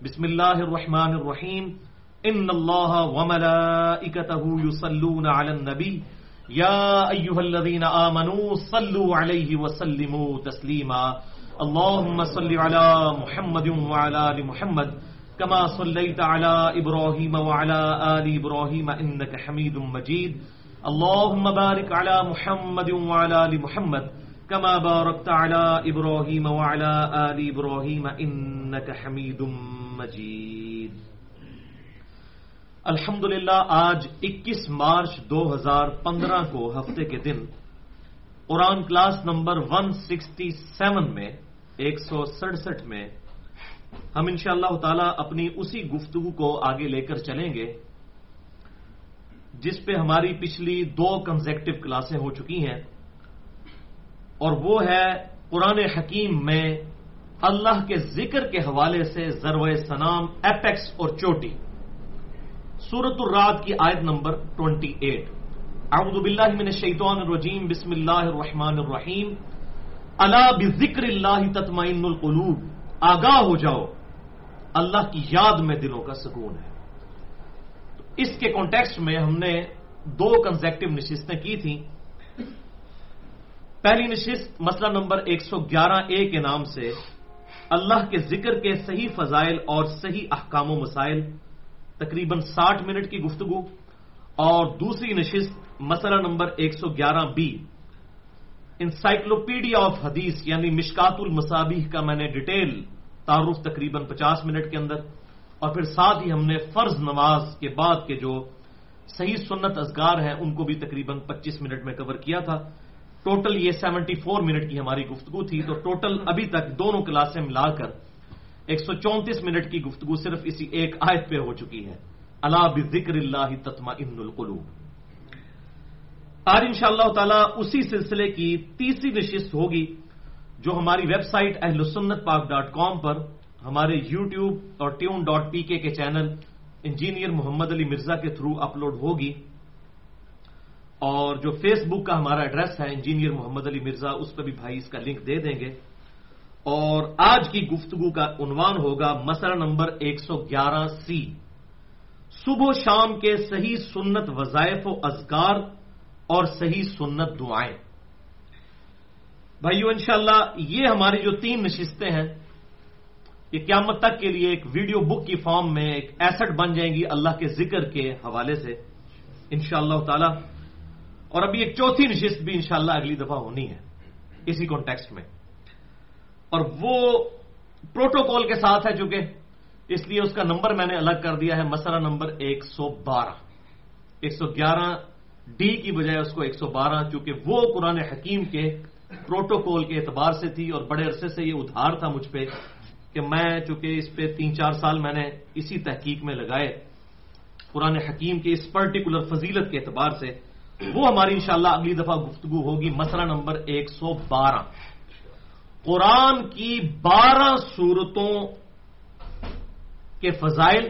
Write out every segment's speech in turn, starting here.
بسم الله الرحمن الرحيم إن الله وملائكته يصلون على النبي يا أيها الذين آمنوا صلوا عليه وسلموا تسليما اللهم صل على محمد وعلى آل محمد. كما صليت على إبراهيم وعلى آل إبراهيم إنك حميد مجيد اللهم بارك على محمد وعلى آل محمد. كما باركت على إبراهيم وعلى آل إبراهيم إنك حميد مجيد الحمدللہ، آج اکیس مارچ دو ہزار پندرہ کو ہفتے کے دن قرآن class number one sixty seven میں، ایک سو سڑسٹھ میں ہم انشاءاللہ اللہ تعالی اپنی اسی گفتگو کو آگے لے کر چلیں گے، جس پہ ہماری پچھلی دو کنزیکٹو کلاسیں ہو چکی ہیں۔ اور وہ ہے قرآن حکیم میں اللہ کے ذکر کے حوالے سے ضرو سنام ایپیکس اور چوٹی۔ سورت الرات کی آیت نمبر 28 اعوذ باللہ من الشیطان الرجیم، بسم اللہ الرحمن الرحیم۔ الا بذکر اللہ تطمئن القلوب۔ آگاہ ہو جاؤ۔ اللہ کی یاد میں دلوں کا سکون ہے۔ اس کے کانٹیکسٹ میں ہم نے دو کنزیکٹو نشستیں کی تھیں۔ پہلی نشست مسئلہ نمبر ایک سو گیارہ اے کے نام سے۔ اللہ کے ذکر کے صحیح فضائل اور صحیح احکام و مسائل، تقریباً ساٹھ منٹ کی گفتگو اور دوسری نشست مسئلہ نمبر ایک سو گیارہ بی۔ انسائکلوپیڈیا آف حدیث یعنی مشکات المصابیح کا میں نے ڈیٹیل تعارف تقریباً پچاس منٹ کے اندر، اور پھر ساتھ ہی ہم نے فرض نماز کے بعد کے جو صحیح سنت ازگار ہیں، ان کو بھی تقریباً پچیس منٹ میں کور کیا تھا۔ ٹوٹل یہ سیونٹی فور منٹ کی ہماری گفتگو تھی، تو ٹوٹل ابھی تک دونوں کلاسیں ملا کر ایک سو چونتیس منٹ کی گفتگو صرف اسی ایک آیت پہ ہو چکی ہے۔ اللہ بکر اللہ تتما ان القلوب۔ آج ان شاء اللہ تعالی اسی سلسلے کی تیسری نشست ہوگی جو ہماری ویب سائٹ اہل سنت پاک ڈاٹ کام پر، ہمارے یو ٹیوب اور tune dot P K channel engineer Muhammad Ali Mirza کے تھرو اپلوڈ ہوگی۔ اور جو فیس بک کا ہمارا ایڈریس ہے انجینئر محمد علی مرزا، اس پہ بھی بھائی اس کا لنک دے دیں گے۔ اور آج کی گفتگو کا عنوان ہوگا مسئلہ نمبر ایک سو گیارہ سی۔ صبح و شام کے صحیح سنت وظائف و اذکار اور صحیح سنت دعائیں۔ بھائیو، انشاءاللہ یہ ہماری جو تین نشستیں ہیں، یہ قیامت تک کے لیے ایک ویڈیو بک کی فارم میں ایک ایسٹ بن جائیں گی اللہ کے ذکر کے حوالے سے۔ انشاءاللہ اللہ تعالی اور ابھی ایک چوتھی نشست بھی انشاءاللہ اگلی دفعہ ہونی ہے، اسی کانٹیکسٹ میں۔ اور وہ پروٹوکول کے ساتھ ہے چونکہ اس لیے اس کا نمبر میں نے الگ کر دیا ہے، مسئلہ نمبر ایک سو بارہ۔ ایک سو گیارہ ڈی کی بجائے اس کو ایک سو بارہ، چونکہ وہ قرآن حکیم کے پروٹوکول کے اعتبار سے تھی اور بڑے عرصے سے یہ ادھار تھا مجھ پہ کہ میں چونکہ اس پہ تین چار سال میں نے اسی تحقیق میں لگائے، قرآن حکیم کے اس پرٹیکولر فضیلت کے اعتبار سے وہ ہماری انشاءاللہ اگلی دفعہ گفتگو ہوگی، مسئلہ نمبر ایک سو بارہ۔ قرآن کی بارہ صورتوں کے فضائل،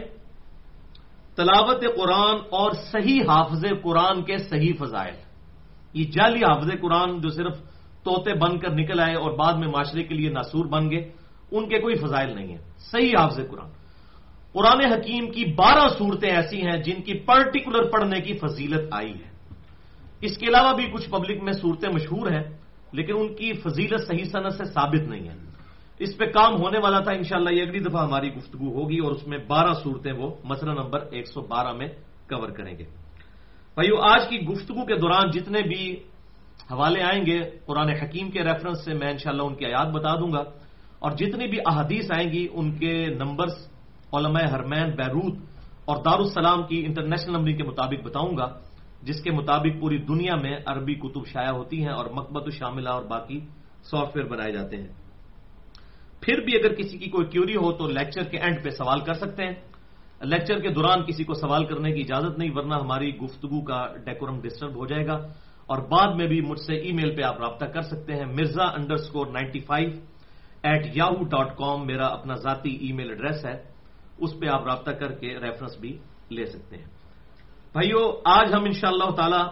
تلاوت قرآن اور صحیح حافظ قرآن کے صحیح فضائل۔ یہ جعلی حافظ قرآن جو صرف طوطے بن کر نکل آئے اور بعد میں معاشرے کے لیے ناسور بن گئے، ان کے کوئی فضائل نہیں ہیں۔ صحیح حافظ قرآن۔ قرآن حکیم کی بارہ صورتیں ایسی ہیں جن کی پرٹیکولر پڑھنے کی فضیلت آئی ہے۔ اس کے علاوہ بھی کچھ پبلک میں صورتیں مشہور ہیں، لیکن ان کی فضیلت صحیح صنعت سے ثابت نہیں ہے۔ اس پہ کام ہونے والا تھا انشاءاللہ یہ اگلی دفعہ ہماری گفتگو ہوگی اور اس میں بارہ صورتیں وہ مسئلہ نمبر ایک سو بارہ میں کور کریں گے۔ بھائیو، آج کی گفتگو کے دوران جتنے بھی حوالے آئیں گے، قرآن حکیم کے ریفرنس سے میں انشاءاللہ ان کی آیات بتا دوں گا۔ اور جتنی بھی احادیث آئیں گی، ان کے نمبرز علماء حرمین بیروت اور دارالسلام کی انٹرنیشنل نمبرنگ کے مطابق بتاؤں گا۔ جس کے مطابق پوری دنیا میں عربی کتب شائع ہوتی ہیں اور مقبت شاملہ اور باقی سافٹ ویئر بنائے جاتے ہیں۔ پھر بھی اگر کسی کی کوئی کیوری ہو تو لیکچر کے اینڈ پہ سوال کر سکتے ہیں۔ لیکچر کے دوران کسی کو سوال کرنے کی اجازت نہیں، ورنہ ہماری گفتگو کا ڈیکورم ڈسٹرب ہو جائے گا۔ اور بعد میں بھی مجھ سے ای میل پہ آپ رابطہ کر سکتے ہیں۔ Mirza underscore ninety five at Yahoo dot com میرا اپنا ذاتی ای میل ایڈریس ہے۔ اس پہ آپ رابطہ کر کے ریفرنس بھی لے سکتے ہیں۔ بھائیو، آج ہم ان شاء اللہ تعالی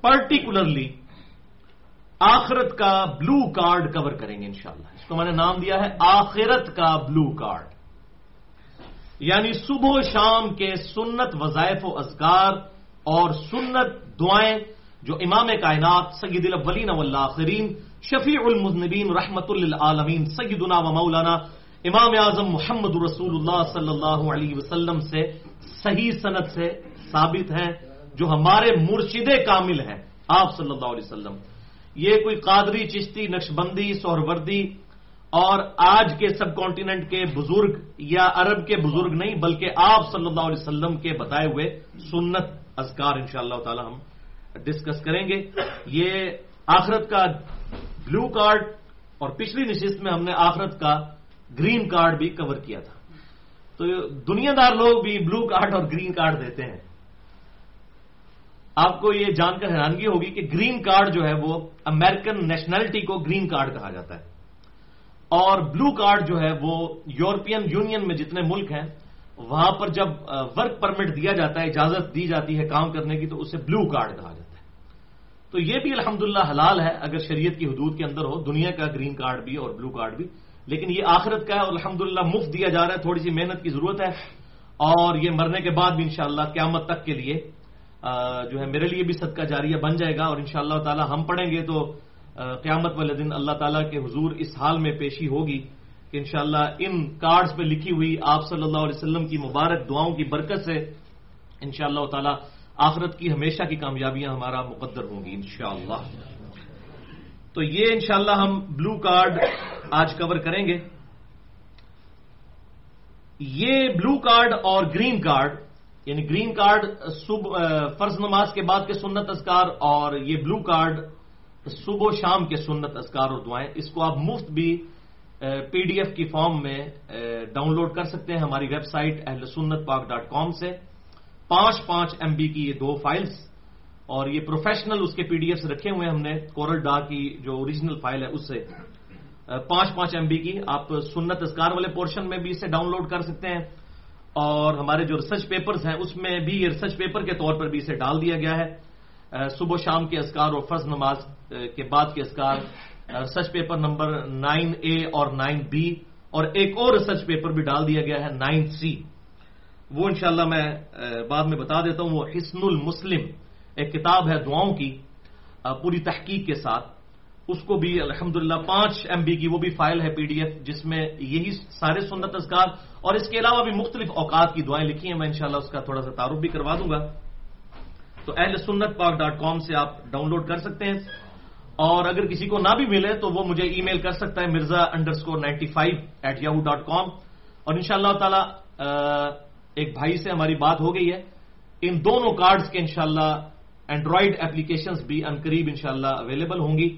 پرٹیکولرلی آخرت کا بلو کارڈ کور کریں گے انشاءاللہ۔ اس کو میں نے نام دیا ہے آخرت کا بلو کارڈ۔ یعنی صبح و شام کے سنت وظائف و اذکار اور سنت دعائیں جو امام کائنات سید الاولین والآخرین، شفیع المذنبین رحمت للعالمین سیدنا و مولانا امام اعظم محمد رسول اللہ صلی اللہ علیہ وسلم سے، صحیح صنعت سے ثابت ہیں، جو ہمارے مرشد کامل ہیں۔ آپ صلی اللہ علیہ وسلم۔ یہ کوئی قادری، چشتی، نقشبندی، سہروردی اور آج کے سب کانٹیننٹ کے بزرگ یا عرب کے بزرگ نہیں، بلکہ آپ صلی اللہ علیہ وسلم کے بتائے ہوئے سنت اذکار ان شاء اللہ تعالی ہم ڈسکس کریں گے۔ یہ آخرت کا بلو کارڈ اور پچھلی نشست میں ہم نے آخرت کا گرین کارڈ بھی کور کیا تھا۔ تو دنیا دار لوگ بھی بلو کارڈ اور گرین کارڈ دیتے ہیں۔ آپ کو یہ جان کر حیرانگی ہوگی کہ گرین کارڈ جو ہے وہ امریکن نیشنلٹی کو گرین کارڈ کہا جاتا ہے۔ اور بلو کارڈ جو ہے وہ یورپین یونین میں جتنے ملک ہیں، وہاں پر جب ورک پرمٹ دیا جاتا ہے، اجازت دی جاتی ہے کام کرنے کی، تو اسے بلو کارڈ کہا جاتا ہے۔ تو یہ بھی الحمدللہ حلال ہے، اگر شریعت کی حدود کے اندر ہو، دنیا کا گرین کارڈ بھی اور بلو کارڈ بھی۔ لیکن یہ آخرت کا ہے، اور الحمد مفت دیا جا رہا ہے، تھوڑی سی محنت کی ضرورت ہے۔ اور یہ مرنے کے بعد بھی انشاءاللہ قیامت تک کے لیے جو ہے میرے لیے بھی صدقہ جاریہ بن جائے گا اور ان شاء اللہ تعالی ہم پڑھیں گے تو قیامت والے دن اللہ تعالیٰ کے حضور اس حال میں پیشی ہوگی کہ انشاءاللہ ان کارڈز پہ لکھی ہوئی آپ صلی اللہ علیہ وسلم کی مبارک دعاؤں کی برکت سے انشاءاللہ اللہ تعالی آخرت کی ہمیشہ کی کامیابیاں ہمارا مقدر ہوں گی انشاءاللہ۔ تو یہ انشاءاللہ ہم بلو کارڈ آج کور کریں گے۔ یہ بلو کارڈ اور گرین کارڈ یعنی گرین کارڈ فرض نماز کے بعد کے سنت اذکار اور یہ بلو کارڈ، صبح و شام کے سنت اذکار اور دعائیں، اس کو آپ مفت بھی پی ڈی ایف کی فارم میں ڈاؤن لوڈ کر سکتے ہیں ہماری ویب سائٹ اہل سنت پاک ڈاٹ کام سے۔ پانچ پانچ ایم بی کی یہ دو فائلز اور یہ پروفیشنل اس کے پی ڈی ایف رکھے ہوئے ہم نے، کورل ڈا کی جو اوریجنل فائل ہے اس سے۔ پانچ پانچ ایم بی کی، آپ سنت اذکار والے پورشن میں بھی اسے ڈاؤن لوڈ کر سکتے ہیں۔ اور ہمارے جو ریسرچ پیپرز ہیں، اس میں بھی یہ ریسرچ پیپر کے طور پر بھی اسے ڈال دیا گیا ہے۔ صبح شام کے اسکار اور فرض نماز کے بعد کے اسکار research paper number nine A اور نائن بی اور ایک اور ریسرچ پیپر بھی ڈال دیا گیا ہے نائن سی وہ انشاءاللہ میں بعد میں بتا دیتا ہوں۔ وہ حسن المسلم، ایک کتاب ہے دعاؤں کی پوری تحقیق کے ساتھ۔ اس کو بھی الحمد پانچ ایم بی کی وہ بھی فائل ہے پی ڈی ایف جس میں یہی سارے سنت اذکار اور اس کے علاوہ بھی مختلف اوقات کی دعائیں لکھی ہیں، میں انشاءاللہ اس کا تھوڑا سا تعارف بھی کروا دوں گا۔ تو اہل سنت پاک ڈاٹ کام سے آپ ڈاؤن لوڈ کر سکتے ہیں۔ اور اگر کسی کو نہ بھی ملے تو وہ مجھے ای میل کر سکتا ہے Mirza underscore ninety five at Yahoo dot com. اور ان شاء اللہ تعالی ایک بھائی سے ہماری بات ہو گئی ہے۔ ان دونوں کارڈز کے انشاءاللہ اینڈرائڈ ایپلیکیشنز بھی انقریب انشاءاللہ اویلیبل ہوں گی۔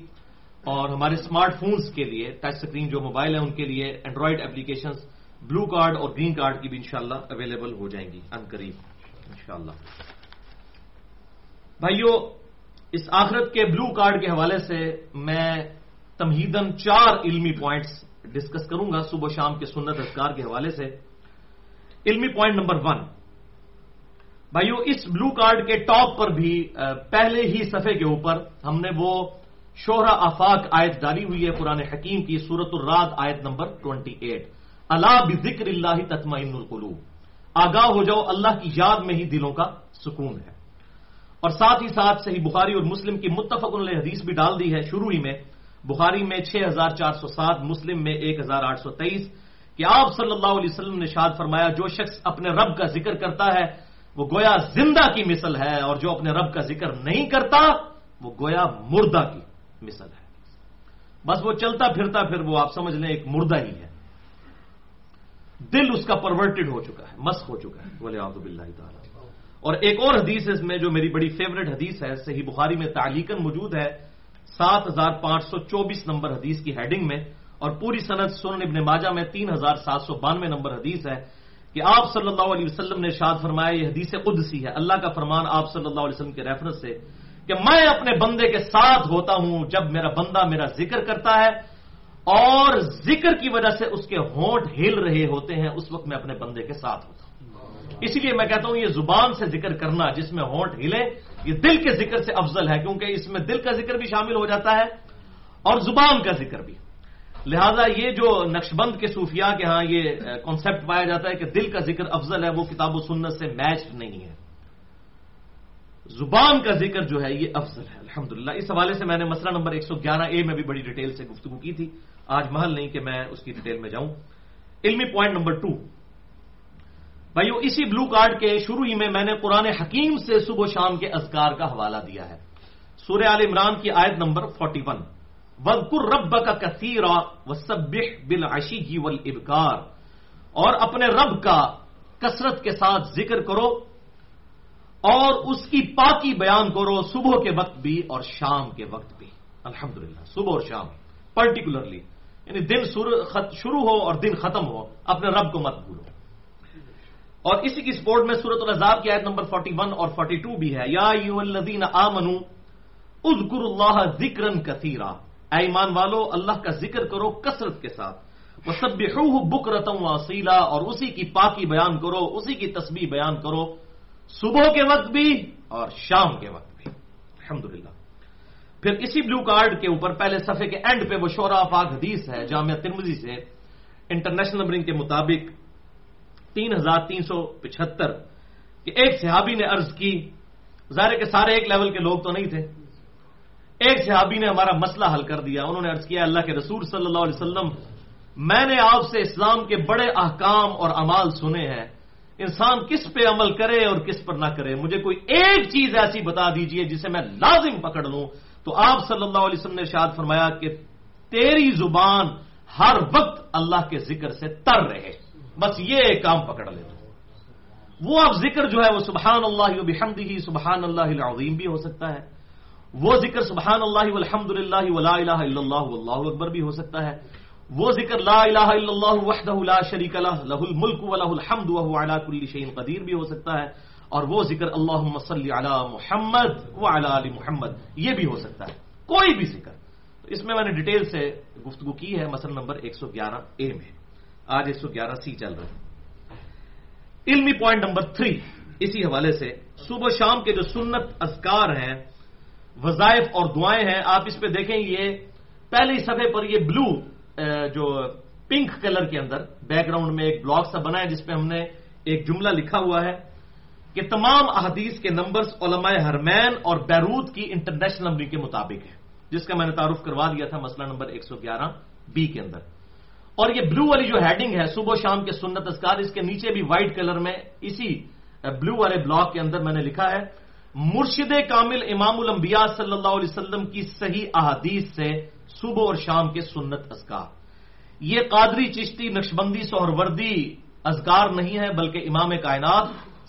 اور ہمارے اسمارٹ فونز کے لیے ٹچ اسکرین جو موبائل ہے ان کے لیے اینڈرائڈ ایپلیکیشنز بلو کارڈ اور گرین کارڈ کی بھی انشاءاللہ اویلیبل ہو جائیں گی انقریب انشاءاللہ۔ بھائیو، اس آخرت کے بلو کارڈ کے حوالے سے میں تمہیدن چار علمی پوائنٹس ڈسکس کروں گا صبح شام کے سنت اذکار کے حوالے سے۔ علمی پوائنٹ نمبر ون بھائیو، اس بلو کارڈ کے ٹاپ پر بھی پہلے ہی صفحے کے اوپر ہم نے وہ شوہرا آفاق آیت ڈالی ہوئی ہے، قرآن حکیم کی سورت الراد آیت نمبر ٹوینٹی ایٹ اللہ بکر اللہ تتمین القلوب۔ آگاہ ہو جاؤ، اللہ کی یاد میں ہی دلوں کا سکون ہے۔ اور ساتھ ہی ساتھ صحیح بخاری اور مسلم کی متفق علیہ حدیث بھی ڈال دی ہے شروع ہی میں۔ بخاری میں چھ ہزار چار سو سات، مسلم میں ایک ہزار آٹھ سو تیئیس۔ کہ آپ صلی اللہ علیہ وسلم نے شاد فرمایا، جو شخص اپنے رب کا ذکر کرتا ہے، وہ گویا زندہ کی مثل ہے، اور جو اپنے رب کا ذکر نہیں کرتا، وہ گویا مردہ کی۔ مثل ہے۔ بس وہ چلتا پھرتا پھر وہ آپ سمجھ لیں ایک مردہ ہی ہے۔ دل اس کا پرورٹڈ ہو چکا ہے مس ہو چکا ہے۔ بولے آب بلّہ تعالیٰ۔ اور ایک اور حدیث اس میں جو میری بڑی فیوریٹ حدیث ہے، صحیح بخاری میں تعلیقن موجود ہے۔ سات ہزار پانچ سو چوبیس نمبر حدیث کی ہیڈنگ میں اور پوری صنعت سنن ابن ماجہ میں تین ہزار سات سو بانوے نمبر حدیث ہے کہ آپ صلی اللہ علیہ وسلم نے شاد فرمایا، یہ حدیث قدسی ہے۔ اللہ کا فرمان آپ صلی اللہ علیہ وسلم کے ریفرنس سے کہ میں اپنے بندے کے ساتھ ہوتا ہوں جب میرا بندہ میرا ذکر کرتا ہے اور ذکر کی وجہ سے اس کے ہونٹ ہل رہے ہوتے ہیں، اس وقت میں اپنے بندے کے ساتھ ہوتا ہوں۔ اسی لیے میں کہتا ہوں، یہ زبان سے ذکر کرنا جس میں ہونٹ ہلے، یہ دل کے ذکر سے افضل ہے، کیونکہ اس میں دل کا ذکر بھی شامل ہو جاتا ہے اور زبان کا ذکر بھی۔ لہذا یہ جو نقش بند کے صوفیاء کے ہاں یہ کانسیپٹ پایا جاتا ہے کہ دل کا ذکر افضل ہے، وہ کتاب و سنت سے میچ نہیں ہے۔ زبان کا ذکر جو ہے یہ افضل ہے، الحمدللہ۔ اس حوالے سے میں نے مسئلہ نمبر ایک سو گیارہ اے میں بھی بڑی ڈیٹیل سے گفتگو کی تھی۔ آج محل نہیں کہ میں اس کی ڈیٹیل میں جاؤں۔ علمی پوائنٹ نمبر ٹو بھائیو، اسی بلو کارڈ کے شروع ہی میں میں نے قرآن حکیم سے صبح و شام کے اذکار کا حوالہ دیا ہے۔ سورہ عال عمران کی آیت نمبر فورٹی ون۔ وزقر رب کا کثیرا و سب ابکار اور اپنے رب کا کثرت کے ساتھ ذکر کرو۔ اور اس کی پاکی بیان کرو صبح کے وقت بھی اور شام کے وقت بھی۔ الحمدللہ، صبح اور شام پرٹیکولرلی یعنی دن شروع ہو اور دن ختم ہو، اپنے رب کو مت بھولو۔ اور اسی کی سپورٹ میں سورت الزاب کی آیت نمبر 41 اور 42 بھی ہے۔ یا الذین آمنو اذکر اللہ ذکر کثیرا۔ اے ایمان والو، اللہ کا ذکر کرو کثرت کے ساتھ۔ وہ سب بکرتم واسیلا اور اسی کی پاکی بیان کرو، اسی کی تسبیح بیان کرو۔ صبح کے وقت بھی اور شام کے وقت بھی۔ الحمدللہ۔ پھر اسی بلو کارڈ کے اوپر پہلے صفحے کے اینڈ پہ وہ شورا پاک حدیث ہے، جامعہ ترمزی سے۔ انٹرنیشنل نمبرنگ کے مطابق تین ہزار تین سو پچہتر کہ ایک صحابی نے عرض کی، ظاہر کے سارے ایک لیول کے لوگ تو نہیں تھے۔ ایک صحابی نے ہمارا مسئلہ حل کر دیا، انہوں نے عرض کیا، اللہ کے رسول صلی اللہ علیہ وسلم، میں نے آپ سے اسلام کے بڑے احکام اور امال سنے ہیں۔ انسان کس پہ عمل کرے اور کس پر نہ کرے؟ مجھے کوئی ایک چیز ایسی بتا دیجیے جسے میں لازم پکڑ لوں۔ تو آپ صلی اللہ علیہ وسلم نے شاد فرمایا کہ تیری زبان ہر وقت اللہ کے ذکر سے تر رہے۔ بس یہ ایک کام پکڑ لے تو۔ وہ اب ذکر جو ہے وہ سبحان اللہ بحمدہ سبحان اللہ العظیم بھی ہو سکتا ہے۔ وہ ذکر سبحان اللہ الحمد للہ ولا الہ الا اللہ واللہ اکبر بھی ہو سکتا ہے۔ وہ ذکر لا الہ الا اللہ وحدہ لا شریک لہ لہ الملک ولہ الحمد وهو علی کل شیء قدیر بھی ہو سکتا ہے، اور وہ ذکر اللہم صلی علی محمد وعلی ال محمد، یہ بھی ہو سکتا ہے، کوئی بھی ذکر۔ اس میں میں نے ڈیٹیل سے گفتگو کی ہے مثلا نمبر 111 اے میں۔ آج ایک سو گیارہ سی چل رہے علمی پوائنٹ نمبر تھری، اسی حوالے سے صبح شام کے جو سنت اذکار ہیں، وظائف اور دعائیں ہیں، آپ اس پہ دیکھیں، یہ پہلی صفحے پر یہ بلو جو پنک کلر کے اندر بیک گراؤنڈ میں ایک بلاک سا بنا ہے، جس پہ ہم نے ایک جملہ لکھا ہوا ہے کہ تمام احادیث کے نمبرز علماء ہرمین اور بیروت کی انٹرنیشنل نمبر کے مطابق ہے جس کا میں نے تعارف کروا دیا تھا مسئلہ نمبر ایک سو گیارہ بی کے اندر۔ اور یہ بلو والی جو ہیڈنگ ہے، صبح شام کے سنت اسکار اس کے نیچے بھی وائٹ کلر میں اسی بلو والے بلاک کے اندر میں نے لکھا ہے، مرشد کامل امام الانبیاء صلی اللہ علیہ وسلم کی صحیح احادیث سے صبح اور شام کے سنت اسکار یہ قادری چشتی، نقشبندی سہروردی ازگار نہیں ہے بلکہ امام کائنات،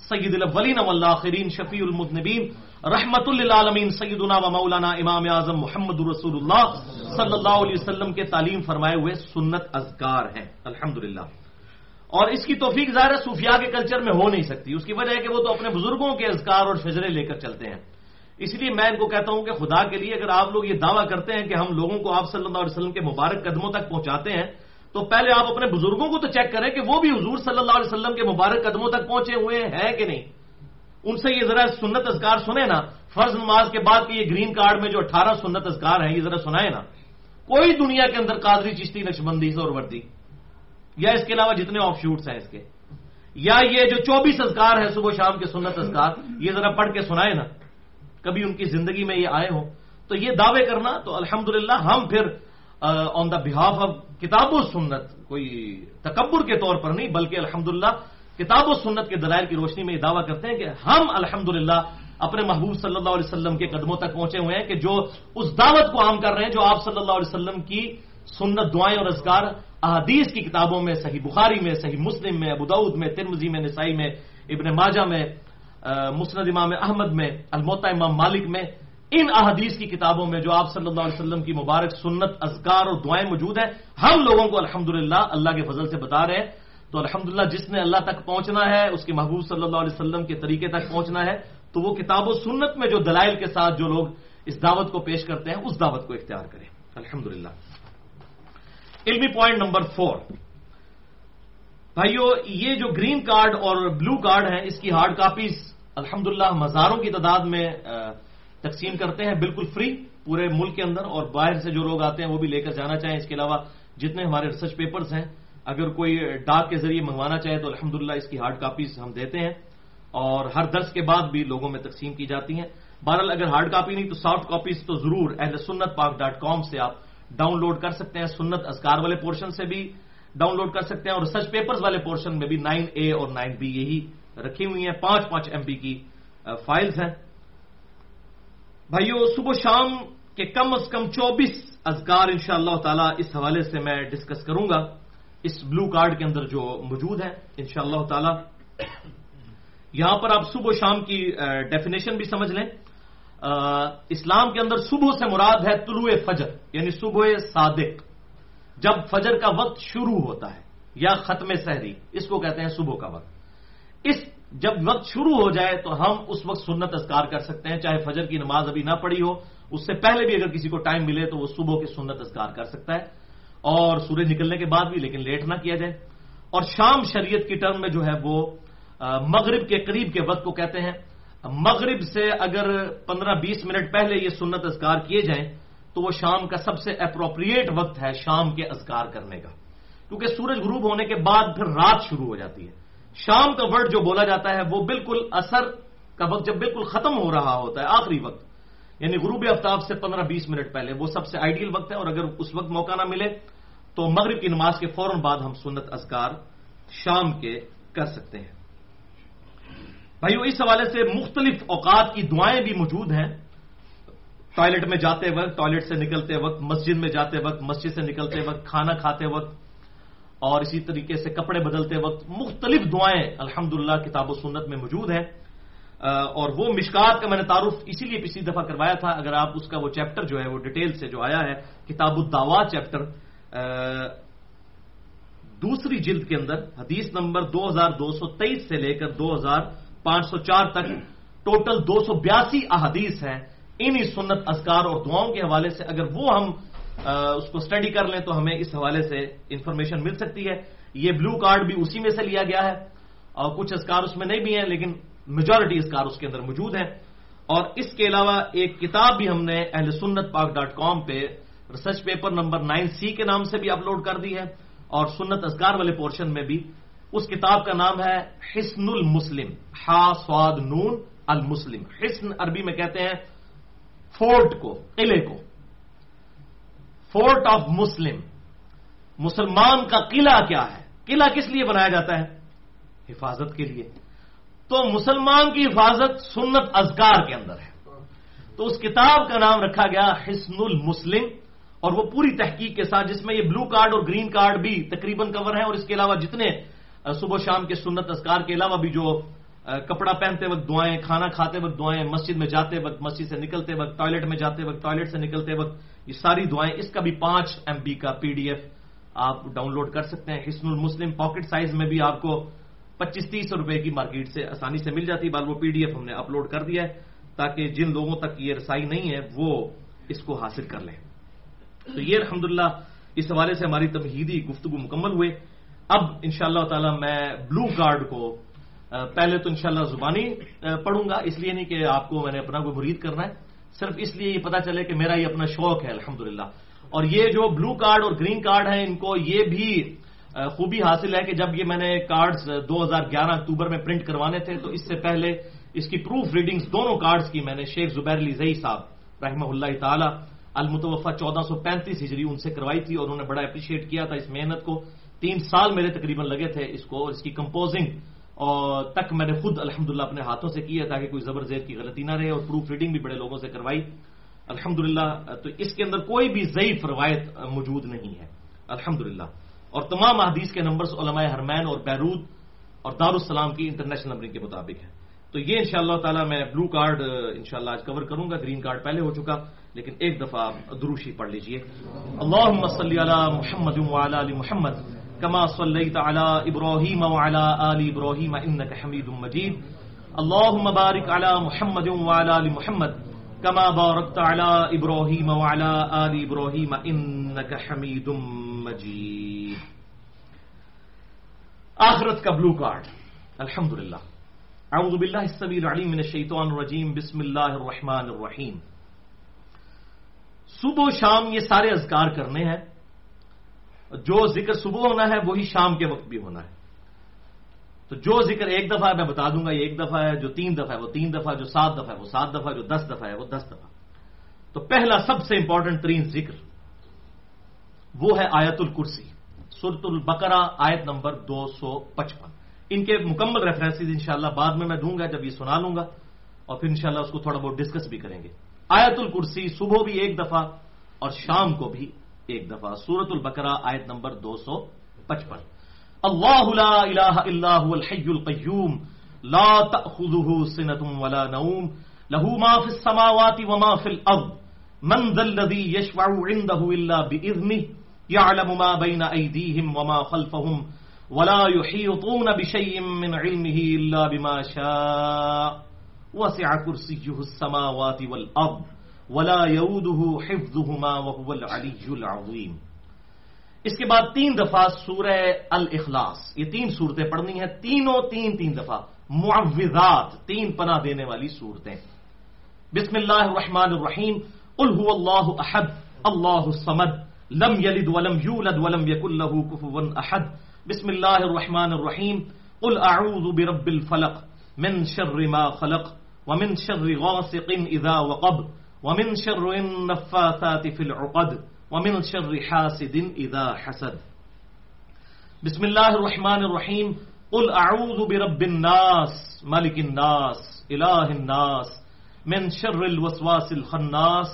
سید الاولین والآخرین، شفیع المذنبین، رحمت للعالمین، سیدنا و مولانا امام اعظم محمد رسول اللہ صلی اللہ علیہ وسلم کے تعلیم فرمائے ہوئے سنت اذکار ہیں۔ الحمد اور اس کی توفیق ظاہر صوفیاء کے کلچر میں ہو نہیں سکتی۔ اس کی وجہ ہے کہ وہ تو اپنے بزرگوں کے اذکار اور فجرے لے کر چلتے ہیں۔ اس لیے میں ان کو کہتا ہوں کہ خدا کے لیے اگر آپ لوگ یہ دعویٰ کرتے ہیں کہ ہم لوگوں کو آپ صلی اللہ علیہ وسلم کے مبارک قدموں تک پہنچاتے ہیں، تو پہلے آپ اپنے بزرگوں کو تو چیک کریں کہ وہ بھی حضور صلی اللہ علیہ وسلم کے مبارک قدموں تک پہنچے ہوئے ہیں کہ نہیں۔ ان سے یہ ذرا سنت اذکار سنیں نا، فرض نماز کے بعد کہ یہ گرین کارڈ میں جو اٹھارہ سنت اذکار ہیں، یہ ذرا سنائے نا۔ کوئی دنیا کے اندر قادری، چشتی، نقشبندی اور وردی یا اس کے علاوہ جتنے آف شوٹس ہیں اس کے، یا یہ جو چوبیس اذکار ہیں صبح شام کے سنت اذکار، یہ ذرا پڑھ کے سنائے نا۔ کبھی ان کی زندگی میں یہ آئے ہوں۔ تو یہ دعوے کرنا، تو الحمد ہم پھر آن دا بہاف آف کتاب و سنت، کوئی تکبر کے طور پر نہیں، بلکہ الحمدللہ کتاب و سنت کے دلائل کی روشنی میں یہ دعویٰ کرتے ہیں کہ ہم الحمدللہ اپنے محبوب صلی اللہ علیہ وسلم کے قدموں تک پہنچے ہوئے ہیں کہ جو اس دعوت کو عام کر رہے ہیں، جو آپ صلی اللہ علیہ وسلم کی سنت دعائیں اور ازگار احادیث کی کتابوں میں، صحیح بخاری میں، صحیح مسلم میں ابودعود میں ترمزی میں، نسائی میں، ابن ماجہ میں مسند امام احمد میں الموتا امام مالک میں، ان احادیث کی کتابوں میں جو آپ صلی اللہ علیہ وسلم کی مبارک سنت ازگار اور دعائیں موجود ہیں، ہم لوگوں کو الحمد اللہ کے فضل سے بتا رہے ہیں۔ تو الحمد جس نے اللہ تک پہنچنا ہے، اس کے محبوب صلی اللہ علیہ وسلم کے طریقے تک پہنچنا ہے، تو وہ کتاب و سنت میں جو دلائل کے ساتھ جو لوگ اس دعوت کو پیش کرتے ہیں، اس دعوت کو اختیار کریں۔ الحمد علمی پوائنٹ نمبر فور۔ بھائیو، یہ جو گرین کارڈ اور بلو کارڈ ہیں، اس کی ہارڈ کاپیز الحمد ہزاروں کی تعداد میں تقسیم کرتے ہیں، بالکل فری پورے ملک کے اندر اور باہر سے جو لوگ آتے ہیں وہ بھی لے کر جانا چاہیں۔ اس کے علاوہ جتنے ہمارے ریسرچ پیپرز ہیں، اگر کوئی ڈاک کے ذریعے منگوانا چاہے تو الحمد اس کی ہارڈ کاپیز ہم دیتے ہیں۔ اور ہر درس کے بعد بھی لوگوں میں تقسیم کی جاتی ہیں۔ بہرحال اگر ہارڈ کاپی نہیں تو سافٹ کاپیز تو ضرور اہل سنت پاک ڈاٹ کام سے آپ ڈاؤن لوڈ کر سکتے ہیں۔ سنت ازکار والے پورشن سے بھی ڈاؤن لوڈ کر سکتے ہیں اور ریسرچ پیپرز والے پورشن میں بھی نائن اے اور نائن بی یہی رکھی ہوئی ہیں، پانچ پانچ ایم بی کی فائلز ہیں۔ بھائیو، صبح شام کے کم از کم چوبیس ازکار ان شاء اللہ تعالی اس حوالے سے میں ڈسکس کروں گا۔ اس بلو کارڈ کے اندر جو موجود ہے ان شاء اللہ تعالی۔ یہاں پر آپ صبح و شام کی ڈیفینیشن بھی سمجھ لیں۔ اسلام کے اندر صبح سے مراد ہے طلوع فجر یعنی صبح صادق۔ جب فجر کا وقت شروع ہوتا ہے یا ختم سحری، اس کو کہتے ہیں صبح کا وقت۔ اس جب وقت شروع ہو جائے تو ہم اس وقت سنت اذکار کر سکتے ہیں، چاہے فجر کی نماز ابھی نہ پڑی ہو، اس سے پہلے بھی اگر کسی کو ٹائم ملے تو وہ صبح کی سنت اذکار کر سکتا ہے۔ اور سورج نکلنے کے بعد بھی، لیکن لیٹ نہ کیا جائے۔ اور شام شریعت کی ٹرم میں جو ہے وہ مغرب کے قریب کے وقت کو کہتے ہیں۔ مغرب سے اگر پندرہ بیس منٹ پہلے یہ سنت اذکار کیے جائیں، تو وہ شام کا سب سے اپروپریٹ وقت ہے شام کے اذکار کرنے کا۔ کیونکہ سورج غروب ہونے کے بعد پھر رات شروع ہو جاتی ہے۔ شام کا ورڈ جو بولا جاتا ہے وہ بالکل اثر کا وقت جب بالکل ختم ہو رہا ہوتا ہے، آخری وقت۔ یعنی غروب آفتاب سے پندرہ بیس منٹ پہلے، وہ سب سے آئیڈیل وقت ہے اور اگر اس وقت موقع نہ ملے تو مغرب کی نماز کے فوراً بعد ہم سنت اذکار شام کے کر سکتے ہیں۔ بھائیو، اس حوالے سے مختلف اوقات کی دعائیں بھی موجود ہیں۔ ٹوائلٹ میں جاتے وقت، ٹوائلٹ سے نکلتے وقت، مسجد میں جاتے وقت، مسجد سے نکلتے وقت، کھانا کھاتے وقت اور اسی طریقے سے کپڑے بدلتے وقت مختلف دعائیں الحمد کتاب و سنت میں موجود ہیں۔ اور وہ مشکات کا میں نے تعارف اسی لیے پچھلی دفعہ کروایا تھا، اگر آپ اس کا وہ چیپٹر جو ہے، وہ ڈیٹیل سے جو آیا ہے، کتاب الدعوا چیپٹر دوسری جلد کے اندر حدیث نمبر دو ہزار دو سو تیئیس سے لے کر دو ہزار پانچ سو چار تک ٹوٹل دو سو بیاسی احادیث ہیں۔ انہی سنت اذکار اور دعاؤں کے حوالے سے اگر وہ ہم اس کو اسٹڈی کر لیں تو ہمیں اس حوالے سے انفارمیشن مل سکتی ہے۔ یہ بلو کارڈ بھی اسی میں سے لیا گیا ہے۔ اور کچھ اذکار اس میں نہیں بھی ہیں، لیکن میجورٹی اذکار اس کے اندر موجود ہیں۔ اور اس کے علاوہ ایک کتاب بھی ہم نے اہل سنت پاک ڈاٹ کام پہ research paper number nine C کے نام سے بھی اپلوڈ کر دی ہے۔ اور سنت اذکار والے پورشن میں بھی اس کتاب کا نام ہے حسن المسلم، ہا سواد نون المسلم۔ حسن عربی میں کہتے ہیں فورٹ کو، قلعے کو۔ فورٹ آف مسلم مسلمان کا قلعہ کیا ہے؟ قلعہ کس لیے بنایا جاتا ہے؟ حفاظت کے لیے۔ تو مسلمان کی حفاظت سنت ازکار کے اندر ہے۔ تو اس کتاب کا نام رکھا گیا حسن المسلم اور وہ پوری تحقیق کے ساتھ، جس میں یہ بلو کارڈ اور گرین کارڈ بھی تقریباً کور ہیں، اور اس کے علاوہ جتنے صبح شام کے سنت اذکار کے علاوہ بھی جو کپڑا پہنتے وقت دعائیں، کھانا کھاتے وقت دعائیں، مسجد میں جاتے وقت، مسجد سے نکلتے وقت، ٹوائلٹ میں جاتے وقت، ٹوائلٹ سے نکلتے وقت، یہ ساری دعائیں، اس کا بھی پانچ ایم بی کا پی ڈی ایف آپ ڈاؤن لوڈ کر سکتے ہیں۔ حسن المسلم پاکٹ سائز میں بھی آپ کو پچیس تیس روپے کی مارکیٹ سے آسانی سے مل جاتی بال وہ پی ڈی ایف ہم نے اپلوڈ کر دیا ہے تاکہ جن لوگوں تک یہ رسائی نہیں ہے، وہ اس کو حاصل کر لیں۔ تو یہ الحمدللہ اس حوالے سے ہماری تمہیدی گفتگو مکمل ہوئے اب ان شاء اللہ تعالی میں بلو کارڈ کو پہلے تو انشاءاللہ زبانی پڑھوں گا، اس لیے نہیں کہ آپ کو میں نے اپنا کوئی مرید کرنا ہے، صرف اس لیے یہ پتا چلے کہ میرا یہ اپنا شوق ہے الحمد اور یہ جو بلو کارڈ اور گرین کارڈ ہیں، ان کو یہ بھی خوبی حاصل ہے کہ جب یہ میں نے کارڈز دو ہزار گیارہ اکتوبر میں پرنٹ کروانے تھے، تو اس سے پہلے اس کی پروف ریڈنگز دونوں کارڈز کی میں نے شیخ زبیر علی زئی صاحب رحمہ اللہ تعالی المتوفا چودہ سو پینتیس ہجری ان سے کروائی تھی اور انہوں نے بڑا اپریشیٹ کیا تھا اس محنت کو۔ تین سال میرے تقریباً لگے تھے اس کو اور اس کی کمپوزنگ۔ اور تک میں نے خود الحمدللہ اپنے ہاتھوں سے کیا تاکہ کوئی زبر زیر کی غلطی نہ رہے اور پروف ریڈنگ بھی بڑے لوگوں سے کروائی۔ الحمدللہ، تو اس کے اندر کوئی بھی ضعیف روایت موجود نہیں ہے۔ الحمدللہ۔ اور تمام احادیث کے نمبرز علماء حرمین اور بیرود اور دارالسلام کی انٹرنیشنل نمبرنگ کے مطابق ہے تو یہ ان شاء اللہ تعالیٰ میں بلو کارڈ انشاءاللہ آج کور کروں گا۔ گرین کارڈ پہلے ہو چکا، لیکن ایک دفعہ دروشی پڑھ لیجیے۔ اللہم صلی علی محمد وعلا علی محمد۔ کما صلیت علی ابراہیم وعلا آل ابراہیم انکا حمید مجید اللہم بارک علی محمد وعلا علی محمد کما بارکت علی ابراہیم وعلا آل ابراہیم انکا حمید مجید آخرت کا بلو کارڈ الحمدللہ. اعوذ باللہ السمیع العلیم من الشیطان الرجیم. بسم اللہ الرحمن الرحیم. صبح و شام یہ سارے اذکار کرنے ہیں. جو ذکر صبح ہونا ہے وہی شام کے وقت بھی ہونا ہے۔ تو جو ذکر ایک دفعہ ہے میں بتا دوں گا، یہ ایک دفعہ ہے، جو تین دفعہ ہے، وہ تین دفعہ، جو سات دفعہ ہے، وہ سات دفعہ، جو دس دفعہ ہے، وہ دس دفعہ۔ تو پہلا سب سے امپورٹنٹ ترین ذکر وہ ہے آیت الکرسی سرت البقرہ، آیت نمبر دو سو پچپن۔ ان کے مکمل ریفرنسز انشاءاللہ بعد میں میں دوں گا، جب یہ سنا لوں گا، اور پھر انشاءاللہ اس کو تھوڑا بہت ڈسکس بھی کریں گے۔ آیت الکرسی صبح بھی ایک دفعہ اور شام کو بھی ایک دفعہ سورت البقرہ آیت نمبر دو سو پچپن۔ اللہ لا الہ الا هو الحی القیوم، لا تأخذه سنة ولا نوم له ما في السماوات وما في الأرض من ذا الذي يشفع عنده إلا بإذنه يعلم ما بين أيديهم وما خلفهم ولا يحيطون بشيء من علمه إلا بما شاء، وسع كرسيه السماوات والأرض ولا يوده حفظهما وهو العلي العظيم۔ اس کے بعد تین دفعہ سورہ الاخلاص، یہ تین صورتیں پڑھنی ہیں، تینوں تین تین دفعہ معوذات تین پناہ دینے والی صورتیں۔ بسم اللہ الرحمن الرحیم، قل هو اللہ احد، اللہ الصمد، لم یلد ولم یولد ولم یکن له کفوا احد۔ بسم اللہ الرحمن الرحیم، قل اعوذ برب الفلق، من شر ما خلق، ومن شر غاسق اذا وقب۔ ومن شر النفاثات في العقد ومن شر حاسد اذا حسد. بسم اللہ الرحمن الرحیم قل اعوذ برب الناس ملک الناس الہ الناس، من شر الوسواس الخناس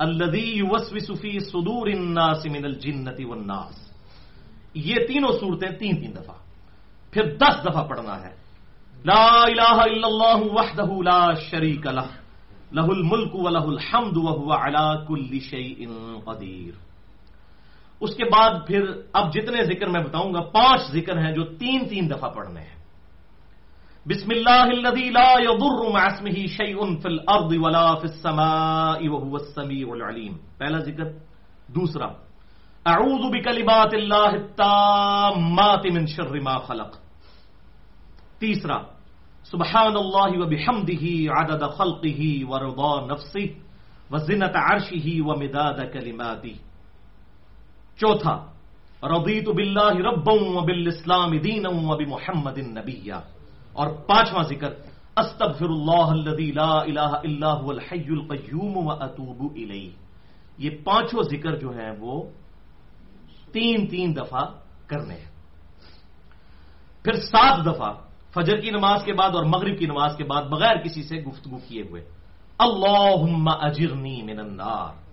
الذي يوسوس في صدور الناس من الجنة والناس. یہ تینوں صورتیں تین تین دفعہ. پھر دس دفعہ پڑھنا ہے. لا الہ الا اللہ وحدہ لا شریک لہ لہ الملک و لہ الحمد وهو على كل شيء قدیر۔ اس کے بعد پھر اب جتنے ذکر میں بتاؤں گا، پانچ ذکر ہیں جو تین تین دفعہ پڑھنے ہیں۔ بسم اللہ الذي لا يضر مع اسمه شيء في الارض ولا في السماء وهو السميع العليم پہلا ذکر، دوسرا، اعوذ بکلمات اللہ التامات من شر ما خلق۔ تیسرا سبحان اللہ وبحمده عدد خلقه ورضا نفسه وزنة عرشه ومداد كلماته چوتھا رضیت باللہ ربا وبالاسلام دینا وبمحمد نبیا اور پانچواں ذکر استغفر اللہ الذي لا الہ الا هو الحی القیوم واتوب الیہ یہ پانچوں ذکر جو ہیں وہ تین تین دفعہ کرنے ہیں پھر سات دفعہ فجر کی نماز کے بعد اور مغرب کی نماز کے بعد بغیر کسی سے گفتگو کیے ہوئے۔ اللہم اجرنی من النار۔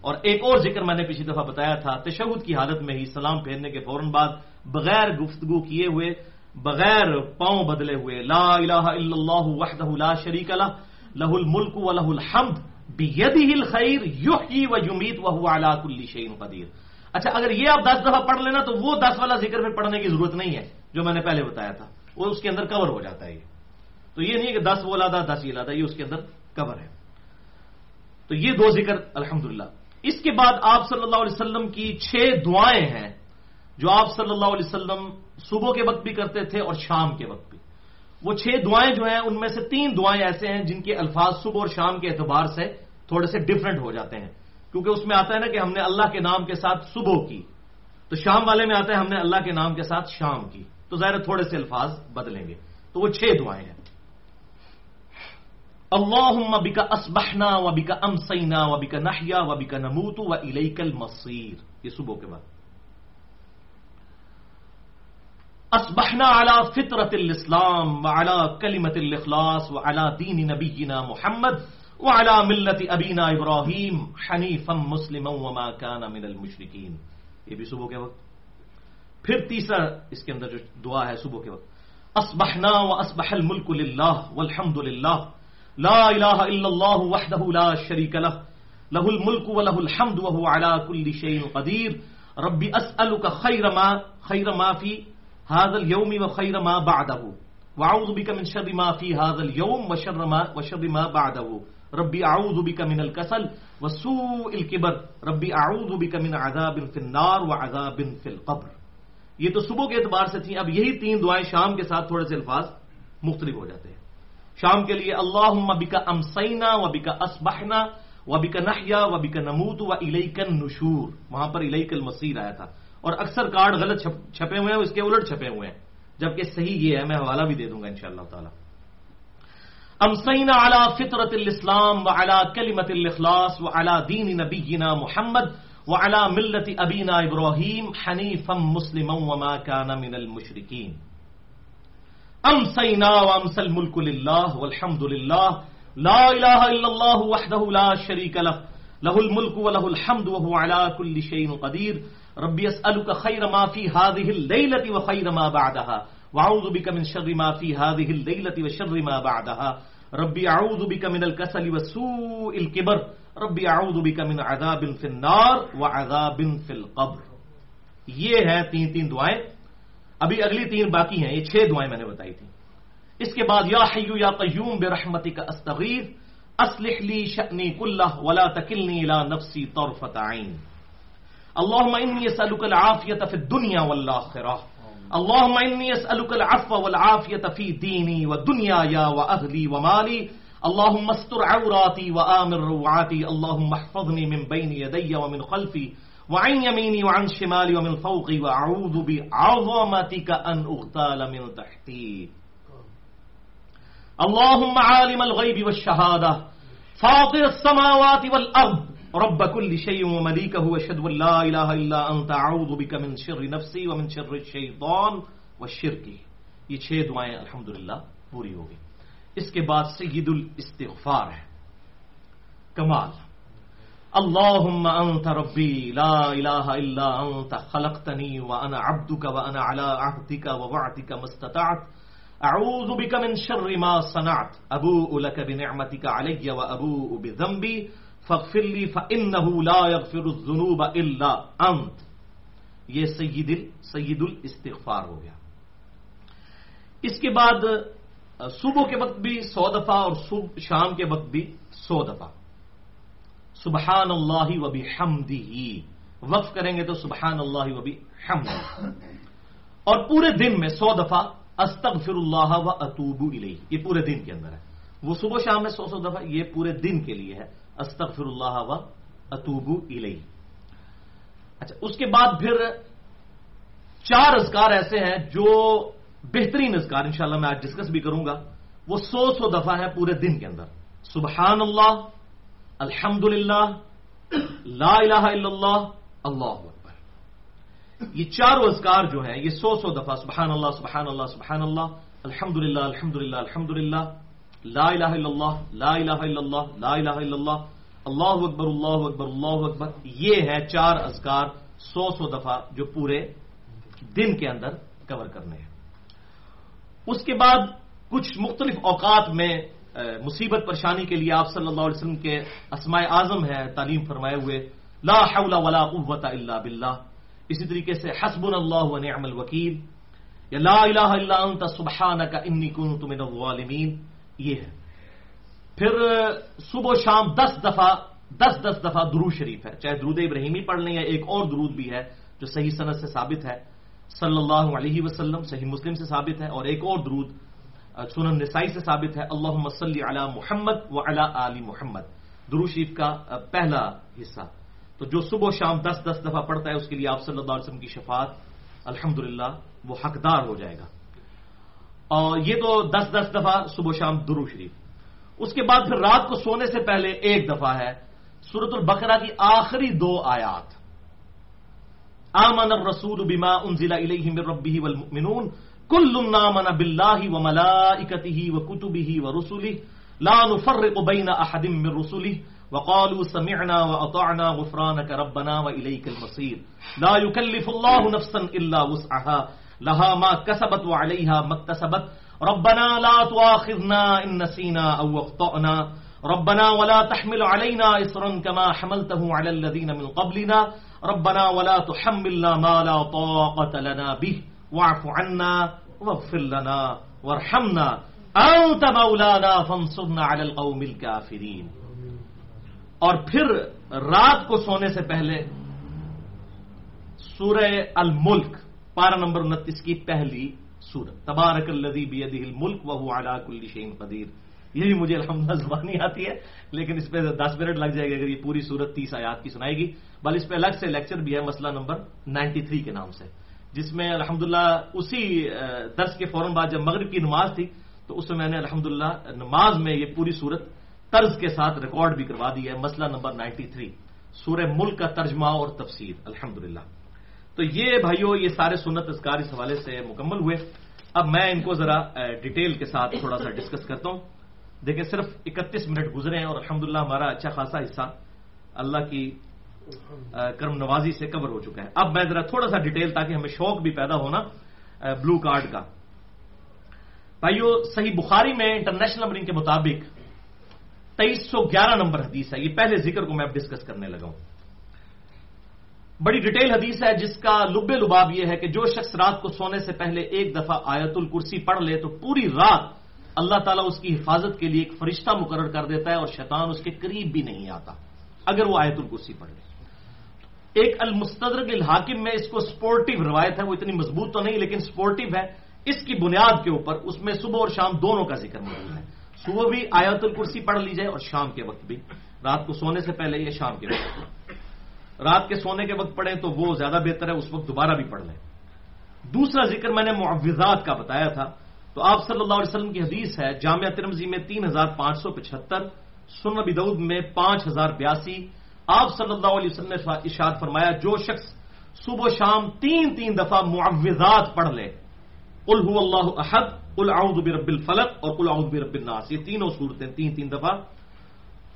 اور ایک اور ذکر میں نے پچھلی دفعہ بتایا تھا، تشہد کی حالت میں ہی سلام پھیرنے کے فوراً بعد بغیر گفتگو کیے ہوئے، بغیر پاؤں بدلے ہوئے، لا الہ الا اللہ وحدہ لا شریک لہ لہ الملک و لہ الحمد بیدہ الخیر یحیی و یمیت وہو علا کل شیء قدیر۔ اچھا اگر یہ آپ دس دفعہ پڑھ لینا تو وہ دس والا ذکر پھر پڑھنے کی ضرورت نہیں ہے، جو میں نے پہلے بتایا تھا۔ وہ اس کے اندر کور ہو جاتا ہے یہ۔ تو یہ نہیں کہ دس وہ لادا دس یہ لادا یہ اس کے اندر کور ہے۔ تو یہ دو ذکر، الحمدللہ۔ اس کے بعد آپ صلی اللہ علیہ وسلم کی چھ دعائیں ہیں جو آپ صلی اللہ علیہ وسلم صبح کے وقت بھی کرتے تھے اور شام کے وقت بھی۔ وہ چھ دعائیں جو ہیں، ان میں سے تین دعائیں ایسے ہیں جن کے الفاظ صبح اور شام کے اعتبار سے تھوڑے سے ڈفرنٹ ہو جاتے ہیں۔ کیونکہ اس میں آتا ہے نا کہ ہم نے اللہ کے نام کے ساتھ صبح کی۔ تو شام والے میں آتا ہے ہم نے اللہ کے نام کے ساتھ شام کی۔ تو ظاہر تھوڑے سے الفاظ بدلیں گے تو وہ چھ دعائیں ہیں اللہ بک اسبحنا و بک امسینا و بک نحیا و بک نموت و الیک المصیر یہ صبح کے بعد اسبحنا على فطرت الاسلام وعلى کلمت الاخلاص وعلى دین نبینا محمد وعلى ملت ابینا ابراہیم حنیفا مسلما وما كان من المشرکین یہ بھی صبح کے وقت پھر تیسرا اس کے اندر جو دعا ہے صبح کے وقت اسبحنا و اسبح الملک للہ والحمد للہ لا الہ الا اللہ وحدہ لا شریک لہ لہ الملک و لہ الحمد وهو على كل شيء قدیر ربی اسألک خیر ما خیر ما فی هذا اليوم وخير ما بعده واعوذ بك من شر ما في هذا اليوم وشر ما وشر ما بعده ربی اعوذ بك من الكسل وسوء الكبر ربی اعوذ بك من عذاب في النار وعذاب في القبر یہ تو صبح کے اعتبار سے تھیں، اب یہی تین دعائیں شام کے ساتھ تھوڑے سے الفاظ مختلف ہو جاتے ہیں۔ شام کے لیے اللہ بکا امسینا و بکا اسبحنا و بکا نحیا و بکا نموت و الیکن نشور وہاں پر الیک المسیر آیا تھا۔ اور اکثر کارڈ غلط چھپے ہوئے ہیں، اس کے الٹ چھپے ہوئے ہیں۔ جبکہ صحیح یہ ہے، میں حوالہ بھی دے دوں گا ان شاء اللہ تعالی۔ امسینا اعلی فطرت الاسلام و اعلی کلیمت الاخلاص و اعلی دین نبینا محمد وعلى ملة أبينا إبراهيم حنيفا مسلما وما كان من المشركين. أمسينا وأمسى الملك لله والحمد لله. لا إله إلا الله وحده لا شريك له. له الملك وله الحمد وهو على كل شيء قدير. ربي أسألك خير ما في هذه الليلة وخير ما بعدها. وأعوذ بك من شر ما في هذه الليلة وشر ما بعدها. ربي أعوذ بك من الكسل وسوء الكبر. ربی اعوذ بک من عذاب فی النار و عذاب فی القبر۔ یہ ہے تین تین دعائیں۔ ابھی اگلی تین باقی ہیں، یہ چھ دعائیں میں نے بتائی تھی اس کے بعد یا حیو یا قیوم برحمتک استغیر اصلح لی شأنی کلہ ولا تکلنی الى نفسی طرفت عین۔ اللهم انی اسألک العافیت فی الدنیا والآخرہ اللهم انی اسألک العفو والعافیت فی دینی و دنیا و اہلی اللهم استر عوراتي وآمن روعاتي. اللهم احفظني من بين يدي ومن خلفي وعن يميني وعن شمالي ومن فوقي. وأعوذ بعظمتك أن أغتال من تحتي. اللهم عالم الغيب والشهادة. فاطر السماوات والأرض. رب كل شيء ومليكه. وأشهد أن لا إله إلا أنت. أعوذ بك من شر نفسي ومن شر الشيطان والشرك. یہ چھ دعائیں الحمدللہ پوری ہو اس کے بعد سید الاستغفار ہے۔ کمال۔ اللهم انت ربي لا اله الا انت خلقتني وانا عبدك وانا على عهدك ووعدك ما استطعت۔ اعوذ بك من شر ما صنعت۔ ابوء لك بنعمتك علي وابوء بذنبي فاغفر لي فانه لا يغفر الذنوب الا انت۔ یہ سید سید الاستغفار ہو گیا۔ اس کے بعد صبح کے وقت بھی سو دفعہ اور صبح شام کے وقت بھی سو دفعہ۔ سبحان اللہ وبی حمدی ہی وقف کریں گے تو سبحان اللہ وبی حمد اور پورے دن میں سو دفعہ استغفر اللہ و اطوب الیہ۔ یہ پورے دن کے اندر ہے۔ وہ صبح شام میں سو سو دفعہ، یہ پورے دن کے لیے ہے۔ استغفر اللہ و اطوب الیہ۔ اچھا اس کے بعد پھر چار اذکار ایسے ہیں جو بہترین اذکار انشاءاللہ میں آج ڈسکس بھی کروں گا۔ وہ سو سو دفعہ ہے پورے دن کے اندر۔ سبحان اللہ الحمد للہ لا الہ الا اللہ اللہ اکبر۔ یہ چاروں اذکار جو ہیں، یہ سو سو دفعہ سبحان اللہ سبحان اللہ سبحان اللہ الحمد للہ الحمد للہ الحمد للہ لا الہ الا اللہ، لا الہ الا اللہ، لا الہ الا اللہ اللہ اکبر اللہ اکبر اللہ اکبر۔ یہ ہے چار اذکار سو سو دفعہ جو پورے دن کے اندر کور کرنے ہیں۔ اس کے بعد کچھ مختلف اوقات میں مصیبت پریشانی کے لیے آپ صلی اللہ علیہ وسلم کے اسماء اعظم ہے تعلیم فرمائے ہوئے، لا حول ولا قوت الا باللہ۔ اسی طریقے سے حسب اللہ و نعم الوکیل۔ یا لا الہ الا انت، سبحانک انی کنت من الظالمین۔ یہ ہے۔ پھر صبح و شام دس دفعہ، دس دس دفعہ درود شریف ہے۔ چاہے درود ابراہیمی پڑھ لیں یا ایک اور درود بھی ہے جو صحیح صنعت سے ثابت ہے۔ صلی اللہ علیہ وسلم صحیح مسلم سے ثابت ہے اور ایک اور درود سنن نسائی سے ثابت ہے اللہ مسلی علی محمد و علی علی محمد۔ درو شریف کا پہلا حصہ۔ تو جو صبح و شام دس دس دفعہ پڑھتا ہے، اس کے لیے آپ صلی اللہ علیہ وسلم کی شفاعت الحمد وہ حقدار ہو جائے گا۔ اور یہ تو دس دس دفعہ صبح و شام درو شریف۔ اس کے بعد پھر رات کو سونے سے پہلے ایک دفعہ ہے سورت البقرہ کی آخری دو آیات۔ آمن الرسول بما أنزل الیہ من ربہ والمؤمنون. کل آمن باللہ وملائکتہ وکتبہ ورسلہ لا نفرق بین أحد من رسلہ وقالوا سمعنا وأطعنا غفرانك ربنا وإليك المصير. لا يكلف الله نفسا إلا وسعها. لها ما كسبت وعليها ما اكتسبت. ربنا لا تؤاخذنا إن نسينا أو أخطأنا. ربنا ولا تحمل علينا اسرا كما حملته على الذين من قبلنا. ربنا ولا تحملنا ما لا طاقة لنا به. واعف عنا واغفر لنا وارحمنا. أنت مولانا فانصرنا على القوم الكافرين. اور پھر رات کو سونے سے پہلے سورہ الملک پارا نمبر انتیس کی پہلی سورت تبارک الذی بیدہ الملک وہو علا کل شین قدیر. یہ بھی مجھے الحمدللہ زبانی آتی ہے، لیکن اس پہ دس منٹ لگ جائے گا اگر یہ پوری صورت تیس آیات کی سنائے گی. بل اس پہ الگ سے لیکچر بھی ہے، مسئلہ نمبر نائنٹی تھری کے نام سے۔ جس میں الحمدللہ اسی درس کے فوراً بعد جب مغرب کی نماز تھی، تو اس میں میں نے الحمدللہ نماز میں یہ پوری صورت طرز کے ساتھ ریکارڈ بھی کروا دی ہے، مسئلہ نمبر نائنٹی تھری، سورہ ملک کا ترجمہ اور تفسیر، الحمدللہ۔ تو یہ بھائیو، یہ سارے سنت اذکار اس حوالے سے مکمل ہوئے۔ اب میں ان کو ذرا ڈیٹیل کے ساتھ تھوڑا سا ڈسکس کرتا ہوں۔ دیکھیں، صرف اکتیس منٹ گزرے ہیں اور الحمدللہ ہمارا اچھا خاصا حصہ اللہ کی کرم نوازی سے کور ہو چکا ہے۔ اب میں ذرا تھوڑا سا ڈیٹیل تاکہ ہمیں شوق بھی پیدا ہونا بلو کارڈ کا۔ بھائیو، صحیح بخاری میں انٹرنیشنل نمبرنگ کے مطابق تیئیس سو گیارہ نمبر حدیث ہے۔ یہ پہلے ذکر کو میں اب ڈسکس کرنے لگا ہوں۔ بڑی ڈیٹیل حدیث ہے، جس کا لب لباب یہ ہے کہ جو شخص رات کو سونے سے پہلے ایک دفعہ آیت الکرسی پڑھ لے تو پوری رات اللہ تعالیٰ اس کی حفاظت کے لیے ایک فرشتہ مقرر کر دیتا ہے اور شیطان اس کے قریب بھی نہیں آتا، اگر وہ آیت الکرسی پڑھ لے۔ ایک المستدرک الحاکم میں اس کو سپورٹو روایت ہے، وہ اتنی مضبوط تو نہیں، لیکن سپورٹو ہے۔ اس کی بنیاد کے اوپر، اس میں صبح اور شام دونوں کا ذکر موجود ہے۔ صبح بھی آیت الکرسی پڑھ لی جائے اور شام کے وقت بھی۔ رات کو سونے سے پہلے یا شام کے وقت۔ رات کے سونے کے وقت پڑھیں تو وہ زیادہ بہتر ہے، اس وقت دوبارہ بھی پڑھ لیں۔ دوسرا ذکر میں نے معوضات کا بتایا تھا۔ تو آپ صلی اللہ علیہ وسلم کی حدیث ہے، جامعہ ترمزی میں تین ہزار پانچ سو پچہتر سن بدعود میں پانچ ہزار بیاسی آپ صلی اللہ علیہ وسلم نے اشاد فرمایا، جو شخص صبح و شام تین تین دفعہ معوضات پڑھ لے الح اللہ احد الاؤد برب الفلق اور الاؤد برب الناس، یہ تینوں صورتیں تین تین دفعہ،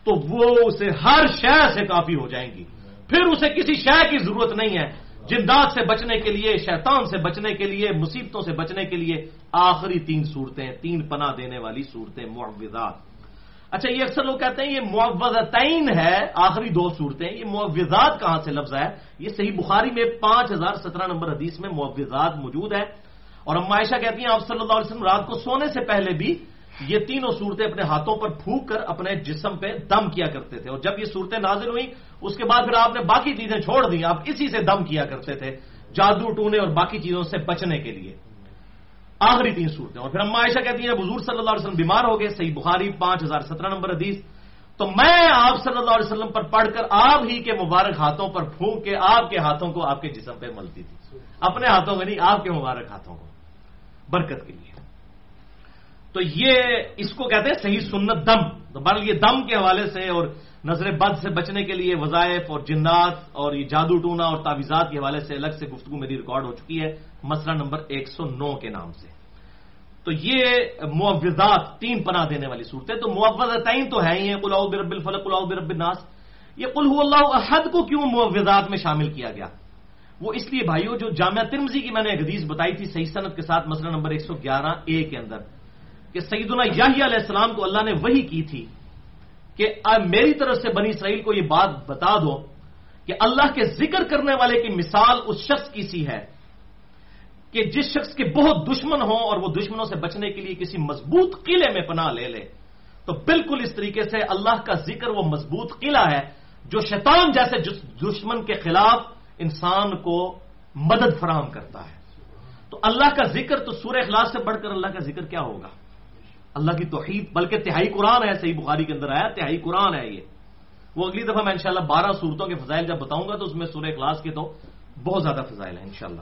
تو وہ اسے ہر شے سے کافی ہو جائیں گی۔ پھر اسے کسی شے کی ضرورت نہیں ہے۔ جندات سے بچنے کے لیے، شیطان سے بچنے کے لیے، مصیبتوں سے بچنے کے لیے آخری تین صورتیں، تین پناہ دینے والی صورتیں، معوضات۔ اچھا یہ اکثر لوگ کہتے ہیں یہ معوضتین ہے، آخری دو صورتیں، یہ معوضات کہاں سے لفظ ہے یہ صحیح بخاری میں پانچ ہزار سترہ نمبر حدیث میں معوضات موجود ہے اور ام عائشہ کہتی ہیں، آپ صلی اللہ علیہ وسلم رات کو سونے سے پہلے بھی یہ تینوں صورتیں اپنے ہاتھوں پر پھونک کر اپنے جسم پہ دم کیا کرتے تھے۔ اور جب یہ صورتیں نازل ہوئی اس کے بعد پھر آپ نے باقی چیزیں چھوڑ دی آپ اسی سے دم کیا کرتے تھے، جادو ٹونے اور باقی چیزوں سے بچنے کے لیے۔ آخری تین صورتیں اور پھر اما عائشہ کہتی ہیں، حضور صلی اللہ علیہ وسلم بیمار ہو گئے، صحیح بخاری، پانچ ہزار سترہ نمبر حدیث۔ تو میں آپ صلی اللہ علیہ وسلم پر پڑھ کر آپ ہی کے مبارک ہاتھوں پر پھونک کے آپ کے ہاتھوں کو آپ کے جسم پہ ملتی تھی۔ اپنے ہاتھوں میں نہیں، آپ کے مبارک ہاتھوں کو۔ برکت کے لیے۔ تو یہ اس کو کہتے ہیں صحیح سنت دم۔ تو بہرحال یہ دم کے حوالے سے اور نظر بد سے بچنے کے لیے وظائف اور جنات اور یہ جادو ٹونا اور تعویزات کے حوالے سے الگ سے گفتگو میری ریکارڈ ہو چکی ہے، مسئلہ نمبر ایک سو نو کے نام سے۔ تو یہ معوضات تین پناہ دینے والی صورتیں، تو معوضتین تو ہے ہی ہیں قلاؤ برب الفلق قلاؤ برب الناس۔ یہ قل اللہ احد کو کیوں معوضات میں شامل کیا گیا؟ وہ اس لیے بھائیوں جو جامعہ ترمزی کی میں نے حدیث بتائی تھی صحیح صنعت کے ساتھ، مسئلہ نمبر ایک سو گیارہ اے کے اندر، کہ سیدنا یاہی علیہ السلام کو اللہ نے وہی کی تھی۔ کہ میری طرف سے بنی اسرائیل کو یہ بات بتا دو کہ اللہ کے ذکر کرنے والے کی مثال اس شخص کی سی ہے کہ جس شخص کے بہت دشمن ہوں اور وہ دشمنوں سے بچنے کے لیے کسی مضبوط قلعے میں پناہ لے لے، تو بالکل اس طریقے سے اللہ کا ذکر وہ مضبوط قلعہ ہے جو شیطان جیسے دشمن کے خلاف انسان کو مدد فراہم کرتا ہے۔ تو اللہ کا ذکر تو سورہ اخلاص سے بڑھ کر اللہ کا ذکر کیا ہوگا؟ اللہ کی توحید، بلکہ تہائی قرآن ہے، صحیح بخاری کے اندر آیا، تہائی قرآن ہے یہ۔ وہ اگلی دفعہ میں انشاءاللہ بارہ صورتوں کے فضائل جب بتاؤں گا تو اس میں سورہ اخلاص کے تو بہت زیادہ فضائل ہیں انشاءاللہ۔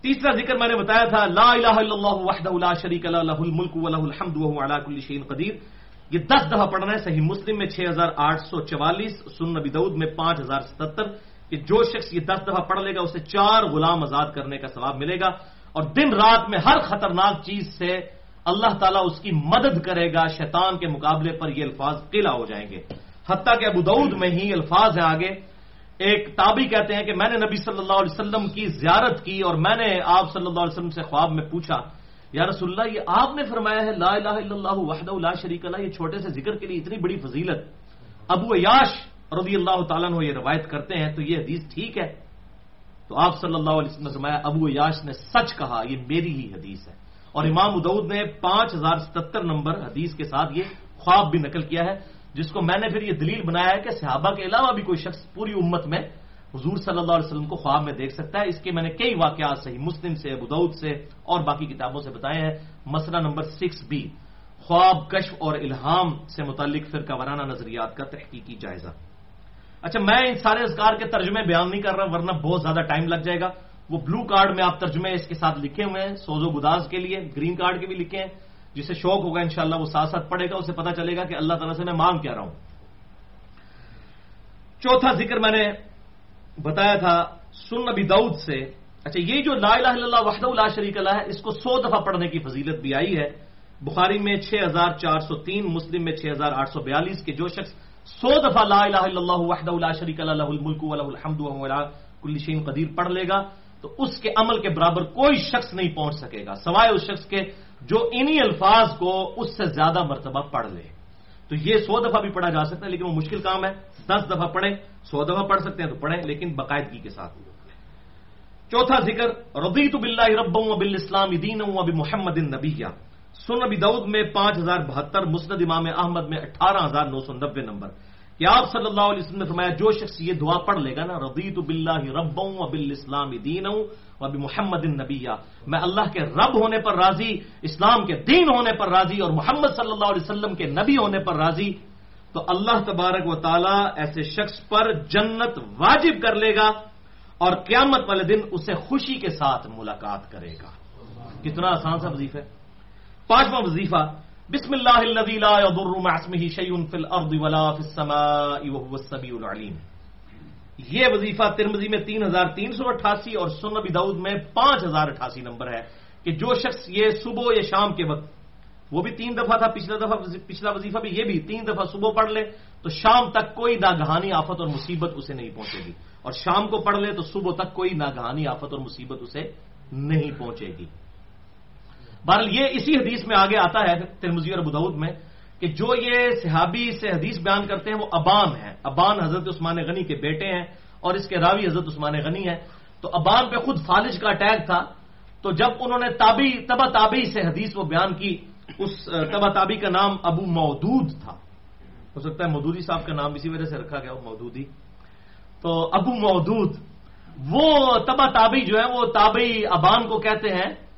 تیسرا ذکر میں نے بتایا تھا، لا الہ الا اللہ وحدہ لا شریک له الملک وله الحمد وهو على كل شيء قدیر۔ یہ دس دفعہ پڑھنا ہے صحیح مسلم میں چھ ہزار آٹھ سو چوالیس سن نبی دعود میں پانچ ہزار ستر کہ جو شخص یہ دس دفعہ پڑھ لے گا، اسے چار غلام آزاد کرنے کا ثواب ملے گا۔ اور دن رات میں ہر خطرناک چیز سے اللہ تعالیٰ اس کی مدد کرے گا، شیطان کے مقابلے پر یہ الفاظ قلعہ ہو جائیں گے۔ حتیٰ کہ ابو دعود میں ہی الفاظ ہیں آگے۔ ایک تابی کہتے ہیں کہ میں نے نبی صلی اللہ علیہ وسلم کی زیارت کی اور میں نے آپ صلی اللہ علیہ وسلم سے خواب میں پوچھا، یا رسول اللہ، یہ آپ نے فرمایا ہے لا الہ الا اللہ وحدہ لا شریک اللہ، یہ چھوٹے سے ذکر کے لیے اتنی بڑی فضیلت۔ ابو عیاش رضی اللہ تعالیٰ نے یہ روایت کرتے ہیں، تو یہ حدیث ٹھیک ہے۔ تو آپ صلی اللہ علیہ وسلم نے فرمایا، ابو عیاش نے سچ کہا، یہ میری ہی حدیث ہے۔ اور امام ادعود نے پانچ ہزار ستر نمبر حدیث کے ساتھ یہ خواب بھی نقل کیا ہے، جس کو میں نے پھر یہ دلیل بنایا ہے کہ صحابہ کے علاوہ بھی کوئی شخص پوری امت میں حضور صلی اللہ علیہ وسلم کو خواب میں دیکھ سکتا ہے۔ اس کے میں نے کئی واقعات صحیح مسلم سے ابود سے اور باقی کتابوں سے بتائے ہیں۔ مسئلہ نمبر سکس بی خواب، کشف اور الہام سے متعلق فرقہ وارانہ نظریات کا تحقیقی جائزہ۔ اچھا میں ان سارے اذکار کے ترجمے بیان نہیں کر رہا ورنہ بہت زیادہ ٹائم لگ جائے گا۔ وہ بلو کارڈ میں آپ ترجمے اس کے ساتھ لکھے ہوئے ہیں، سوزو گداز کے لیے گرین کارڈ کے بھی لکھے ہیں، جسے شوق ہوگا انشاءاللہ وہ ساتھ ساتھ پڑھے گا، اسے پتا چلے گا کہ اللہ تعالیٰ سے میں مانگ کیا رہا ہوں۔ چوتھا ذکر میں نے بتایا تھا سن نبی دعود سے۔ اچھا یہ جو لا الہ الا اللہ وحدہ لا شریک اللہ ہے، اس کو سو دفعہ پڑھنے کی فضیلت بھی آئی ہے۔ بخاری میں چھ ہزار چار سو تین، مسلم میں چھ ہزار آٹھ سو بیالیس کے جو شخص سو دفعہ لا الہ الا اللہ وحدہ لا شریک اللہ الملک الحمد کل شین قدیر پڑھ لے گا۔ تو اس کے عمل کے برابر کوئی شخص نہیں پہنچ سکے گا، سوائے اس شخص کے جو انہی الفاظ کو اس سے زیادہ مرتبہ پڑھ لے۔ تو یہ سو دفعہ بھی پڑھا جا سکتا ہے، لیکن وہ مشکل کام ہے۔ دس دفعہ پڑھیں، سو دفعہ پڑھ سکتے ہیں تو پڑھیں، لیکن باقاعدگی کے ساتھ۔ چوتھا ذکر ربیت بلّہ رب بل اسلام دین ابی محمد نبیہ سن نبی دعود میں پانچ ہزار بہتر، مسند امام احمد میں اٹھارہ ہزار نو سو نبے نمبر۔ کہ آپ صلی اللہ علیہ وسلم نے فرمایا، جو شخص یہ دعا پڑھ لے گا نا ربیت بلّہ رب بل اسلام دین ہوں ابھی محمد نبیہ میں اللہ کے رب ہونے پر راضی، اسلام کے دین ہونے پر راضی اور محمد صلی اللہ علیہ وسلم کے نبی ہونے پر راضی، تو اللہ تبارک و تعالی ایسے شخص پر جنت واجب کر لے گا اور قیامت والے دن اسے خوشی کے ساتھ ملاقات کرے گا. کتنا آسان سا وظیفہ ہے. پانچواں وظیفہ بسم اللہ الذي لا يضر مع اسمه شيء في الارض ولا في السماء وهو السميع العليم یہ وظیفہ ترمزی میں تین ہزار تین سو اٹھاسی اور سن نبی دعود میں پانچ ہزار اٹھاسی نمبر ہے کہ جو شخص یہ صبح یا شام کے وقت وہ بھی تین دفعہ تھا، پچھلا دفعہ پچھلا وظیفہ بھی یہ بھی تین دفعہ صبح پڑھ لے تو شام تک کوئی ناگہانی، آفت اور مصیبت اسے نہیں پہنچے گی۔ اور شام کو پڑھ لے تو صبح تک کوئی ناگہانی، آفت اور مصیبت اسے نہیں پہنچے گی۔ بہرحال یہ اسی حدیث میں آگے آتا ہے ترمزی اور بدعود میں کہ جو یہ صحابی سے حدیث بیان کرتے ہیں وہ ابان ہیں۔ ابان حضرت عثمان غنی کے بیٹے ہیں اور اس کے راوی حضرت عثمان غنی ہیں۔ تو ابان پہ خود فالج کا اٹیک تھا۔ تو جب انہوں نے تابی تبا تابی سے حدیث وہ بیان کی، اس تبا تابی کا نام ابو مودود تھا۔ ہو سکتا ہے مودودی صاحب کا نام اسی وجہ سے رکھا گیا مودودی۔ تو ابو مودود، وہ تبا تابی جو ہے وہ تابی ابان کو کہتے ہیں۔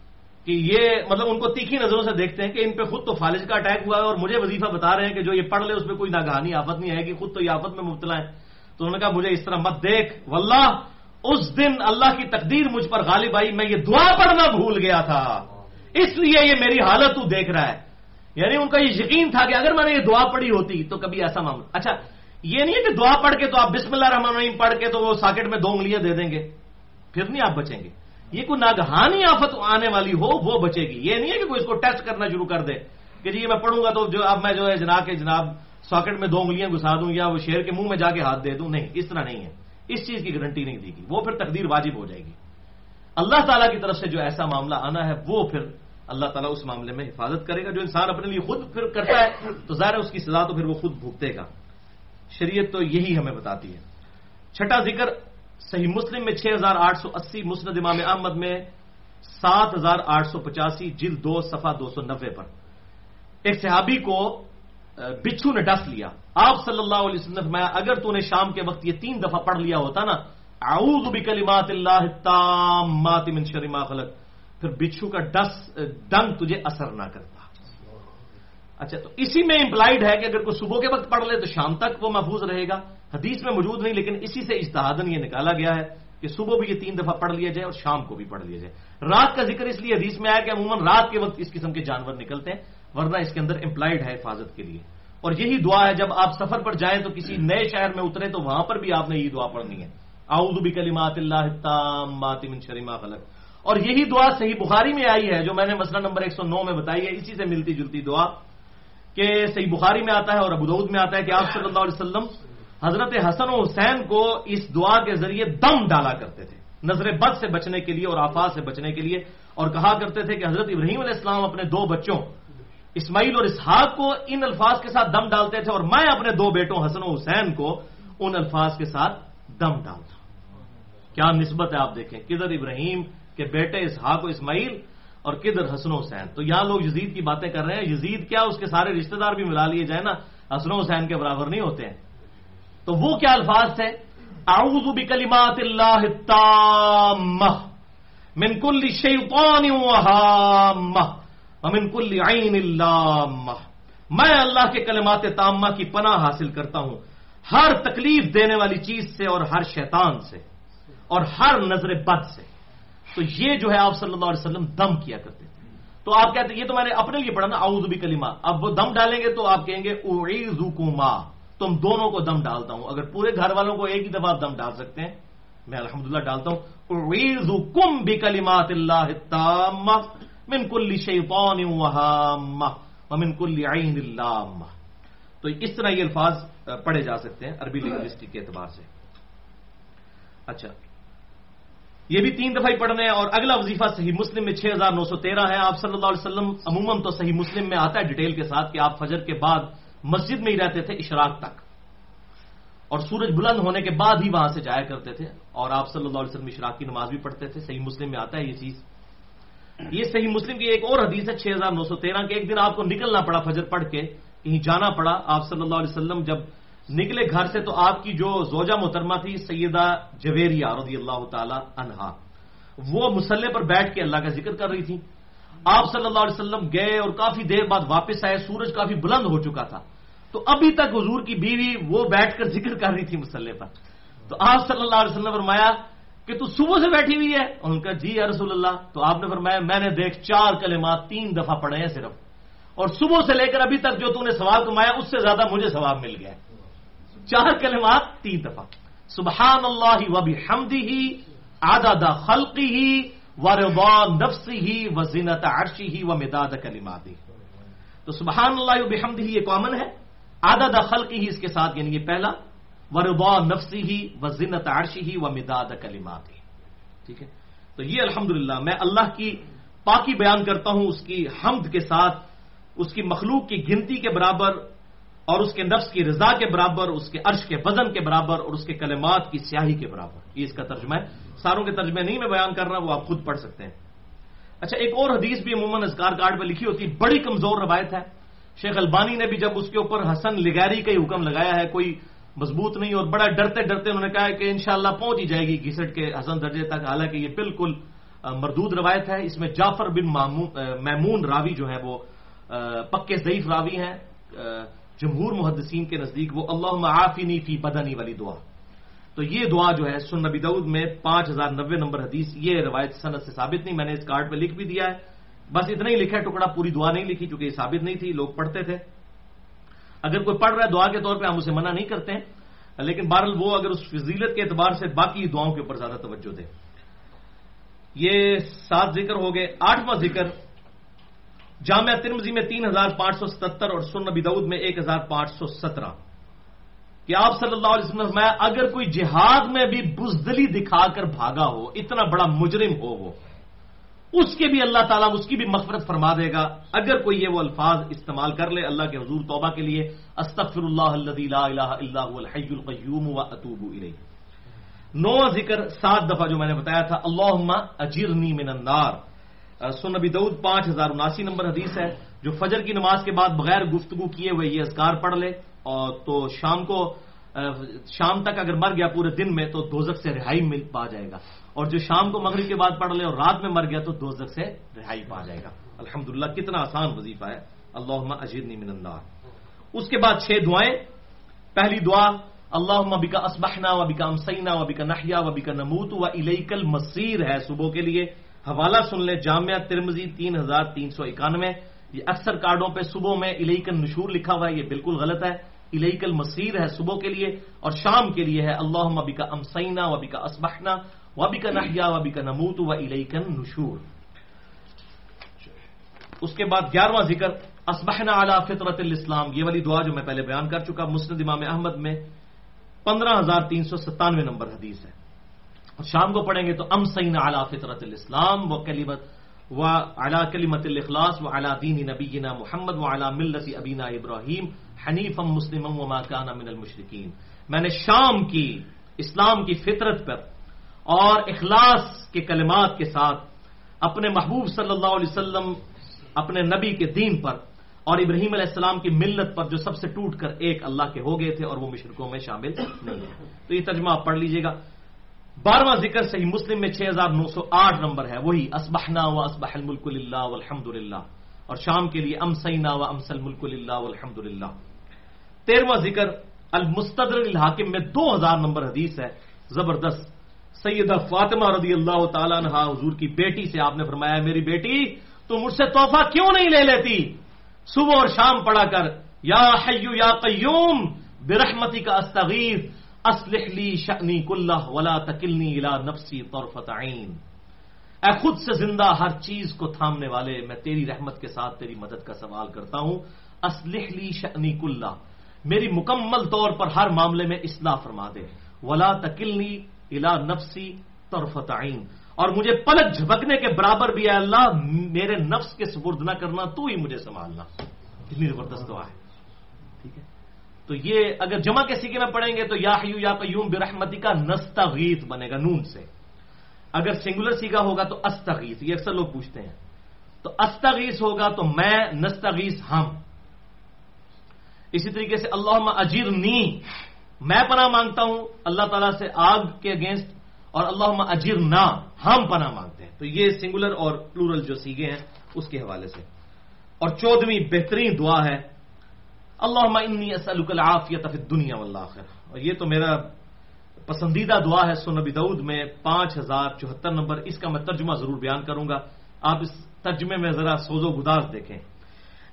کہ یہ مطلب ان کو تیکھی نظروں سے دیکھتے ہیں کہ ان پہ خود تو فالج کا اٹیک ہوا ہے اور مجھے وظیفہ بتا رہے ہیں کہ جو یہ پڑھ لے اس پہ کوئی ناگہانی آفت نہیں آئے گی، خود تو یہ آفت میں مبتلا ہے تو انہوں نے کہا، مجھے اس طرح مت دیکھ۔ واللہ، اس دن اللہ کی تقدیر مجھ پر غالب آئی، میں یہ دعا پڑھنا بھول گیا تھا۔ اس لیے یہ میری حالت تو دیکھ رہا ہے۔ یعنی ان کا یہ یقین تھا کہ اگر میں نے یہ دعا پڑھی ہوتی تو کبھی ایسا معاملہ اچھا یہ نہیں ہے کہ دعا پڑھ کے تو آپ بسم اللہ الرحمن الرحیم پڑھ کے تو وہ ساکٹ میں دو انگلیاں دے دیں گے۔ پھر نہیں آپ بچیں گے۔ یہ کوئی ناگہانی آفت آنے والی ہو، وہ بچے گی۔ یہ نہیں ہے کہ کوئی اس کو ٹیسٹ کرنا شروع کر دے کہ جی میں پڑھوں گا تو جو اب میں جو ہے جناب کے جناب ساکٹ میں دو انگلیاں گھسا دوں یا وہ شیر کے منہ میں جا کے ہاتھ دے دوں۔ نہیں، اس طرح نہیں ہے۔ اس چیز کی گارنٹی نہیں دی گی وہ پھر تقدیر واجب ہو جائے گی۔ اللہ تعالیٰ کی طرف سے جو ایسا معاملہ آنا ہے، وہ پھر اللہ تعالیٰ اس معاملے میں حفاظت کرے گا۔ جو انسان اپنے لیے خود پھر کرتا ہے، تو ظاہر اس کی سزا تو پھر وہ خود بھگتے گا۔ شریعت تو یہی ہمیں بتاتی ہے۔ چھٹا ذکر صحیح مسلم میں چھ ہزار آٹھ سو اسی مسند امام احمد میں سات ہزار آٹھ سو پچاسی جلد دو صفحہ دو سو نبے پر۔ ایک صحابی کو بچھو نے ڈس لیا۔ آپ صلی اللہ علیہ وسلم میں اگر تو نے شام کے وقت یہ تین دفعہ پڑھ لیا ہوتا نا، اعوذ بکلمات اللہ التامات من شر ما خلق، پھر بچھو کا ڈس ڈنگ تجھے اثر نہ کرتا۔ اچھا تو اسی میں امپلائڈ ہے کہ اگر کوئی صبح کے وقت پڑھ لے تو شام تک وہ محفوظ رہے گا۔ حدیث میں موجود نہیں، لیکن اسی سے اجتہادن یہ نکالا گیا ہے کہ صبح بھی یہ تین دفعہ پڑھ لیا جائے اور شام کو بھی پڑھ لیا جائے۔ رات کا ذکر اس لیے حدیث میں آیا کہ عموماً رات کے وقت اس قسم کے جانور نکلتے ہیں، ورنہ اس کے اندر امپلائڈ ہے حفاظت کے لیے۔ اور یہی دعا ہے، جب آپ سفر پر جائیں تو کسی نئے شہر میں اترے تو وہاں پر بھی آپ نے یہی دعا پڑھنی ہے۔ آؤد بھی کلیمات اللہ من شریما خلق۔ اور یہی دعا صحیح بخاری میں آئی ہے، جو میں نے مسئلہ نمبر ایک سو نو میں بتائی ہے۔ اسی سے ملتی جلتی دعا کہ صحیح بخاری میں آتا ہے اور ابود میں آتا ہے کہ آپ صلی اللہ علیہ وسلم حضرت حسن و حسین کو اس دعا کے ذریعے دم ڈالا کرتے تھے۔ نظر بد سے بچنے کے لیے اور آفات سے بچنے کے لیے اور کہا کرتے تھے کہ حضرت ابراہیم علیہ السلام اپنے دو بچوں، اسماعیل اور اسحاق کو ان الفاظ کے ساتھ دم ڈالتے تھے اور میں اپنے دو بیٹوں حسن و حسین کو ان الفاظ کے ساتھ دم ڈالتا۔ کیا نسبت ہے آپ دیکھیں، کدھر ابراہیم کے بیٹے اسحاق و اسماعیل اور کدھر حسن و حسین؟ تو یہاں لوگ یزید کی باتیں کر رہے ہیں۔ یزید کیا اس کے سارے رشتہ دار بھی ملا لیے جائیں نا؟ حسن و حسین کے برابر نہیں ہوتے ہیں۔ تو وہ کیا الفاظ تھے؟ اعوذ بکلمات اللہ التامہ، من کل شیطان وہامہ ومن کل عین اللامہ۔ میں اللہ کے کلمات تامہ کی پناہ حاصل کرتا ہوں، ہر تکلیف دینے والی چیز سے اور ہر شیطان سے، اور ہر نظر بد سے۔ تو یہ جو ہے آپ صلی اللہ علیہ وسلم دم کیا کرتے تھے۔ تو آپ کہتے ہیں، یہ تو میں نے اپنے لیے پڑھا نا، اعوذ بھی کلمہ اب وہ دم ڈالیں گے تو آپ کہیں گے، اعیذکما۔ تم دونوں کو دم ڈالتا ہوں۔ اگر پورے گھر والوں کو ایک ہی دفعہ دم ڈال سکتے ہیں، میں الحمدللہ ڈالتا ہوں۔ اعیذکم بکلمات اللہ التامہ من کل شیطان وہامہ ومن کل عین اللامہ۔ تو اس طرح یہ الفاظ پڑھے جا سکتے ہیں عربی لنگوسٹک کے اعتبار سے۔ اچھا یہ بھی تین دفعہ ہی پڑھنے ہیں اور اگلا وظیفہ صحیح مسلم میں چھ ہزار نو سو تیرہ ہے۔ آپ صلی اللہ علیہ وسلم، عموماً تو صحیح مسلم میں آتا ہے ڈیٹیل کے ساتھ کہ آپ فجر کے بعد مسجد میں ہی رہتے تھے اشراق تک۔ اور سورج بلند ہونے کے بعد ہی وہاں سے جایا کرتے تھے۔ اور آپ صلی اللہ علیہ وسلم اشراق کی نماز بھی پڑھتے تھے۔ صحیح مسلم میں آتا ہے یہ چیز۔ یہ صحیح مسلم کی ایک اور حدیث ہے چھ ہزار نو سو تیرہ کے ایک دن آپ کو نکلنا پڑا فجر پڑھ کے کہیں جانا پڑا۔ آپ صلی اللہ علیہ وسلم جب نکلے گھر سے تو آپ کی جو زوجہ محترمہ تھی، سیدہ جویریہ رضی اللہ تعالی عنہا وہ مسلح پر بیٹھ کے اللہ کا ذکر کر رہی تھی آپ صلی اللہ علیہ وسلم گئے اور کافی دیر بعد واپس آئے، سورج کافی بلند ہو چکا تھا۔ تو ابھی تک حضور کی بیوی وہ بیٹھ کر ذکر کر رہی تھی مسلح پر۔ تو آپ صلی اللہ علیہ وسلم فرمایا کہ تو صبح سے بیٹھی ہوئی ہے۔ ان کا جی یا رسول اللہ، تو آپ نے فرمایا، میں نے دیکھ چار کلمات، تین دفعہ پڑھے ہیں صرف۔ اور صبح سے لے کر ابھی تک جو تم نے ثواب کمایا اس سے زیادہ مجھے ثواب مل گیا چار کلمات، تین دفعہ۔ سبحان اللہ و بھی حمدی ہی آداد خلقی ہی و نفسی ہی و زینت عرشی ہی و مداد کلماتی تو سبحان اللہ و بحمدی ہی یہ کامن ہے. آداد خلقی ہی اس کے ساتھ یعنی یہ پہلا و نفسی ہی و زینت عرشی ہی و مداد کلماتی ٹھیک ہے؟ تو یہ الحمدللہ، میں اللہ کی پاکی بیان کرتا ہوں اس کی حمد کے ساتھ، اس کی مخلوق کی گنتی کے برابر اور اس کے نفس کی رضا کے برابر، اس کے عرش کے وزن کے برابر اور اس کے کلمات کی سیاہی کے برابر۔ یہ اس کا ترجمہ ہے۔ ساروں کے ترجمے نہیں میں بیان کر رہا، وہ آپ خود پڑھ سکتے ہیں۔ اچھا ایک اور حدیث بھی عموماً ازکار کارڈ پہ لکھی ہوتی، بڑی کمزور روایت ہے۔ شیخ البانی نے بھی جب اس کے اوپر حسن لگاری کا ہی حکم لگایا ہے، کوئی مضبوط نہیں اور بڑا ڈرتے ڈرتے انہوں نے کہا کہ انشاءاللہ پہنچ ہی جائے گی گھسٹ کے حسن درجے تک۔ حالانکہ یہ بالکل مردود روایت ہے۔ اس میں جعفر بن میمون راوی جو ہے وہ پکے ضعیف راوی ہیں۔ جمہور محدثین کے نزدیک وہ اللہ معافینی فی بدنی والی دعا۔ تو یہ دعا جو ہے سن نبی دعود میں پانچ ہزار نبے نمبر حدیث، یہ روایت صنعت سے ثابت نہیں، میں نے اس کارڈ پہ لکھ بھی دیا ہے۔ بس اتنا ہی لکھا ہے، ٹکڑا پوری دعا نہیں لکھی چونکہ یہ ثابت نہیں تھی، لوگ پڑھتے تھے۔ اگر کوئی پڑھ رہا ہے دعا کے طور پہ، ہم اسے منع نہیں کرتے ہیں۔ لیکن بہرحال وہ اگر اس فضیلت کے اعتبار سے باقی دعاؤں کے اوپر زیادہ توجہ دے۔ یہ سات ذکر ہو گئے، آٹھواں ذکر جامعہ ترمزی میں تین ہزار پانچ سو ستر اور سن نبی دعود میں ایک ہزار پانچ سو سترہ۔ کہ آپ صلی اللہ علیہ وسلم میں اگر کوئی جہاد میں بھی بزدلی دکھا کر بھاگا ہو، اتنا بڑا مجرم ہو وہ، اس کے بھی اللہ تعالیٰ اس کی بھی مغفرت فرما دے گا۔ اگر کوئی یہ وہ الفاظ استعمال کر لے اللہ کے حضور توبہ کے لیے استغفر اللہ لا الہ الا هو الحی القیوم و اتوب الیہ۔ نو ذکر، سات دفعہ جو میں نے بتایا تھا، اللہم اجرنی من النار۔ سن نبی دعود پانچ ہزار اناسی نمبر حدیث ہے، جو فجر کی نماز کے بعد بغیر گفتگو کیے ہوئے یہ اذکار پڑھ لے۔ اور تو شام کو شام تک اگر مر گیا پورے دن میں تو دوزک سے رہائی مل پا جائے گا۔ اور جو شام کو مغرب کے بعد پڑھ لے اور رات میں مر گیا تو دوزک سے رہائی پا جائے گا۔ الحمد کتنا آسان وظیفہ ہے۔ اللہ اجرنی من النار۔ اس کے بعد چھ دعائیں۔ پہلی دعا اللہ بکا اسبحنا و بکا امسینا و بکا نحیا و بکا نموت و الیکل مسیر ہے صبح کے لیے۔ حوالہ سن لیں جامعہ ترمزی تین ہزار تین سو اکانوے۔ یہ اکثر کارڈوں پہ صبح میں الیکن نشور لکھا ہوا ہے، یہ بالکل غلط ہے۔ الیکل مسیر ہے صبح کے لیے اور شام کے لیے ہے اللہ مبی کا امسینا وبی کا اسبحنا وبی کا نحیا وبی کا نموت و الیکن نشور اس کے بعد گیارہواں ذکر اسبحنا علی فطرت الاسلام۔ یہ والی دعا جو میں پہلے بیان کر چکا، مسند امام احمد میں پندرہ ہزار تین سو ستانوے نمبر حدیث ہے۔ شام کو پڑھیں گے تو ام سعین اعلیٰ فطرت الاسلام و کلیمت و اعلیٰ کلیمت الاخلاص و اعلیٰ دین نبینا محمد و اعلیٰ ملت ابینا ابراہیم حنیف مسلم و ماکان من المشرقین میں نے شام کی اسلام کی فطرت پر اور اخلاص کے کلمات کے ساتھ اپنے محبوب صلی اللہ علیہ وسلم، اپنے نبی کے دین پر اور ابراہیم علیہ السلام کی ملت پر جو سب سے ٹوٹ کر ایک اللہ کے ہو گئے تھے اور وہ مشرقوں میں شامل نہیں ہے تو یہ ترجمہ آپ پڑھ لیجیے گا۔ بارہواں ذکر صحیح مسلم میں چھ ہزار نو سو آٹھ نمبر ہے، وہی اسبحنا و اسبح الملک اللہ الحمد للہ، اور شام کے لیے ام سینا و امسل ملک اللہ الحمد للہ۔ تیرواں ذکر المستدر الحاکم میں دو ہزار نمبر حدیث ہے، زبردست۔ سیدہ فاطمہ رضی اللہ تعالیٰ عنہ حضور کی بیٹی سے آپ نے فرمایا، میری بیٹی، تو مجھ سے تحفہ کیوں نہیں لے لیتی؟ صبح اور شام پڑھا کر، یا حیو یا قیوم برحمتی کا استغیث اسلح لی شأنی کلہ ولا تکلنی الى نفسی طرفت عین اے خود سے زندہ ہر چیز کو تھامنے والے، میں تیری رحمت کے ساتھ تیری مدد کا سوال کرتا ہوں. اسلح لی شأنی کلہ میری مکمل طور پر ہر معاملے میں اصلاح فرما دے. ولا تکلنی الى نفسی طرفت عین. اور مجھے پلک جھپکنے کے برابر بھی ہے اللہ، میرے نفس کے سپرد نہ کرنا، تو ہی مجھے سنبھالنا. کتنی زبردست دعا ہے. تو یہ اگر جمع کے سیکھے میں پڑھیں گے تو یا حیو یا قیوم برحمتی کا نستغیث بنے گا نون سے۔ اگر سنگولر سیکھا ہوگا تو استغیث، یہ اکثر لوگ پوچھتے ہیں۔ تو استغیث ہوگا تو میں، نستغیث ہم۔ اسی طریقے سے اللہ اجیر نی میں پناہ مانگتا ہوں، اللہ تعالیٰ سے آگ کے اگینسٹ، اور اللہ اجیر نہ ہم پناہ مانگتے ہیں۔ تو یہ سنگولر اور پلورل جو سیگے ہیں، اس کے حوالے سے۔ اور چودہویں بہترین دعا ہے اللہ انی اسلک العافیت فی دنیا والآخرہ اور یہ تو میرا پسندیدہ دعا ہے سنبی دعود میں پانچ ہزار چوہتر نمبر۔ اس کا میں ترجمہ ضرور بیان کروں گا۔ آپ اس ترجمے میں ذرا سوز و گداز دیکھیں۔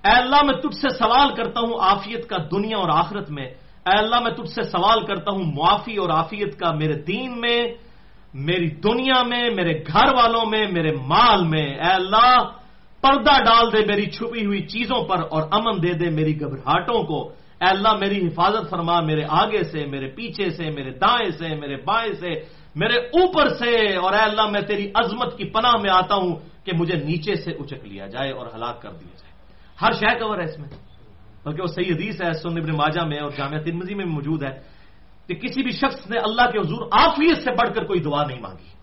اے اللہ، میں تجھ سے سوال کرتا ہوں آفیت کا دنیا اور آخرت میں۔ اے اللہ، میں تجھ سے سوال کرتا ہوں معافی اور آفیت کا میرے دین میں، میری دنیا میں، میرے گھر والوں میں، میرے مال میں۔ اے اللہ پردہ ڈال دے میری چھپی ہوئی چیزوں پر اور امن دے دے میری گھبراہٹوں کو۔ اے اللہ، میری حفاظت فرما، میرے آگے سے، میرے پیچھے سے، میرے دائیں سے، میرے بائیں سے، میرے اوپر سے۔ اور اے اللہ، میں تیری عظمت کی پناہ میں آتا ہوں کہ مجھے نیچے سے اچک لیا جائے اور ہلاک کر دیا جائے۔ ہر شہ کور ہے اس میں۔ بلکہ وہ صحیح حدیث ہے سن ابن ماجہ میں اور جامعہ ترمزی میں موجود ہے کہ کسی بھی شخص نے اللہ کے حضور آفیت سے بڑھ کر کوئی دعا نہیں مانگی۔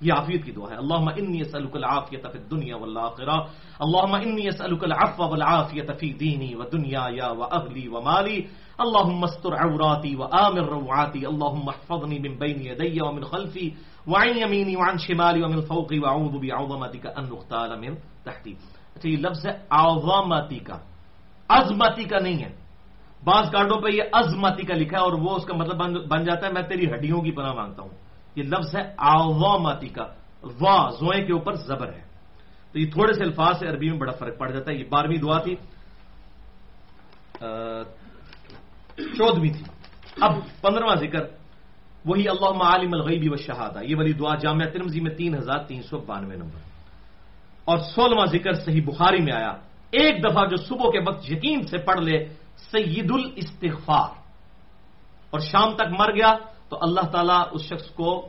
یہ عافیت کی دعا ہے۔ اللہ انی اسألک العافیت فی الدنیا والآخرہ۔ اللہم انی اسألک العفو والعافیت فی دینی و دنیا یا و اغلی و مالی۔ اللہم استر عوراتی و آمر روعاتی اللہم احفظنی من بین یدی و من خلفی۔ وعن یمینی وعن شمالی ومن فوقی وعوذ بعظمتی کا ان نختال من تحتی۔ اچھا یہ لفظ ہے عظمتی کا عظمتی کا نہیں ہے۔ بعض کارڈوں پہ یہ عظمتی کا لکھا ہے اور وہ اس کا مطلب بن جاتا ہے، میں تیری ہڈیوں کی پناہ مانگتا ہوں۔ یہ لفظ ہے آواتی کا۔ وا زوئے کے اوپر زبر ہے۔ تو یہ تھوڑے سے الفاظ سے عربی میں بڑا فرق پڑ جاتا ہے۔ یہ بارہویں دعا تھی۔ چودہویں تھی۔ اب پندرہواں ذکر۔ وہی اللہ عالم الغیبی و شہادہ یہ والی دعا جامعہ ترمزی میں تین ہزار تین سو بانوے نمبر۔ اور سولہواں ذکر صحیح بخاری میں آیا۔ ایک دفعہ جو صبح کے وقت یقین سے پڑھ لے سید الاستغفار اور شام تک مر گیا۔ تو اللہ تعالیٰ اس شخص کو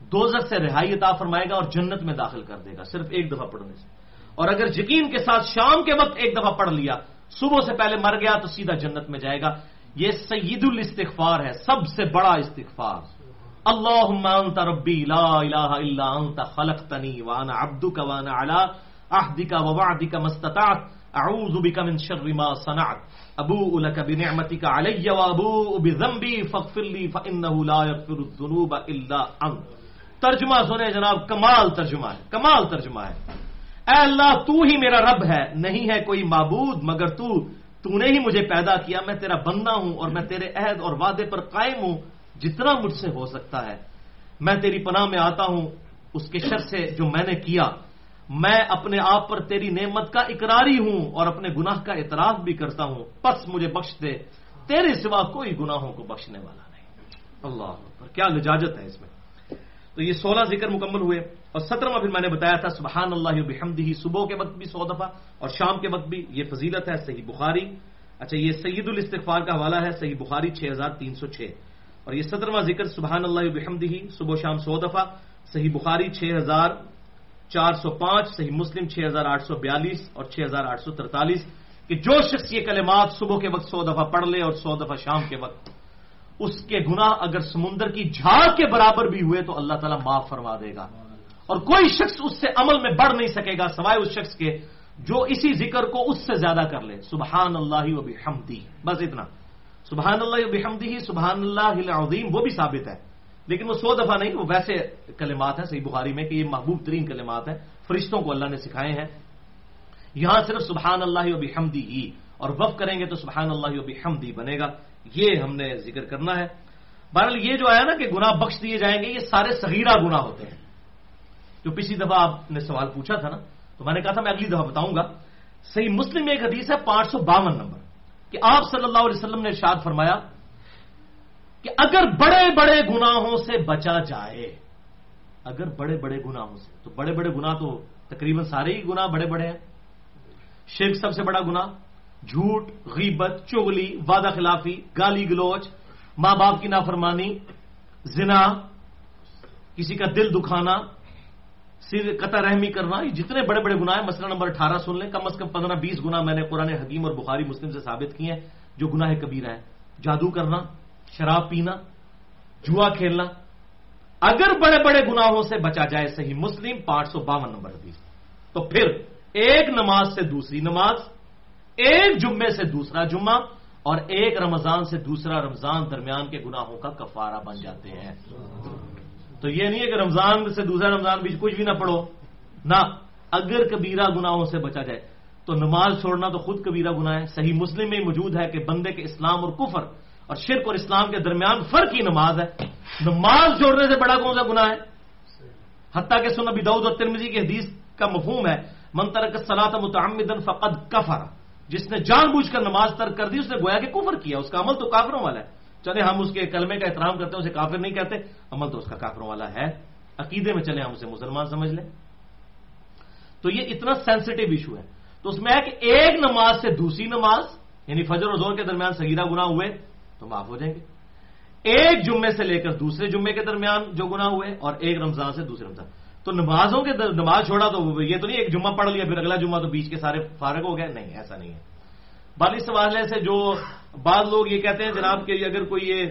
دوزر سے رہائی عطا فرمائے گا اور جنت میں داخل کر دے گا، صرف ایک دفعہ پڑھنے سے۔ اور اگر یقین کے ساتھ شام کے وقت ایک دفعہ پڑھ لیا، صبح سے پہلے مر گیا تو سیدھا جنت میں جائے گا۔ یہ سید الاستغفار ہے، سب سے بڑا استغفار۔ اللہ انت ربی، لا الہ الا انت، خلقتنی، وانا عبدک، وانا علی عہدک ووعدک مستطاعت اعوذ بک من شر ما صنعت. ابو لك بنعمتك علي وابو بذنبي. فاغفر لي فانه لا يغفر الذنوب الا انت ترجمہ سنے جناب، کمال ترجمہ ہے، کمال ترجمہ ہے۔ اے اللہ، تو ہی میرا رب ہے، نہیں ہے کوئی معبود، مگر تو تو نے ہی مجھے پیدا کیا۔ میں تیرا بندہ ہوں اور میں تیرے عہد اور وعدے پر قائم ہوں، جتنا مجھ سے ہو سکتا ہے۔ میں تیری پناہ میں آتا ہوں، اس کے شر سے جو میں نے کیا میں اپنے آپ پر تیری نعمت کا اقراری ہوں اور اپنے گناہ کا اعتراف بھی کرتا ہوں، پس مجھے بخش دے تیرے سوا کوئی گناہوں کو بخشنے والا نہیں۔ اللہ پر کیا لجاجت ہے اس میں۔ تو یہ سولہ ذکر مکمل ہوئے اور سترواں پھر میں نے بتایا تھا سبحان اللہ بحمدہ، صبح کے وقت بھی سو دفعہ اور شام کے وقت بھی یہ فضیلت ہے، صحیح بخاری۔ اچھا یہ سید الاستغفار کا حوالہ ہے، صحیح بخاری چھ ہزار تین سو چھ۔ اور یہ سترواں ذکر سبحان اللہ بحمدہ، صبح شام سو دفعہ، صحیح بخاری چھ ہزار چار سو پانچ، صحیح مسلم، چھ ہزار آٹھ سو بیالیس اور چھ ہزار آٹھ سو ترتالیس کہ جو شخص یہ کلمات صبح کے وقت سو دفعہ پڑھ لے اور سو دفعہ شام کے وقت، اس کے گناہ اگر سمندر کی جھاگ کے برابر بھی ہوئے تو اللہ تعالیٰ معاف فرما دے گا۔ اور کوئی شخص اس سے عمل میں بڑھ نہیں سکے گا سوائے اس شخص کے جو اسی ذکر کو اس سے زیادہ کر لے۔ سبحان اللہ و بحمدی بس اتنا۔ سبحان اللہ و بحمدی سبحان اللہ عظیم وہ بھی ثابت ہے۔ لیکن وہ سو دفعہ نہیں، وہ ویسے کلمات ہیں، صحیح بخاری میں کہ یہ محبوب ترین کلمات ہیں، فرشتوں کو اللہ نے سکھائے ہیں۔ یہاں صرف سبحان اللہ و بحمدی ہی، اور وف کریں گے تو سبحان اللہ و بحمدی بنے گا۔ یہ ہم نے ذکر کرنا ہے۔ بہرحال یہ جو آیا نا کہ گناہ بخش دیے جائیں گے، یہ سارے صغیرہ گناہ ہوتے ہیں۔ جو پچھلی دفعہ آپ نے سوال پوچھا تھا نا، تو میں نے کہا تھا میں اگلی دفعہ بتاؤں گا۔ صحیح مسلم میں ایک حدیث ہے، پانچ سو باون نمبر، کہ آپ صلی اللہ علیہ وسلم نے ارشاد فرمایا کہ اگر بڑے بڑے گناہوں سے بچا جائے، اگر بڑے بڑے گناہوں سے، تو بڑے بڑے گناہ تو تقریباً سارے ہی گناہ بڑے بڑے ہیں۔ شرک سب سے بڑا گناہ، جھوٹ، غیبت چگلی وعدہ خلافی، گالی گلوچ، ماں باپ کی نافرمانی، زنا، کسی کا دل دکھانا، سر قطع رحمی کرنا، یہ جتنے بڑے بڑے گناہ ہیں، مسئلہ نمبر اٹھارہ سن لیں۔ کم از کم پندرہ بیس گنا میں نے قرآن حکیم اور بخاری مسلم سے ثابت کیے ہیں، جو گناہ کبیرہ ہے جادو کرنا شراب پینا، جوا کھیلنا۔ اگر بڑے بڑے گناہوں سے بچا جائے صحیح مسلم، پانچ سو باون نمبر حدیث۔ تو پھر ایک نماز سے دوسری نماز، ایک جمعے سے دوسرا جمعہ اور ایک رمضان سے دوسرا رمضان درمیان کے گناہوں کا کفارہ بن جاتے ہیں۔ تو یہ نہیں ہے کہ رمضان سے دوسرا رمضان بھی کچھ بھی نہ پڑھو۔ نہ، اگر کبیرہ گناہوں سے بچا جائے۔ تو نماز چھوڑنا تو خود کبیرہ گناہ ہے۔ صحیح مسلم میں موجود ہے کہ بندے کے اسلام اور کفر اور شرک اور اسلام کے درمیان فرق ہی نماز ہے۔ نماز چھوڑنے سے بڑا کون سا گناہ ہے؟ حتیٰ کہ سن ابی دعود اور ترمزی کی حدیث کا مفہوم ہے منترک صلاح متعمدن فقد کفر جس نے جان بوجھ کر نماز ترک کر دی، اس نے گویا کہ کفر کیا، اس کا عمل تو کافروں والا ہے۔ چلے ہم اس کے کلمے کا احترام کرتے ہیں، اسے کافر نہیں کہتے، عمل تو اس کا کافروں والا ہے۔ عقیدے میں چلے ہم اسے مسلمان سمجھ لیں۔ تو یہ اتنا سینسٹیو ایشو ہے۔ تو اس میں ہے کہ ایک نماز سے دوسری نماز یعنی فجر و زور کے درمیان سگیرہ گنا ہوئے تو معاف ہو جائیں گے۔ ایک جمعے سے لے کر دوسرے جمعے کے درمیان جو گنا ہوئے اور ایک رمضان سے دوسرے رمضان۔ تو نمازوں کے نماز چھوڑا تو یہ تو نہیں ایک جمعہ پڑھ لیا، پھر اگلا جمعہ تو بیچ کے سارے فارغ ہو گئے۔ نہیں، ایسا نہیں ہے۔ بالی سوالے سے جو بعض لوگ یہ کہتے ہیں، جناب، کہ اگر کوئی یہ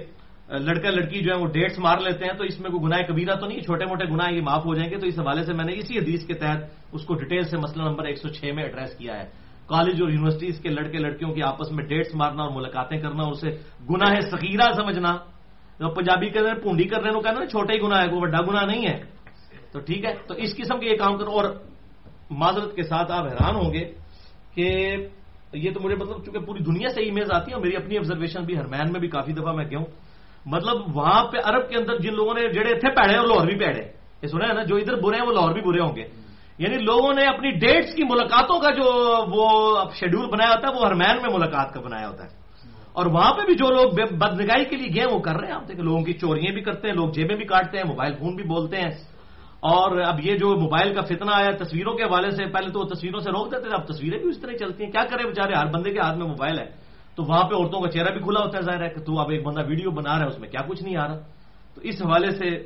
لڑکا لڑکی جو ہے وہ ڈیٹس مار لیتے ہیں تو اس میں کوئی گناہ کبیرہ تو نہیں؟ چھوٹے موٹے گناہ یہ معاف ہو جائیں گے۔ تو اس حوالے سے میں نے اسی حدیث کے تحت اس کو ڈیٹیل سے مسئلہ نمبر ایک سو چھ میں ایڈریس کیا ہے۔ کالج اور یونیورسٹیز کے لڑکے لڑکیوں کی آپس میں ڈیٹس مارنا اور ملاقاتیں کرنا اور اسے گناہ سکیرہ سمجھنا۔ پنجابی کے اندر پونڈی کرنے کو کہنا چھوٹا ہی گناہ ہے، کوئی بڑا گناہ نہیں ہے۔ تو ٹھیک ہے، تو اس قسم کے یہ کام کرو۔ اور معذرت کے ساتھ آپ حیران ہوں گے کہ یہ تو مجھے مطلب چونکہ پوری دنیا سے ای میز آتی ہے اور میری اپنی آبزرویشن بھی ہرمین میں بھی کافی دفعہ میں کہوں مطلب وہاں پہ عرب کے اندر جن لوگوں نے جڑے تھے پیڑے اور لاہور بھی پیڑے یہ سنا ہے نا، جو ادھر برے ہیں، وہ لاہور بھی برے ہوں گے۔ یعنی لوگوں نے اپنی ڈیٹس کی ملاقاتوں کا جو وہ شیڈول بنایا ہوتا ہے، وہ ہرمین میں ملاقات کا بنایا ہوتا ہے۔ اور وہاں پہ بھی جو لوگ بدنگائی کے لیے گئے، وہ کر رہے ہیں۔ آپ دیکھیں، لوگوں کی چوریاں بھی کرتے ہیں، لوگ جیبیں بھی کاٹتے ہیں موبائل فون بھی بولتے ہیں۔ اور اب یہ جو موبائل کا فتنہ آیا، تصویروں کے حوالے سے پہلے تو وہ تصویروں سے روک دیتے تھے، اب تصویریں بھی اس طرح چلتی ہیں۔ کیا کرے بےچارے ہر بندے کے ہاتھ میں موبائل ہے۔ تو وہاں پہ عورتوں کا چہرہ بھی کھلا ہوتا ہے، ظاہر ہے کہ تو اب ایک بندہ ویڈیو بنا رہا ہے، اس میں کیا کچھ نہیں آ رہا۔ تو اس حوالے سے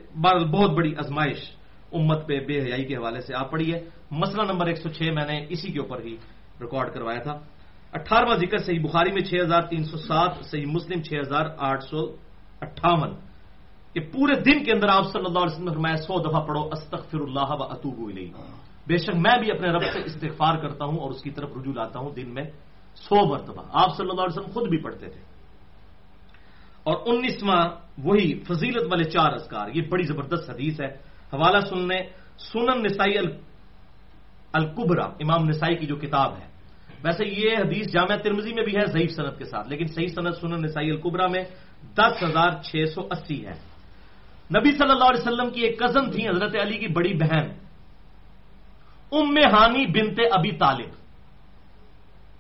بہت بڑی ازمائش امت پہ بے حیائی کے حوالے سے آپ پڑھی ہے مسئلہ نمبر ایک سو چھ میں نے اسی کے اوپر ہی ریکارڈ کروایا تھا۔ اٹھارہواں ذکر صحیح بخاری میں چھ ہزار تین سو سات، صحیح مسلم چھ ہزار آٹھ سو اٹھاون۔ کہ پورے دن کے اندر آپ صلی اللہ علیہ وسلم فرمایا، سو دفعہ پڑھو استغفر اللہ و اطوب الیہ۔ بے شک میں بھی اپنے رب سے استغفار کرتا ہوں اور اس کی طرف رجوع لاتا ہوں دن میں سو مرتبہ۔ آپ صلی اللہ علیہ وسلم خود بھی پڑھتے تھے۔ اور انیسواں وہی فضیلت والے چار ازکار یہ بڑی زبردست حدیث ہے۔ حوالہ سننے، سنن نسائی القبرا امام نسائی کی جو کتاب ہے۔ ویسے یہ حدیث جامعہ ترمزی میں بھی ہے، ضعیف صنعت کے ساتھ، لیکن صحیح صنعت سنن نسائی القبرا میں دس ہزار چھ سو اسی ہے۔ نبی صلی اللہ علیہ وسلم کی ایک کزن تھی حضرت علی کی بڑی بہن۔ ام ہانی بنتے ابھی طالب۔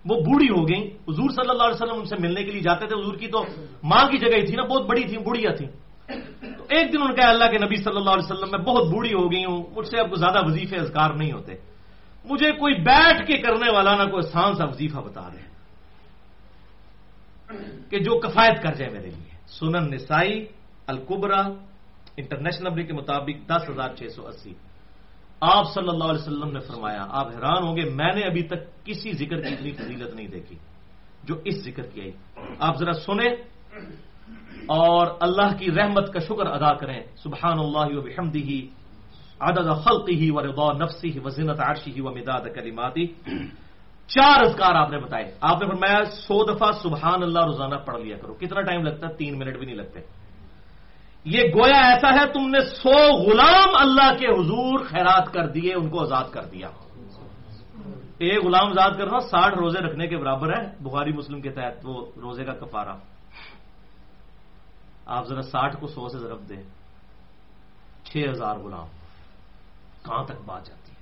وہ بوڑھی ہو گئی حضور صلی اللہ علیہ وسلم ان سے ملنے کے لیے جاتے تھے۔ حضور کی تو ماں کی جگہ ہی تھی نا، بہت بڑی تھی بڑھیا تھی تو ایک دن ان کا اللہ کے نبی صلی اللہ علیہ وسلم، میں بہت بوڑھی ہو گئی ہوں، مجھ سے اب کو زیادہ وظیفے اذکار نہیں ہوتے۔ مجھے کوئی بیٹھ کے کرنے والا نہ کوئی آسان سا وظیفہ بتا دے کہ جو کفایت کر جائے میرے لیے۔ سنن نسائی القبرا انٹرنیشنل نمبر کے مطابق دس ہزار چھ سو اسی۔ آپ صلی اللہ علیہ وسلم نے فرمایا، آپ حیران ہوں گے، میں نے ابھی تک کسی ذکر کی اتنی فضیلت نہیں دیکھی جو اس ذکر کی آئی۔ آپ ذرا سنیں۔ اور اللہ کی رحمت کا شکر ادا کریں۔ سبحان اللہ و بحمدہ ہی عدد خلقی ہی و رضا نفسی ہی و زنت عرشی ہی و مداد کلماتی۔ چار اذکار آپ نے بتائے۔ آپ نے فرمایا، سو دفعہ سبحان اللہ روزانہ پڑھ لیا کرو۔ کتنا ٹائم لگتا ہے؟ تین منٹ بھی نہیں لگتے۔ یہ گویا ایسا ہے، تم نے سو غلام اللہ کے حضور خیرات کر دیے، ان کو آزاد کر دیا۔ ایک غلام آزاد کرنا ساٹھ روزے رکھنے کے برابر ہے۔ بخاری مسلم کے تحت وہ روزے کا کفارہ۔ آپ ذرا ساٹھ کو سو سے ضرب دیں۔ چھ ہزار غلام۔ کہاں تک بات جاتی ہے؟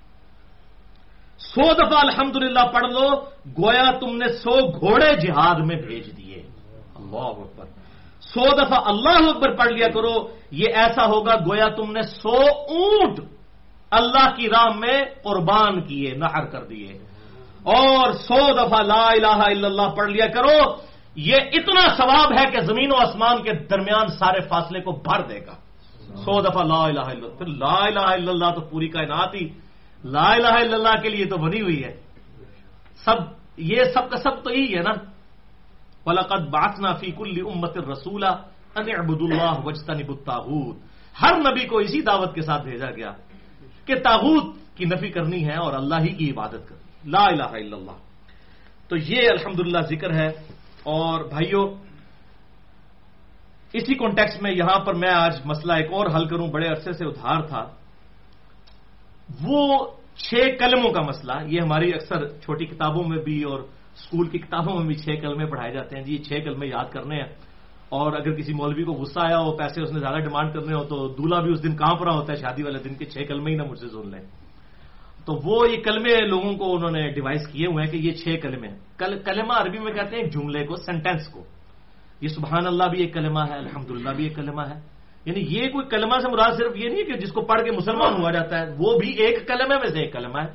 سو دفعہ الحمدللہ پڑھ لو، گویا تم نے سو گھوڑے جہاد میں بھیج دیے۔ اللہ اکبر۔ سو دفعہ اللہ اکبر پڑھ لیا کرو، یہ ایسا ہوگا، گویا تم نے سو اونٹ اللہ کی راہ میں قربان کیے، نہر کر دیے۔ اور سو دفعہ لا الہ الا اللہ پڑھ لیا کرو یہ اتنا ثواب ہے کہ زمین و آسمان کے درمیان سارے فاصلے کو بھر دے گا۔ سو دفعہ لا الہ الا اللہ۔ پھر لا الہ الا اللہ تو پوری کائنات ہی۔ لا الہ الا اللہ کے لیے تو بنی ہوئی ہے۔ سب، یہ سب کا سب تو یہی ہے نا۔ ولاقت بات فی کل امت رسولہ ان ابود اللہ وجتا نبود ہر نبی کو اسی دعوت کے ساتھ بھیجا گیا کہ تاغوت کی نفی کرنی ہے اور اللہ ہی کی عبادت کرنی۔ لا الہ الا اللہ۔ تو یہ الحمدللہ ذکر ہے۔ اور بھائیوں اسی کانٹیکس میں یہاں پر میں آج مسئلہ ایک اور حل کروں، بڑے عرصے سے ادھار تھا۔ وہ چھ کلموں کا مسئلہ، یہ ہماری اکثر چھوٹی کتابوں میں بھی اور اسکول کی کتابوں میں بھی چھ کلمے پڑھائے جاتے ہیں۔ جی چھ کلمے یاد کرنے ہیں۔ اور اگر کسی مولوی کو غصہ آیا ہو، پیسے اس نے زیادہ ڈیمانڈ کرنے ہو تو دولہا بھی اس دن کہاں پڑا ہوتا ہے، شادی والے دن کے چھ کلمے ہی نہ مجھ سے سن لیں۔ تو وہ یہ کلمے لوگوں کو انہوں نے ڈیوائس کیے ہوئے ہیں کہ یہ چھ کلمے ہیں۔ کلمہ عربی میں کہتے ہیں جملے کو سینٹینس کو۔ یہ سبحان اللہ بھی ایک کلمہ ہے الحمد بھی ایک کلمہ ہے۔ یعنی یہ کوئی کلمہ سے مراد صرف یہ نہیں کہ جس کو پڑھ کے مسلمان ہوا جاتا ہے، وہ بھی ایک کلمے میں سے ایک کلمہ ہے۔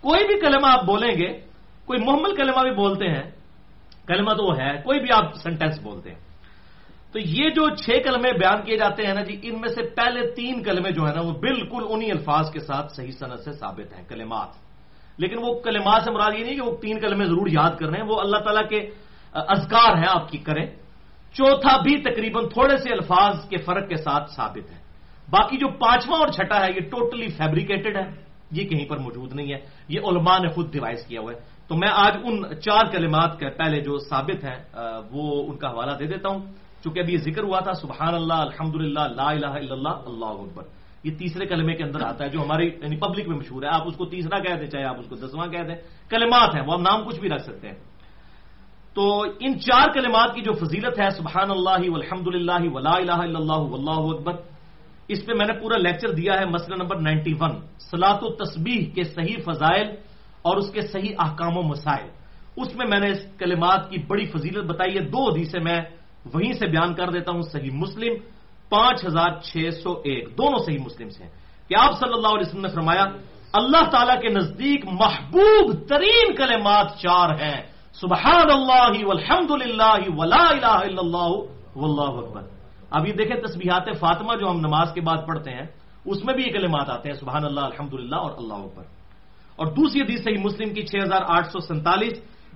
کوئی بھی کلمہ آپ بولیں گے، کوئی محمل کلمہ بھی بولتے ہیں، کلمہ تو وہ ہے، کوئی بھی آپ سینٹینس بولتے ہیں۔ تو یہ جو چھ کلمے بیان کیے جاتے ہیں نا جی ان میں سے پہلے تین کلمے جو ہے نا، وہ بالکل انہی الفاظ کے ساتھ صحیح صنعت سے ثابت ہیں، کلمات۔ لیکن وہ کلمات سے مراد یہ نہیں کہ وہ تین کلمے ضرور یاد کر رہے ہیں، وہ اللہ تعالیٰ کے ازکار ہیں آپ کی کریں۔ چوتھا بھی تقریباً تھوڑے سے الفاظ کے فرق کے ساتھ ثابت ہے باقی جو پانچواں اور چھٹا ہے، یہ ٹوٹلی فیبریکیٹڈ ہے۔ یہ کہیں پر موجود نہیں ہے۔ یہ علماء نے خود ڈیوائز کیا ہوا ہے۔ تو میں آج ان چار کلمات کے پہلے جو ثابت ہیں وہ ان کا حوالہ دے دیتا ہوں۔ چونکہ ابھی یہ ذکر ہوا تھا، سبحان اللہ الحمد للہ لا الہ الا اللہ اللہ اکبر۔ یہ تیسرے کلمے کے اندر آتا ہے جو ہماری یعنی پبلک میں مشہور ہے۔ آپ اس کو تیسرا کہہ دیں، چاہے آپ اس کو دسواں کہہ دیں۔ کلمات ہیں، وہ ہم نام کچھ بھی رکھ سکتے ہیں۔ تو ان چار کلمات کی جو فضیلت ہے، سبحان اللہ الحمد للہ ولا الہ الا اللہ، واللہ اکبر، اس پہ میں نے پورا لیکچر دیا ہے مسئلہ نمبر نائنٹی ون سلاط و تسبیح کے صحیح فضائل اور اس کے صحیح احکام و مسائل۔ اس میں میں نے اس کلمات کی بڑی فضیلت بتائی ہے۔ دو حدیثیں میں وہیں سے بیان کر دیتا ہوں، صحیح مسلم، پانچ ہزار چھ سو ایک۔ دونوں صحیح مسلم سے ہیں۔ کہ آپ صلی اللہ علیہ وسلم نے فرمایا، اللہ تعالیٰ کے نزدیک محبوب ترین کلمات چار ہیں۔ سبحان اللہ والحمد للہ ولا الہ الا اللہ واللہ اکبر۔ اب یہ دیکھیں تسبیحات فاطمہ جو ہم نماز کے بعد پڑھتے ہیں، اس میں بھی یہ کلمات آتے ہیں سبحان اللہ الحمد اور اللہ اکبر۔ اور دوسری حدیث صحیح مسلم کی 6847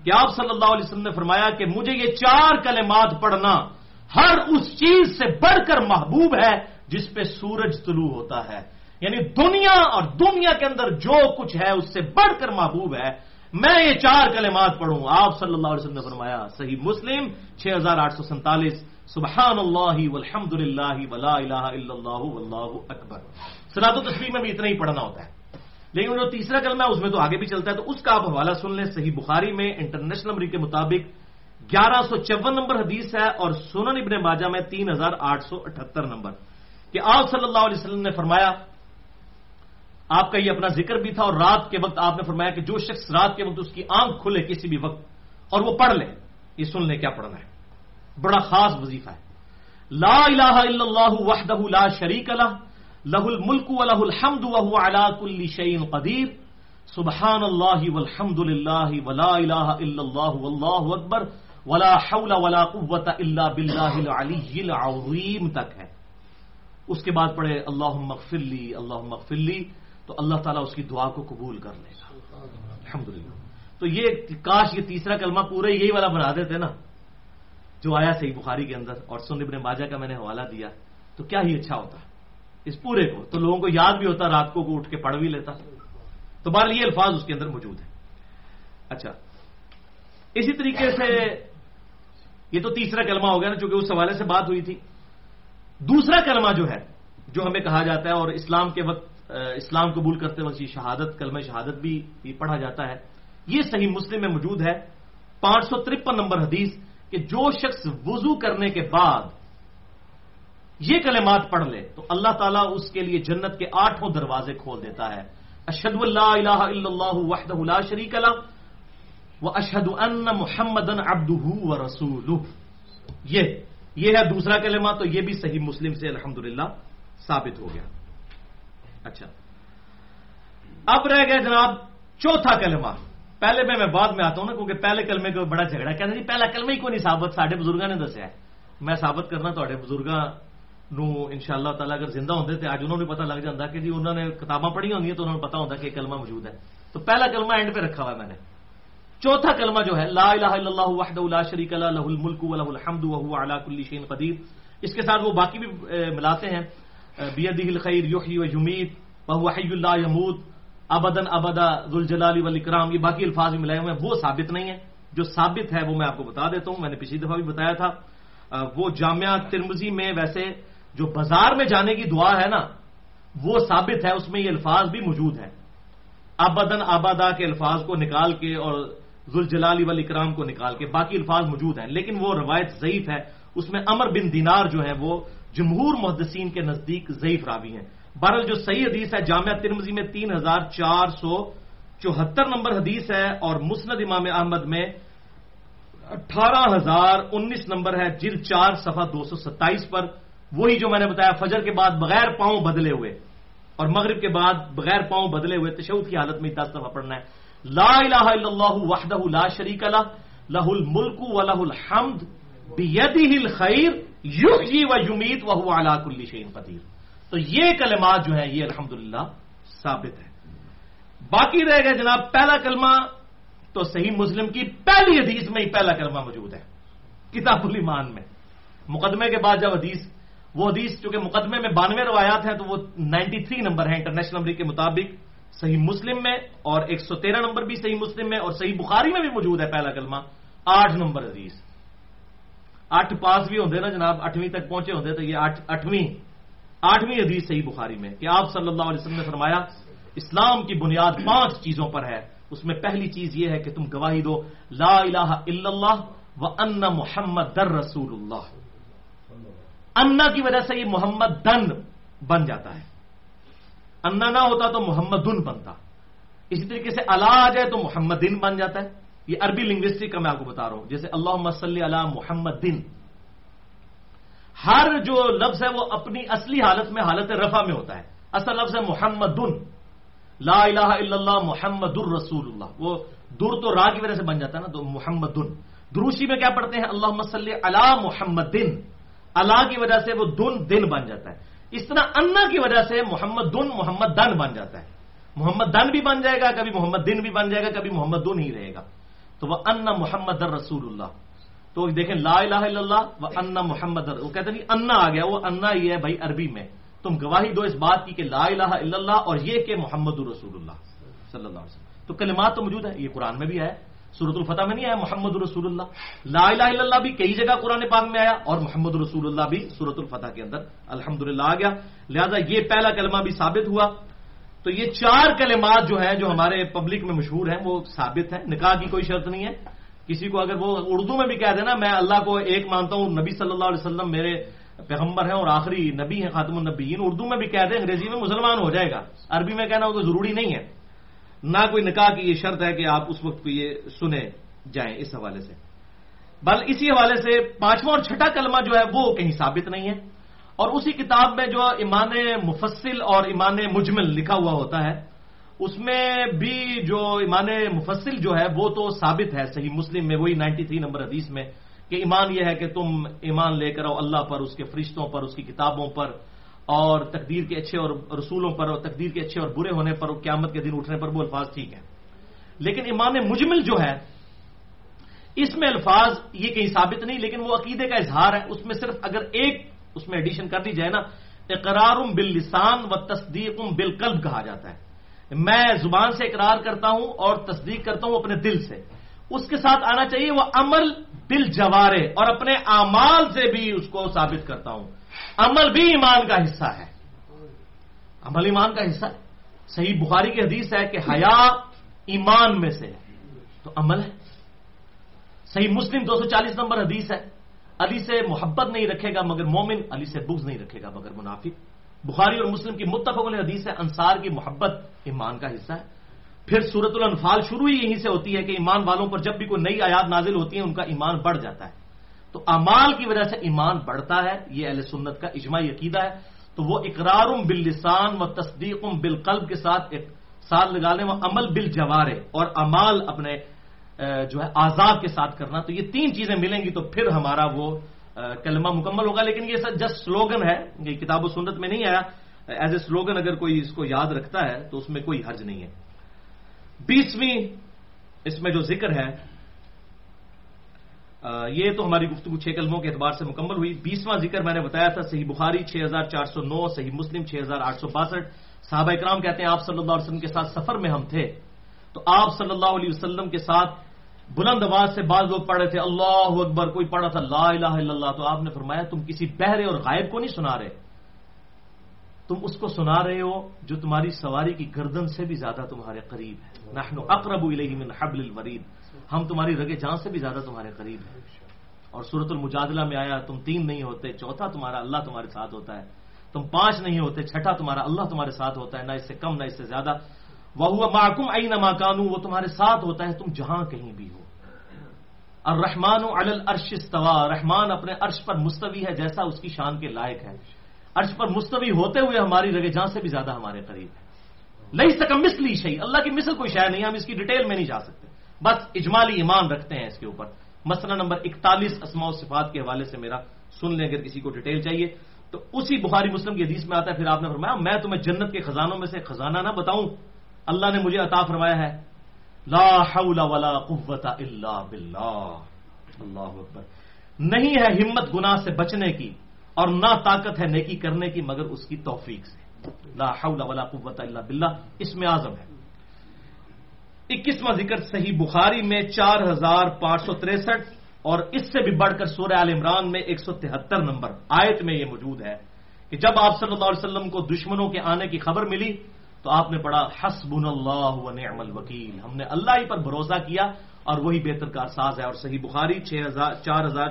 کہ آپ صلی اللہ علیہ وسلم نے فرمایا کہ مجھے یہ چار کلمات پڑھنا ہر اس چیز سے بڑھ کر محبوب ہے جس پہ سورج طلوع ہوتا ہے۔ یعنی دنیا اور دنیا کے اندر جو کچھ ہے اس سے بڑھ کر محبوب ہے۔ میں یہ چار کلمات پڑھوں۔ آپ صلی اللہ علیہ وسلم نے فرمایا، صحیح مسلم، چھ ہزار آٹھ سو سینتالیس سبحان اللہ والحمد للہ ولا الہ الا اللہ واللہ اکبر۔ سلاد و تصویر میں بھی اتنا ہی پڑھنا ہوتا ہے۔ لیکن جو تیسرا کلمہ ہے، اس میں تو آگے بھی چلتا ہے، تو اس کا آپ حوالہ سن لیں۔ صحیح بخاری میں انٹرنیشنل نمبر کے مطابق گیارہ سو چون نمبر حدیث ہے اور سونن ابن باجا میں تین ہزار آٹھ سو اٹھہتر نمبر۔ کہ آپ صلی اللہ علیہ وسلم نے فرمایا، آپ کا یہ اپنا ذکر بھی تھا اور رات کے وقت آپ نے فرمایا کہ جو شخص رات کے وقت اس کی آنکھ کھلے کسی بھی وقت اور وہ پڑھ لے، یہ سن لے کیا پڑھنا ہے۔ بڑا خاص وظیفہ ہے۔ لا الہ الا اللہ وحدہ لا شریک لہ لہ الملک و لہ الحمد وهو على كل شيء قدیر۔ سبحان اللہ والحمد للہ ولا الہ الا اللہ واللہ اکبر۔ ولا حول ولا قوت الا باللہ العلی العظیم تک ہے۔ اس کے بعد پڑھے اللہ مغفر لی اللہ مغفر لی۔ تو اللہ تعالیٰ اس کی دعا کو قبول کر لے گا۔ الحمد تو یہ کاش یہ تیسرا کلمہ پورے یہی والا بنا دیتے نا۔ جو آیا صحیح بخاری کے اندر اور سن ابن ماجہ کا میں نے حوالہ دیا۔ تو کیا ہی اچھا ہوتا۔ اس پورے کو، تو لوگوں کو یاد بھی ہوتا، رات کو اٹھ کے پڑھ بھی لیتا۔ تو بہر یہ الفاظ اس کے اندر موجود ہیں۔ اچھا اسی طریقے سے یہ تو تیسرا کلمہ ہو گیا نا، چونکہ اس حوالے سے بات ہوئی تھی۔ دوسرا کلمہ جو ہے، جو ہمیں کہا جاتا ہے اور اسلام کے وقت اسلام قبول کرتے وقت یہ شہادت، کلمہ شہادت بھی پڑھا جاتا ہے۔ یہ صحیح مسلم میں موجود ہے۔ پانچ سو ترپن نمبر حدیث کہ جو شخص وضو کرنے کے بعد یہ کلمات پڑھ لے تو اللہ تعالیٰ اس کے لیے جنت کے آٹھوں دروازے کھول دیتا ہے۔ اشد اللہ الہ الا اللہ وحدہ لا شریک اللہ وہ اشد ان محمد ابد و رسول یہ یہ ہے دوسرا کلمہ تو یہ بھی صحیح مسلم سے الحمد ثابت ہو گیا۔ اچھا۔ اب رہ گیا جناب چوتھا کلمہ۔ پہلے میں میں بعد میں آتا ہوں نا کیونکہ پہلے کلمے کو بڑا جھگڑا کہتے جی پہلا کلمہ ہی کو نہیں ثابت؟ سارے بزرگوں نے دسیا ہے۔ میں ثابت کرنا تے بزرگوں نو ان شاء اللہ تعالیٰ اگر زندہ ہوتے تو اج انہوں نے پتا لگ جاتا کہ جی انہوں نے کتاباں پڑھی ہوں تو انہوں نے پتا ہوتا کہ کلمہ موجود ہے تو پہلا کلمہ اینڈ پہ رکھا ہوا ہے میں نے چوتھا کلمہ جو ہے لا الہ الا اللہ وحدہ لا شریک لا لہ الملک و لہ الحمد وهو على كل شيء قدیر اس کے ساتھ وہ باقی بھی ملاتے ہیں بیدہ الخیر یحیی و یمیت وهو حی لا يموت ابدا ابدا ذوالجلال والاکرام یہ باقی الفاظ بھی ملائے ہوئے ہیں وہ ثابت نہیں ہے جو ثابت ہے وہ میں آپ کو بتا دیتا ہوں میں نے پچھلی دفعہ بھی بتایا تھا وہ جامعہ ترمزی میں ویسے جو بازار میں جانے کی دعا ہے نا، وہ ثابت ہے، اس میں یہ الفاظ بھی موجود ہے ابدن آبادا کے الفاظ کو نکال کے اور ذوالجلال والاکرام کو نکال کے باقی الفاظ موجود ہیں، لیکن وہ روایت ضعیف ہے۔ اس میں امر بن دینار جو ہے، وہ جمہور محدثین کے نزدیک ضعیف راوی ہیں۔ بہرحال جو صحیح حدیث ہے، جامعہ ترمزی میں تین ہزار چار سو چوہتر نمبر حدیث ہے اور مسند امام احمد میں اٹھارہ ہزار انیس نمبر ہے جل چار صفحہ دو سو ستائیس پر۔ وہی جو میں نے بتایا، فجر کے بعد بغیر پاؤں بدلے ہوئے، اور مغرب کے بعد بغیر پاؤں بدلے ہوئے تشود کی حالت میں دس دفعہ پڑھنا ہے۔ لا الہ الا اللہ وحدہ لا شریک لہ لہ الملک و لہ الحمد بیدہ الخیر، یحیی و یمیت وهو علی کل شیء قدیر۔ تو یہ کلمات جو ہیں، یہ الحمدللہ ثابت ہے باقی رہ گئے جناب، پہلا کلمہ تو صحیح مسلم کی پہلی حدیث میں ہی پہلا کلمہ موجود ہے، کتاب الایمان میں۔ مقدمے کے بعد جب حدیث وہ حدیث چونکہ مقدمے میں بانوے روایات ہیں تو وہ نائنٹی تھری نمبر ہیں انٹرنیشنل نمبر کے مطابق، صحیح مسلم میں اور ایک سو تیرہ نمبر بھی صحیح مسلم میں اور صحیح بخاری میں بھی موجود ہے پہلا کلمہ، آٹھ نمبر حدیث۔ اٹھ پاس بھی ہوتے نا جناب اٹھویں تک پہنچے ہوتے تو یہ اٹھویں آٹھویں حدیث صحیح بخاری میں کہ آپ صلی اللہ علیہ وسلم نے فرمایا، اسلام کی بنیاد پانچ چیزوں پر ہے۔ اس میں پہلی چیز یہ ہے کہ تم گواہی دو، لا الہ الا اللہ و ان محمد در رسول اللہ۔ انا کی وجہ سے یہ محمد دن بن جاتا ہے۔ انا نہ ہوتا تو محمد دن بنتا۔ اسی طریقے سے اللہ آ جائے تو محمد دن بن جاتا ہے۔ یہ عربی لنگوسٹک کا میں آپ کو بتا رہا ہوں۔ جیسے اللہ مسلی علی محمد دن ہر جو لفظ ہے وہ اپنی اصلی حالت میں حالت رفع میں ہوتا ہے۔ اصل لفظ ہے محمد دن لا الہ الا اللہ محمد الرسول اللہ وہ در تو راہ کی وجہ سے بن جاتا ہے نا، تو محمد دن دروشی میں کیا پڑھتے ہیں؟ اللہ مسلی علی محمد دن اللہ کی وجہ سے وہ دن دن بن جاتا ہے۔ اس طرح انا کی وجہ سے محمد دن محمد دن بن جاتا ہے۔ محمد دن بھی بن جائے گا، کبھی محمد دن بھی بن جائے گا، کبھی محمد دن ہی رہے گا۔ تو وہ ان محمد در رسول اللہ۔ تو دیکھیں لا الہ الا اللہ، وہ ان محمد وہ کہتے نہیں انا آ گیا، وہ انا ہی ہے بھائی عربی میں۔ تم گواہی دو اس بات کی کہ لا الہ الا اللہ اور یہ کہ محمد الرسول اللہ صلی اللہ علیہ وسلم۔ تو کلمات تو موجود ہے یہ قرآن میں بھی ہے۔ سورت الفتح میں نہیں آیا، محمد رسول اللہ۔ لا الہ الا اللہ بھی کئی جگہ قرآن پاک میں آیا اور محمد رسول اللہ بھی سورت الفتح کے اندر الحمد آ گیا۔ لہذا یہ پہلا کلمہ بھی ثابت ہوا۔ تو یہ چار کلمات جو ہیں، جو ہمارے پبلک میں مشہور ہیں، وہ ثابت ہیں۔ نکاح کی کوئی شرط نہیں ہے۔ کسی کو اگر وہ اردو میں بھی کہہ دینا، میں اللہ کو ایک مانتا ہوں، نبی صلی اللہ علیہ وسلم میرے پیغمبر ہیں اور آخری نبی ہیں، خاتم النبیین، اردو میں بھی کہتے ہیں انگریزی میں مسلمان ہو جائے گا۔ عربی میں کہنا وہ ضروری نہیں ہے۔ نہ کوئی نکاح کی یہ شرط ہے کہ آپ اس وقت کو یہ سنے جائیں اس حوالے سے۔ بل اسی حوالے سے پانچواں اور چھٹا کلمہ جو ہے وہ کہیں ثابت نہیں ہے۔ اور اسی کتاب میں جو ایمان مفصل اور ایمان مجمل لکھا ہوا ہوتا ہے، اس میں بھی جو ایمان مفصل جو ہے وہ تو ثابت ہے۔ صحیح مسلم میں وہی نائنٹی تھری نمبر حدیث میں کہ ایمان یہ ہے کہ تم ایمان لے کر آؤ اللہ پر، اس کے فرشتوں پر، اس کی کتابوں پر۔ اور تقدیر کے اچھے اور رسولوں پر اور تقدیر کے اچھے اور برے ہونے پر اور قیامت کے دن اٹھنے پر وہ الفاظ ٹھیک ہیں۔ لیکن ایمان مجمل جو ہے، اس میں الفاظ یہ کہیں ثابت نہیں، لیکن وہ عقیدے کا اظہار ہے۔ اس میں صرف اگر ایک اس میں ایڈیشن کر دی جائے نا اقرار بل لسان و تصدیق بال کہا جاتا ہے۔ میں زبان سے اقرار کرتا ہوں اور تصدیق کرتا ہوں اپنے دل سے۔ اس کے ساتھ آنا چاہیے، وہ عمل بل جوارے اور اپنے اعمال سے بھی اس کو ثابت کرتا ہوں۔ عمل بھی ایمان کا حصہ ہے۔ عمل ایمان کا حصہ۔ ہے صحیح بخاری کی حدیث ہے کہ حیا ایمان میں سے ہے۔ تو عمل ہے۔ صحیح مسلم دو سو چالیس نمبر حدیث ہے۔ علی سے محبت نہیں رکھے گا مگر مومن علی سے بغض نہیں رکھے گا مگر منافق۔ بخاری اور مسلم کی متفق حدیث ہے، انصار کی محبت ایمان کا حصہ ہے۔ پھر سورت الانفال شروع ہی یہیں سے ہوتی ہے کہ ایمان والوں پر جب بھی کوئی نئی آیات نازل ہوتی ہے ان کا ایمان بڑھ جاتا ہے۔ تو امال کی وجہ سے ایمان بڑھتا ہے، یہ اہل سنت کا اجماعی عقیدہ ہے۔ تو وہ اقرار باللسان و تصدیق بالقلب کے ساتھ ایک ساتھ لگا لیں وہ عمل بل جوارے اور امال اپنے جو ہے، آزاد کے ساتھ کرنا۔ تو یہ تین چیزیں ملیں گی تو پھر ہمارا وہ کلمہ مکمل ہوگا۔ لیکن یہ سر جسٹ سلوگن ہے، یہ کتاب و سنت میں نہیں آیا۔ ایز اے سلوگن اگر کوئی اس کو یاد رکھتا ہے تو اس میں کوئی حرج نہیں ہے۔ بیسویں اس میں جو ذکر ہے یہ تو ہماری گفتگو چھ کلموں کے اعتبار سے مکمل ہوئی۔ بیسواں ذکر میں نے بتایا تھا، صحیح بخاری چھ ہزار چار سو نو، صحیح مسلم چھ ہزار آٹھ سو باسٹھ۔ صحابہ اکرام کہتے ہیں، آپ صلی اللہ علیہ وسلم کے ساتھ سفر میں ہم تھے۔ تو آپ صلی اللہ علیہ وسلم کے ساتھ بلند آواز سے بعض لوگ پڑھ رہے تھے، اللہ اکبر، کوئی پڑھا تھا، لا الہ الا اللہ۔ تو آپ نے فرمایا، تم کسی بہرے اور غائب کو نہیں سنا رہے۔ تم اس کو سنا رہے ہو جو تمہاری سواری کی گردن سے بھی زیادہ تمہارے قریب ہے۔ نحن اقرب الیہ من حبل الورید۔ ہم تمہاری رگے جان سے بھی زیادہ تمہارے قریب ہیں۔ اور صورت المجادلہ میں آیا، تم تین نہیں ہوتے، چوتھا تمہارا اللہ تمہارے ساتھ ہوتا ہے۔ تم پانچ نہیں ہوتے، چھٹا تمہارا اللہ تمہارے ساتھ ہوتا ہے، نہ اس سے کم، نہ اس سے زیادہ۔ وہ ہوا محکم آئی نہ ماکانو وہ تمہارے ساتھ ہوتا ہے، تم جہاں کہیں بھی ہو۔ اور رحمان الرش استوا رحمان اپنے عرش پر مستوی ہے، جیسا اس کی شان کے لائق ہے۔ عرش پر مستوی ہوتے ہوئے ہماری رگے جہاں سے بھی زیادہ ہمارے قریب ہے لئی سکم مسلی شہی اللہ کی مثل کوئی شاید نہیں، ہم اس کی ڈیٹیل میں نہیں جا سکتے۔ بس اجمالی ایمان رکھتے ہیں اس کے اوپر۔ مسئلہ نمبر اکتالیس اسماء و صفات کے حوالے سے میرا سن لیں، اگر کسی کو ڈیٹیل چاہیے۔ تو اسی بخاری مسلم کی حدیث میں آتا ہے، پھر آپ نے فرمایا، میں تمہیں جنت کے خزانوں میں سے خزانہ نہ بتاؤں۔ اللہ نے مجھے عطا فرمایا ہے۔ لا حول ولا قوت الا باللہ۔ اللہ اکبر۔ نہیں ہے ہمت گناہ سے بچنے کی اور نہ طاقت ہے نیکی کرنے کی، مگر اس کی توفیق سے۔ لا حول ولا قوت الا باللہ۔ اس میں اعظم ہے۔ اکیسواں ذکر صحیح بخاری میں چار ہزار پانچ سو تریسٹھ اور اس سے بھی بڑھ کر سورہ عال عمران میں ایک سو تہتر نمبر آیت میں یہ موجود ہے کہ جب آپ صلی اللہ علیہ وسلم کو دشمنوں کے آنے کی خبر ملی تو آپ نے پڑھا حسب اللہ و نعم الوکیل۔ ہم نے اللہ ہی پر بھروسہ کیا اور وہی بہتر کار ساز ہے۔ اور صحیح بخاری چھ ہزار چار ہزار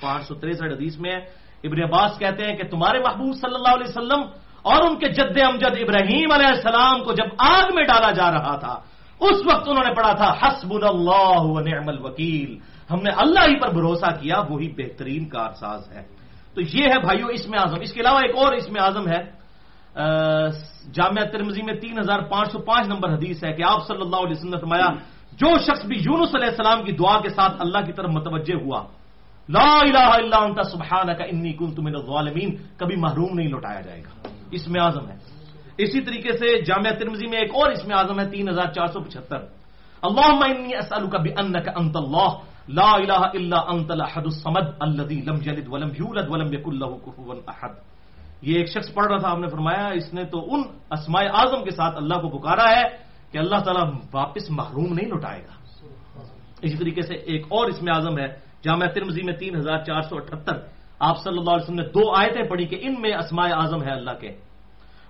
پانچ سو تریسٹھ حدیث میں ہے۔ ابن عباس کہتے ہیں کہ تمہارے محبوب صلی اللہ علیہ وسلم اور ان کے جد امجد ابراہیم علیہ السلام کو جب آگ میں ڈالا جا رہا تھا اس وقت انہوں نے پڑھا تھا حسب اللہ و نعم الوکیل. ہم نے اللہ ہی پر بھروسہ کیا، وہی بہترین کارساز ہے. تو یہ ہے بھائیو اس میں اعظم. اس کے علاوہ ایک اور اس میں اعظم ہے. جامعہ ترمزی میں تین ہزار پانچ سو پانچ نمبر حدیث ہے کہ آپ صلی اللہ علیہ وسلم نے فرمایا، جو شخص بھی یونس علیہ السلام کی دعا کے ساتھ اللہ کی طرف متوجہ ہوا، لا الہ الا انت سبحانک انی کنت من الظالمین، کبھی محروم نہیں لوٹایا جائے گا. اس میں اعظم ہے. اسی طریقے سے جامعہ ترمزی میں ایک اور اس میں اعظم ہے تین ہزار چار سو پچہتر۔ اللہ انت اللہ لا الہ الا انت الاحد الصمد الذي لم يلد ولم يولد ولم يكن له كفوا احد۔ یہ ایک شخص پڑھ رہا تھا آپ نے فرمایا اس نے تو ان اسماء اعظم کے ساتھ اللہ کو پکارا ہے کہ اللہ تعالیٰ واپس محروم نہیں لوٹائے گا۔ اسی طریقے سے ایک اور اس میں اعظم ہے جامعہ ترمزی میں تین ہزار چار سو اٹھہتر آپ صلی اللہ علیہ وسلم نے دو آیتیں پڑھی کہ ان میں اسماء اعظم ہے اللہ کے۔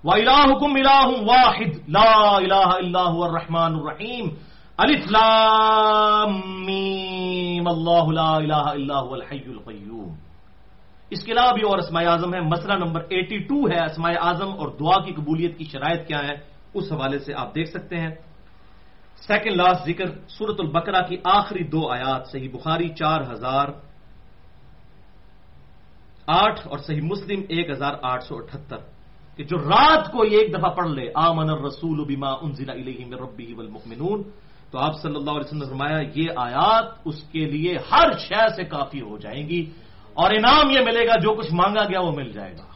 وَإِلَاهُكُمْ إِلَاهٌ وَاحِدٌ لَا إِلَاهَ إِلَّا هُوَ الرَّحْمَنُ الرَّحِيمُ. الف لام میم اللہ لا الہ الا هو الحی القیوم اس کے علاوہ بھی اور اسماء اعظم ہے مسئلہ نمبر ایٹی ٹو ہے اسماء اعظم اور دعا کی قبولیت کی شرائط کیا ہے اس حوالے سے آپ دیکھ سکتے ہیں. سیکنڈ لاسٹ ذکر سورت البقرہ کی آخری دو آیات، صحیح بخاری چار ہزار آٹھ اور صحیح مسلم ایک ہزار آٹھ سو اٹھہتر کہ جو رات کو ایک دفعہ پڑھ لے، آمن الرسول بما انزل الیہ من ربی والمؤمنون، تو آپ صلی اللہ علیہ وسلم نے فرمایا، یہ آیات اس کے لیے ہر شے سے کافی ہو جائیں گی اور انعام یہ ملے گا جو کچھ مانگا گیا وہ مل جائے گا۔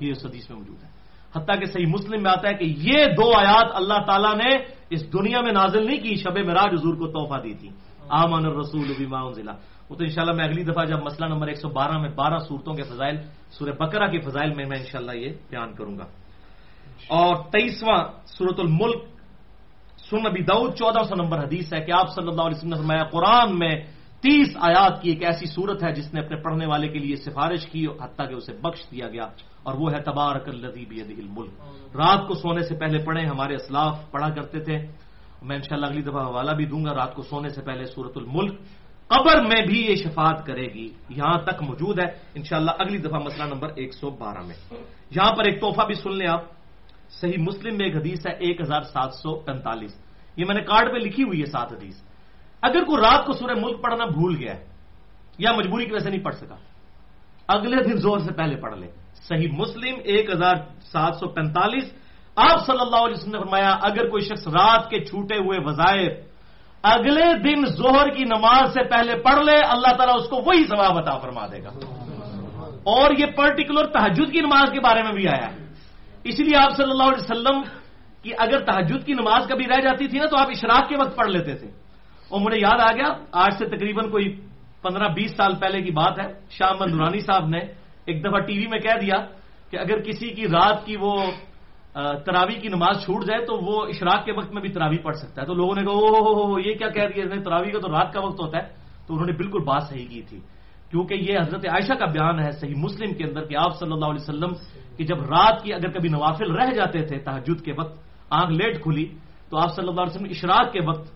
یہ اس حدیث میں موجود ہے۔ حتیٰ کہ صحیح مسلم میں آتا ہے کہ یہ دو آیات اللہ تعالیٰ نے اس دنیا میں نازل نہیں کی، شب مراج حضور کو تحفہ دی تھی۔ آمن الرسول بما انزل۔ وہ تو انشاءاللہ میں اگلی دفعہ جب مسئلہ نمبر 112 میں بارہ صورتوں کے فضائل، سورہ بکرا کے فضائل میں میں انشاءاللہ یہ بیان کروں گا۔ اور تیئیسواں سورت الملک سن نبی دعود چودہ سو نمبر حدیث ہے کہ آپ صلی اللہ علیہ وسلم نے فرمایا، قرآن میں تیس آیات کی ایک ایسی صورت ہے جس نے اپنے پڑھنے والے کے لیے سفارش کی حتیٰ کہ اسے بخش دیا گیا، اور وہ ہے، تبارک الذی بیدہ الملک۔ رات کو سونے سے پہلے پڑھیں، ہمارے اسلاف پڑھا کرتے تھے۔ میں انشاءاللہ اگلی دفعہ حوالہ بھی دوں گا، رات کو سونے سے پہلے سورت الملک۔ قبر میں بھی یہ شفاعت کرے گی، یہاں تک موجود ہے۔ انشاءاللہ اگلی دفعہ مسئلہ نمبر ایک سو بارہ میں۔ یہاں پر ایک تحفہ بھی سن لیں آپ۔ صحیح مسلم میں ایک حدیث ہے ایک ہزار سات سو پینتالیس۔ یہ میں نے کارڈ پہ لکھی ہوئی ہے سات حدیث۔ اگر کوئی رات کو سورہ ملک پڑھنا بھول گیا ہے یا مجبوری کی وجہ سے نہیں پڑھ سکا، اگلے دن زور سے پہلے پڑھ لے صحیح مسلم ایک ہزار سات سو پینتالیس۔ آپ صلی اللہ علیہ وسلم نے فرمایا، اگر کوئی شخص رات کے چھوٹے ہوئے وظائف اگلے دن زہر کی نماز سے پہلے پڑھ لے، اللہ تعالیٰ اس کو وہی ثواب عطا فرما دے گا۔ اور یہ پرٹیکولر تحجد کی نماز کے بارے میں بھی آیا ہے۔ اس لیے آپ صلی اللہ علیہ وسلم کی اگر تحجد کی نماز کبھی رہ جاتی تھی نا، تو آپ اشراق کے وقت پڑھ لیتے تھے۔ اور مجھے یاد آ گیا، آج سے تقریباً کوئی پندرہ بیس سال پہلے کی بات ہے۔ شاہ مندرانی صاحب نے ایک دفعہ ٹی وی میں کہہ دیا کہ اگر کسی کی رات کی وہ تراوی کی نماز چھوٹ جائے تو وہ اشراق کے وقت میں بھی تراوی پڑھ سکتا ہے۔ تو لوگوں نے کہا او یہ کیا کہہ دیا تراوی کا تو رات کا وقت ہوتا ہے۔ تو انہوں نے بالکل بات صحیح کی تھی۔ کیونکہ یہ حضرت عائشہ کا بیان ہے صحیح مسلم کے اندر کہ آپ صلی اللہ علیہ وسلم کی جب رات کی اگر کبھی نوافل رہ جاتے تھے تحجد کے وقت، آنکھ لیٹ کھلی، تو آپ صلی اللہ علیہ وسلم اشراق کے وقت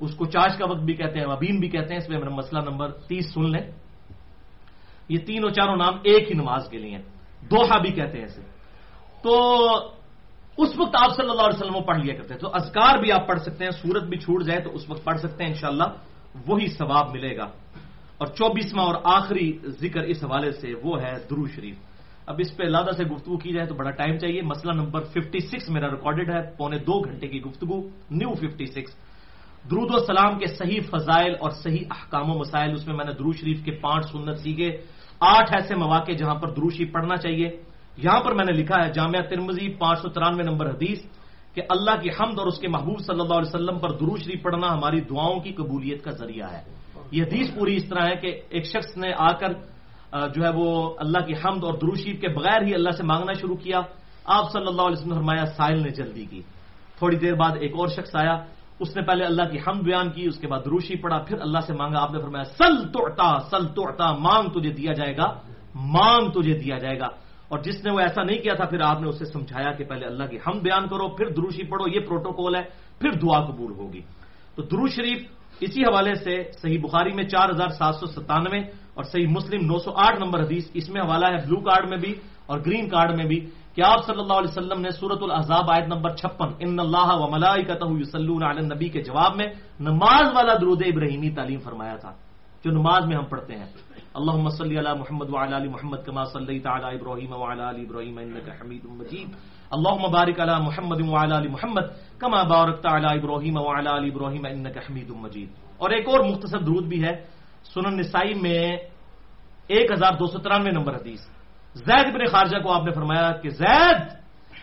اس کو چاش کا وقت بھی کہتے ہیں ابین بھی کہتے ہیں۔ اس میں مسئلہ نمبر تیس سن لیں۔ یہ تینوں چاروں نام ایک ہی نماز کے لیے دوہا بھی کہتے ہیں اسے۔ تو اس وقت آپ صلی اللہ علیہ وسلم پڑھ لیا کرتے ہیں تو ازکار بھی آپ پڑھ سکتے ہیں، سورت بھی چھوٹ جائے تو اس وقت پڑھ سکتے ہیں، انشاءاللہ وہی ثواب ملے گا۔ اور چوبیسواں اور آخری ذکر اس حوالے سے وہ ہے درو شریف۔ اب اس پہ لادہ سے گفتگو کی جائے تو بڑا ٹائم چاہیے۔ مسئلہ نمبر 56 میرا ریکارڈڈ ہے، پونے دو گھنٹے کی گفتگو نیو 56 درود و سلام کے صحیح فضائل اور صحیح احکام و مسائل، اس میں میں نے درو شریف کے پانچ سنت سیکھے۔ آٹھ ایسے مواقع جہاں پر دروشی پڑھنا چاہیے۔ یہاں پر میں نے لکھا ہے جامعہ ترمزی پانچ سو ترانوے نمبر حدیث کہ اللہ کی حمد اور اس کے محبوب صلی اللہ علیہ وسلم پر درو شریف پڑھنا ہماری دعاؤں کی قبولیت کا ذریعہ ہے۔ یہ حدیث پوری اس طرح ہے کہ ایک شخص نے آ کر جو ہے وہ اللہ کی حمد اور درو شریف کے بغیر ہی اللہ سے مانگنا شروع کیا۔ آپ صلی اللہ علیہ وسلم نے فرمایا، سائل نے جلدی کی۔ تھوڑی دیر بعد ایک اور شخص آیا۔ اس نے پہلے اللہ کی حمد بیان کی، اس کے بعد دروشی پڑھا، پھر اللہ سے مانگا۔ آپ نے فرمایا، سل توڑتا سل توڑتا مانگ تجھے دیا جائے گا، مانگ تجھے دیا جائے گا۔ اور جس نے وہ ایسا نہیں کیا تھا، پھر آپ نے اسے سمجھایا کہ پہلے اللہ کی، ہم بیان کرو، پھر دروشی پڑھو، یہ پروٹوکول ہے، پھر دعا قبول ہوگی۔ تو درو شریف اسی حوالے سے صحیح بخاری میں چار ہزار سات سو ستانوے اور صحیح مسلم نو سو آٹھ نمبر حدیث، اس میں حوالہ ہے بلو کارڈ میں بھی اور گرین کارڈ میں بھی کہ آپ صلی اللہ علیہ وسلم نے سورت الحضاب آیت نمبر چھپن ان اللہ و ملائی علی نبی کے جواب میں نماز والا درود ابراہیمی تعلیم فرمایا تھا، جو نماز میں ہم پڑھتے ہیں۔ اللہ صلی علی محمد وعلی علی محمد کما صلی تعالی ابراہیم وعلی علی ابراہیم انک حمید مجید. اللہ مبارک علی محمد وعلی علی محمد کما بارکت علی ابراہیم وعلی علی ابراہیم انک حمید مجید. اور ایک اور مختصر درود بھی ہے سنن نسائی میں ایک ہزار دو سو ترانوے نمبر حدیث. زید بن خارجہ کو آپ نے فرمایا کہ زید،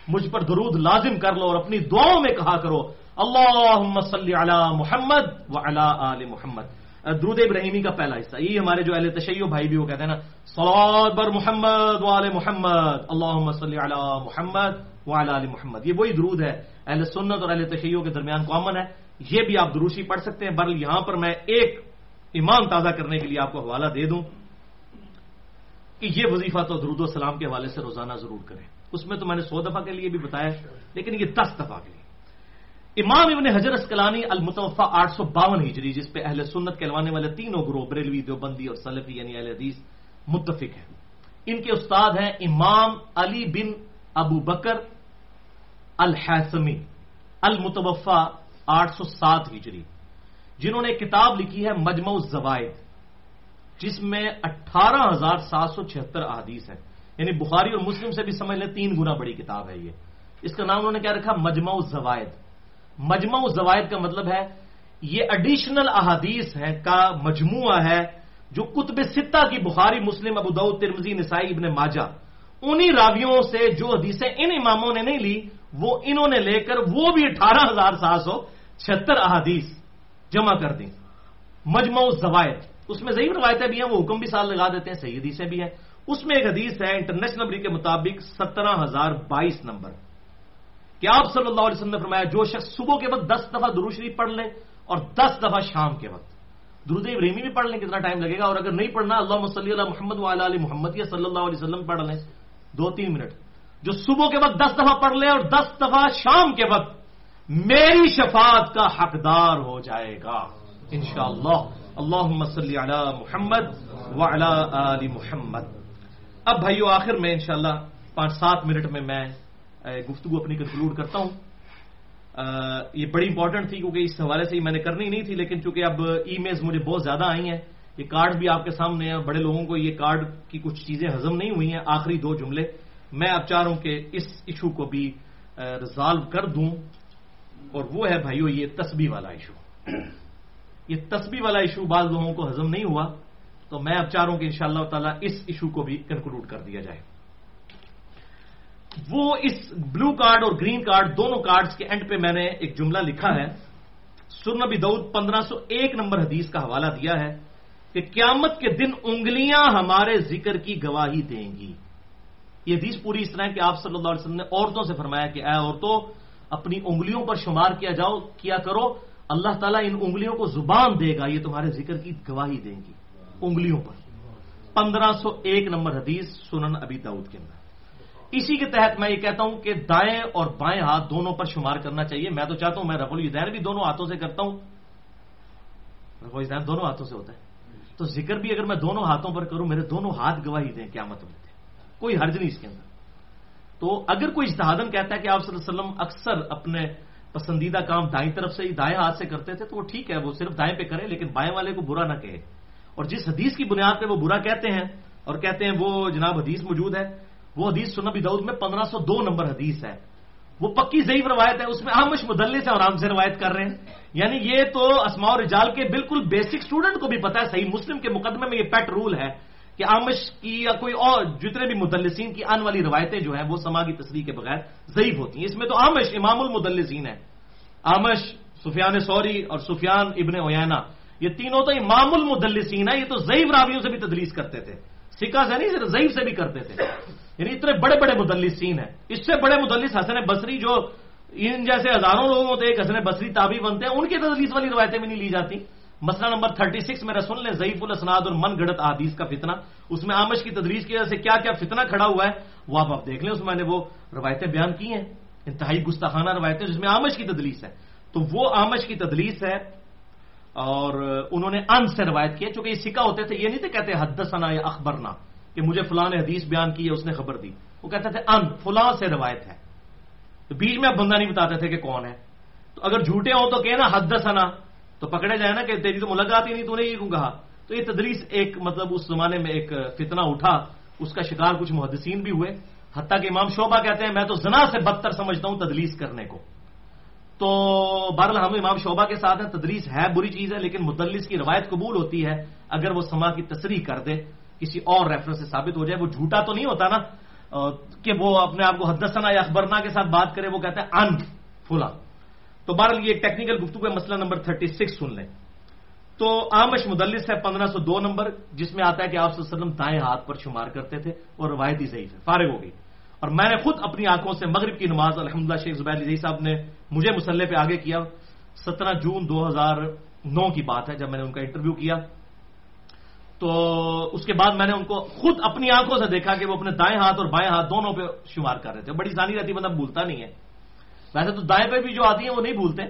مجھ پر درود لازم کر لو اور اپنی دعاؤں میں کہا کرو اللہ صلی علی محمد و آل محمد. درود ابراہیمی کا پہلا حصہ. یہ ہمارے جو اہل تشیع بھائی بھی وہ کہتے ہیں نا سلاد بر محمد و محمد اللہ صلی علی محمد و آل محمد. یہ وہی درود ہے اہل سنت اور اہل تشیع کے درمیان کامن ہے. یہ بھی آپ دروشی پڑھ سکتے ہیں برل یہاں پر میں ایک ایمان تازہ کرنے کے لیے آپ کو حوالہ دے دوں کہ یہ وظیفہ تو درود و سلام کے حوالے سے روزانہ ضرور کریں۔ اس میں تو میں نے سو دفعہ کے لیے بھی بتایا لیکن یہ دس دفعہ کے لیے۔ امام ابن حجر اسکلانی المتوفا آٹھ سو باون ہجری، جس پہ اہل سنت کہلوانے والے تینوں گروہ، بریلوی، دیوبندی اور سلفی یعنی اہل حدیث، متفق ہیں۔ ان کے استاد ہیں امام علی بن ابو بکر الحسمی المتوفا آٹھ سو سات ہجری، جنہوں نے کتاب لکھی ہے مجمع الزوائد، جس میں اٹھارہ ہزار سات سو چھہتر احادیث ہیں۔ یعنی بخاری اور مسلم سے بھی سمجھ لیں تین گنا بڑی کتاب ہے یہ۔ اس کا نام انہوں نے کیا رکھا؟ مجمع الزوائد۔ مجمع الزوائد کا مطلب ہے، یہ اڈیشنل احادیث ہے کا مجموعہ ہے جو کتب ستہ کی بخاری، مسلم، ابو دعود ترمزی نسائی، ابن ماجہ، انہی راویوں سے جو حدیثیں ان اماموں نے نہیں لی، وہ انہوں نے لے کر وہ بھی اٹھارہ ہزار سات سو چھتر احادیث جمع کر دیں۔ مجمع الزوائد اس میں ضعیف روایتیں بھی ہیں، وہ حکم بھی سال لگا دیتے ہیں، صحیح حدیثیں بھی ہیں۔ اس میں ایک حدیث ہے، انٹرنیشنل نمبر کے مطابق سترہ ہزار بائیس نمبر۔ کہ آپ صلی اللہ علیہ وسلم نے فرمایا، جو شخص صبح کے وقت دس دفعہ دروشری پڑھ لے اور دس دفعہ شام کے وقت۔ درود ابریمی بھی پڑھ لیں کتنا ٹائم لگے گا، اور اگر نہیں پڑھنا اللہ صلی اللہ محمد ولا علیہ محمد یا صلی اللہ علیہ وسلم پڑھ لیں۔ دو تین منٹ۔ جو صبح کے وقت دس دفعہ پڑھ لے اور دس دفعہ شام کے وقت، میری شفاعت کا حقدار ہو جائے گا۔ انشاءاللہ۔ اللہ صلی علی محمد وعلی آل محمد۔ اب بھائیو، آخر میں انشاءاللہ پانچ سات منٹ میں میں گفتگو اپنی کنکلوڈ کرتا ہوں۔ یہ بڑی امپورٹنٹ تھی کیونکہ اس حوالے سے میں نے کرنی نہیں تھی، لیکن چونکہ اب ای میلز مجھے بہت زیادہ آئی ہیں، یہ کارڈ بھی آپ کے سامنے ہیں بڑے لوگوں کو یہ کارڈ کی کچھ چیزیں ہزم نہیں ہوئی ہیں۔ آخری دو جملے۔ میں اب چاہ رہا ہوں کہ اس ایشو کو بھی ریزالو کر دوں۔ اور وہ ہے بھائیو، یہ تسبی والا ایشو یہ تسبی والا ایشو بعض لوگوں کو ہزم نہیں ہوا، تو میں اب چاہ رہا ہوں کہ انشاءاللہ تعالی اس ایشو کو بھی کنکلوڈ کر دیا جائے۔ وہ اس بلو کارڈ اور گرین کارڈ دونوں کارڈز کے اینڈ پہ میں نے ایک جملہ لکھا ہے۔ سرنبی دعود پندرہ سو ایک نمبر حدیث کا حوالہ دیا ہے کہ قیامت کے دن انگلیاں ہمارے ذکر کی گواہی دیں گی۔ یہ حدیث پوری اس طرح ہے کہ آپ صلی اللہ علیہ وسلم نے عورتوں سے فرمایا کہ اے عورتوں، اپنی انگلیوں پر شمار کیا جاؤ، کیا کرو، اللہ تعالیٰ ان انگلیوں کو زبان دے گا، یہ تمہارے ذکر کی گواہی دیں گی۔ انگلیوں پر۔ پندرہ سو ایک نمبر حدیث سنن ابی دعود کے اندر۔ اسی کے تحت میں یہ کہتا ہوں کہ دائیں اور بائیں ہاتھ دونوں پر شمار کرنا چاہیے۔ میں تو چاہتا ہوں میں رف الدین بھی دونوں ہاتھوں سے کرتا ہوں۔ رف الدین دونوں ہاتھوں سے ہوتا ہے۔ تو ذکر بھی اگر میں دونوں ہاتھوں پر کروں، میرے دونوں ہاتھ گواہی دیں کیا مطلب تھے کوئی حرج نہیں اس کے اندر۔ تو اگر کوئی اجتہادن کہتا ہے کہ آپ صلی اللہ علیہ وسلم اکثر اپنے پسندیدہ کام دائیں طرف سے ہی دائیں ہاتھ سے کرتے تھے، تو وہ ٹھیک ہے، وہ صرف دائیں پہ کرے لیکن بائیں والے کو برا نہ کہے۔ اور جس حدیث کی بنیاد پہ وہ برا کہتے ہیں اور کہتے ہیں وہ جناب حدیث موجود ہے وہ حدیث سنبی دعود میں پندرہ سو دو نمبر حدیث ہے۔ وہ پکی ضعیف روایت ہے، اس میں آمش مدلس سے آرام سے روایت کر رہے ہیں۔ یعنی یہ تو اسما اور رجال کے بالکل بیسک اسٹوڈنٹ کو بھی پتا ہے، صحیح مسلم کے مقدمے میں یہ پیٹ رول ہے کہ آمش کی یا کوئی اور جتنے بھی مدلسین کی آنے والی روایتیں جو ہیں، وہ سما کی تصریح کے بغیر ضعیف ہوتی ہیں۔ اس میں تو آمش امام المدلسین ہے آمش سفیان سوری اور سفیان ابن اوینا یہ تینوں تو امام المدلسین ہے یہ تو ضعیف راویوں سے بھی تدریس کرتے تھے۔ سکھا سے نہیں، صرف ضعیف سے بھی کرتے تھے۔ یعنی اتنے بڑے بڑے مدلسین ہیں۔ اس سے بڑے مدلس حسن بصری جو ان جیسے ہزاروں لوگوں ہوتے، ایک حسن بصری تابی بنتے ہیں، ان کی تدلیس والی روایتیں بھی نہیں لی جاتی۔ مسئلہ نمبر 36 میرا سن لیں، ضعیف الاسناد اور من گڑت حدیث کا فتنہ۔ اس میں آمش کی تدریس کی وجہ سے کیا کیا فتنہ کھڑا ہوا ہے، وہ آپ آپ دیکھ لیں۔ اس میں نے وہ روایتیں بیان کی ہیں، انتہائی گستاخانہ روایتیں، جس میں آمش کی تدلیس ہے۔ تو وہ آمش کی تدلیس ہے اور انہوں نے ان سے روایت کی چونکہ یہ سکا ہوتے تھے، یہ نہیں تھے، کہتے حدثنا یا اخبرنا، کہ مجھے فلاں نے حدیث بیان کی ہے، اس نے خبر دی۔ وہ کہتے تھے ان فلاں سے روایت ہے۔ تو بیچ میں اب بندہ نہیں بتاتے تھے کہ کون ہے۔ تو اگر جھوٹے ہوں تو کہنا حد سنا تو پکڑے جائے نا کہ تیری تو ملاقات ہی نہیں، تو نے یہ کیوں کہا؟ تو یہ تدریس ایک مطلب اس زمانے میں ایک فتنہ اٹھا۔ اس کا شکار کچھ محدثین بھی ہوئے۔ حتیٰ کہ امام شعبہ کہتے ہیں، میں تو زنا سے بدتر سمجھتا ہوں تدلیس کرنے کو۔ تو بہرحال ہم امام شعبہ کے ساتھ ہیں، تدریس ہے، بری چیز ہے، لیکن مدلس کی روایت قبول ہوتی ہے۔ اگر وہ سما کی تصریح کر دے، کسی اور ریفرنس سے ثابت ہو جائے، وہ جھوٹا تو نہیں ہوتا نا؟ کہ وہ اپنے آپ کو حدثنا یا اخبرنا کے ساتھ بات کرے، وہ کہتے ہیں ان فلا تو بہرحال یہ ٹیکنیکل گفتگو ہے، مسئلہ نمبر 36 سن لیں۔ تو آمش مدلس ہے، پندرہ سو دو نمبر، جس میں آتا ہے کہ آپ وسلم دائیں ہاتھ پر شمار کرتے تھے، اور روایتی ضعیف ہے، فارغ ہو گئی۔ اور میں نے خود اپنی آنکھوں سے مغرب کی نماز الحمد شیخ زبیر علی صاحب نے مجھے مسلح پہ آگے کیا۔ سترہ جون دو ہزار نو کی بات ہے، جب میں نے ان کا انٹرویو کیا۔ تو اس کے بعد میں نے ان کو خود اپنی آنکھوں سے دیکھا کہ وہ اپنے دائیں ہاتھ اور بائیں ہاتھ دونوں پہ شمار کر رہے تھے۔ بڑی سانی رہتی مطلب بھولتا نہیں ہے۔ ویسے تو دائیں پہ بھی جو آتی ہیں وہ نہیں بھولتے،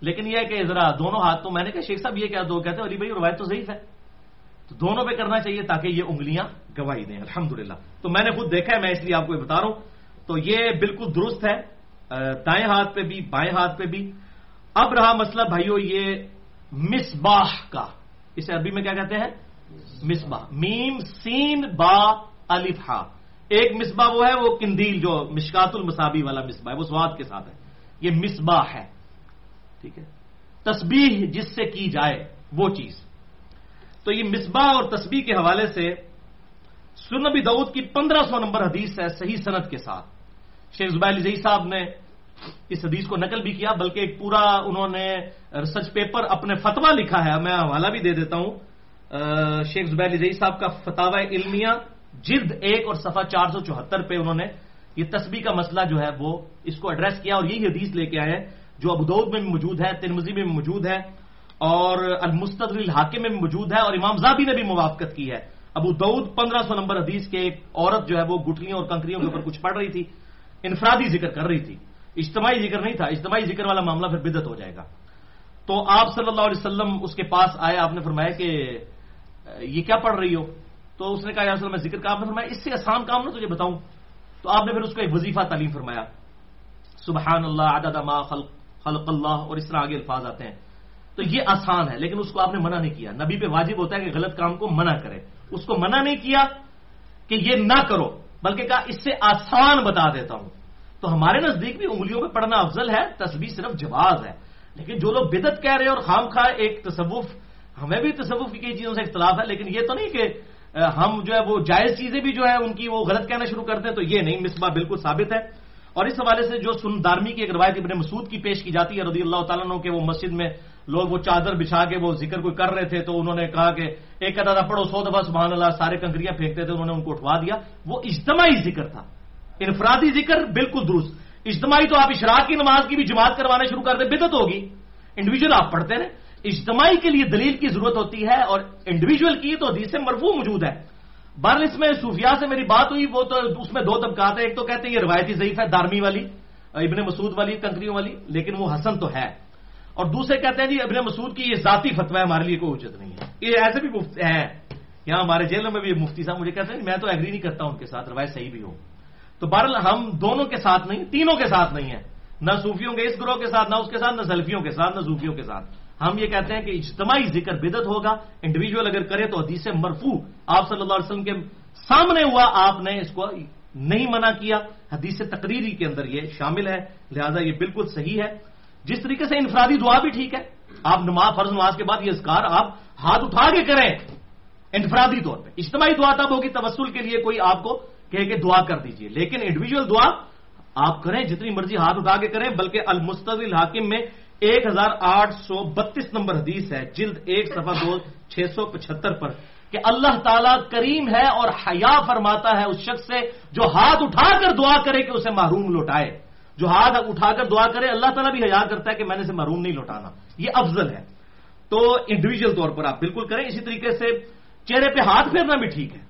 لیکن یہ ہے کہ ذرا دونوں ہاتھ تو میں نے کہا، شیخ صاحب یہ کیا دو، کہتے ہیں علی بھائی روایت تو ضعیف ہے۔ تو دونوں پہ کرنا چاہیے تاکہ یہ انگلیاں گواہی دیں الحمد تو میں نے خود دیکھا ہے، میں اس لیے آپ کو بتا رہا ہوں۔ تو یہ بالکل درست ہے دائیں ہاتھ پہ بھی، بائیں ہاتھ پہ بھی۔ اب رہا مسئلہ بھائیو، یہ مصباح کا۔ اسے عربی میں کیا کہتے ہیں؟ مصباح۔ میم، سین، با، الف ہا ایک مصباح وہ ہے، وہ کندیل، جو مشکات المسابی والا مصباح ہے، وہ سواد کے ساتھ ہے۔ یہ مصباح ہے، ٹھیک ہے۔ تسبیح جس سے کی جائے، وہ چیز۔ تو یہ مصباح اور تسبیح کے حوالے سے سنبی دعود کی پندرہ سو نمبر حدیث ہے صحیح صنعت کے ساتھ۔ شیخ زبیر زئی صاحب نے اس حدیث کو نقل بھی کیا، بلکہ ایک پورا انہوں نے ریسرچ پیپر اپنے فتوا لکھا ہے۔ میں حوالہ بھی دے دیتا ہوں۔ شیخ زبیر زئی صاحب کا فتح علمیہ جلد ایک اور صفحہ چار سو چوہتر پہ انہوں نے یہ تسبیح کا مسئلہ جو ہے وہ اس کو ایڈریس کیا اور یہی حدیث لے کے آئے جو ابودود میں بھی موجود ہے ترمزی میں بھی موجود ہے۔ اور المستر الحاکم میں بھی موجود ہے اور امام زابی نے بھی موافقت کی ہے۔ ابو دعود پندرہ سو نمبر حدیث کے ایک عورت جو ہے وہ گٹلیوں اور کنکریوں کے اوپر کچھ پڑھ رہی تھی، انفرادی ذکر کر رہی تھی۔ اجتماعی ذکر نہیں تھا، اجتماعی ذکر والا معاملہ پھر بدت ہو جائے گا۔ تو آپ صلی اللہ علیہ وسلم اس کے پاس آئے، آپ نے فرمایا کہ یہ کیا پڑھ رہی ہو؟ تو اس نے کہا، یا میں ذکر کا آپ نے فرمایا، اس سے آسان کام نہ تجھے بتاؤں۔ تو آپ نے پھر اس کو ایک وظیفہ تعلیم فرمایا۔ سبحان اللہ، عدد ما خلق خلق اللہ، اور اس طرح آگے الفاظ آتے ہیں۔ تو یہ آسان ہے، لیکن اس کو آپ نے منع نہیں کیا۔ نبی پہ واجب ہوتا ہے کہ غلط کام کو منع کرے۔ اس کو منع نہیں کیا کہ یہ نہ کرو، بلکہ کہا اس سے آسان بتا دیتا ہوں۔ تو ہمارے نزدیک بھی انگلیوں پہ پڑھنا افضل ہے تصویر صرف جواز ہے۔ لیکن جو لوگ بدت کہہ رہے ہیں اور خام خواہ ایک تصوف، ہمیں بھی تصوف کی کئی چیزوں سے اختلاف ہے، لیکن یہ تو نہیں کہ ہم جو ہے وہ جائز چیزیں بھی جو ہے ان کی وہ غلط کہنا شروع کرتے ہیں تو یہ نہیں، مصباح بالکل ثابت ہے۔ اور اس حوالے سے جو سن دارمی کی ایک روایت ابن مسعود کی پیش کی جاتی ہے، رضی اللہ تعالیٰ کے وہ مسجد میں لوگ وہ چادر بچھا کے وہ ذکر کوئی کر رہے تھے تو انہوں نے کہا کہ ایک ادا پڑھو سو دفعہ سبحان اللہ، سارے کنکریاں پھینکتے تھے، انہوں نے ان کو اٹھوا دیا۔ وہ اجتماعی ذکر تھا۔ انفرادی ذکر بالکل درست۔ اجتماعی تو آپ اشراق کی نماز کی بھی جماعت کروانا شروع کر دیں بدت ہوگی۔ انڈیویجل آپ پڑھتے رہے اجتماعی کے لیے دلیل کی ضرورت ہوتی ہے اور انڈیویجل کی تو حدیث مرفوع موجود ہے۔ بہرحال اس میں صوفیہ سے میری بات ہوئی، وہ تو اس میں دو طبقات ہیں۔ ایک تو کہتے ہیں یہ روایتی ضعیف ہے، دارمی والی، ابن مسعود والی، کنکریوں والی، لیکن وہ حسن تو ہے۔ اور دوسرے کہتے ہیں جی ابن مسعود کی یہ ذاتی فتوا ہے ہمارے لیے کوئی اچت نہیں ہے۔ یہ ایسے بھی ہے یہاں ہمارے جیلوں میں بھی مفتی صاحب مجھے کہتے ہیں، میں تو ایگری نہیں کرتا ان کے ساتھ، روایت صحیح بھی ہو۔ تو بہرحال ہم دونوں کے ساتھ نہیں، تینوں کے ساتھ نہیں ہے نہ صوفیوں کے اس گروہ کے ساتھ، نہ اس کے ساتھ، نہ سلفیوں کے ساتھ، نہ صوفیوں کے ساتھ۔ ہم یہ کہتے ہیں کہ اجتماعی ذکر بدت ہوگا۔ انڈیویجل اگر کرے تو حدیث مرفو آپ صلی اللہ علیہ وسلم کے سامنے ہوا، آپ نے اس کو نہیں منع کیا۔ حدیث تقریری کے اندر یہ شامل ہے، لہذا یہ بالکل صحیح ہے۔ جس طریقے سے انفرادی دعا بھی ٹھیک ہے، آپ نماز، فرض نماز کے بعد یہ اذکار آپ ہاتھ اٹھا کے کریں۔ انفرادی طور پہ، اجتماعی دعا تب ہوگی تبسل کے لیے کوئی آپ کو کہے کہ دعا کر دیجیے۔ لیکن انڈیویجل دعا آپ کریں، جتنی مرضی ہاتھ اٹھا کے کریں، بلکہ المستل حاکم میں ایک ہزار آٹھ سو بتیس نمبر حدیث ہے، جلد ایک سفا دو، چھ سو پچہتر پر، کہ اللہ تعالیٰ کریم ہے اور حیا فرماتا ہے اس شخص سے جو ہاتھ اٹھا کر دعا کرے کہ اسے محروم لوٹائے۔ جو ہاتھ اٹھا کر دعا کرے، اللہ تعالیٰ بھی حیا کرتا ہے کہ میں نے اسے محروم نہیں لوٹانا۔ یہ افضل ہے۔ تو انڈیویجل طور پر آپ بالکل کریں، اسی طریقے سے چہرے پہ ہاتھ پھیرنا بھی ٹھیک ہے۔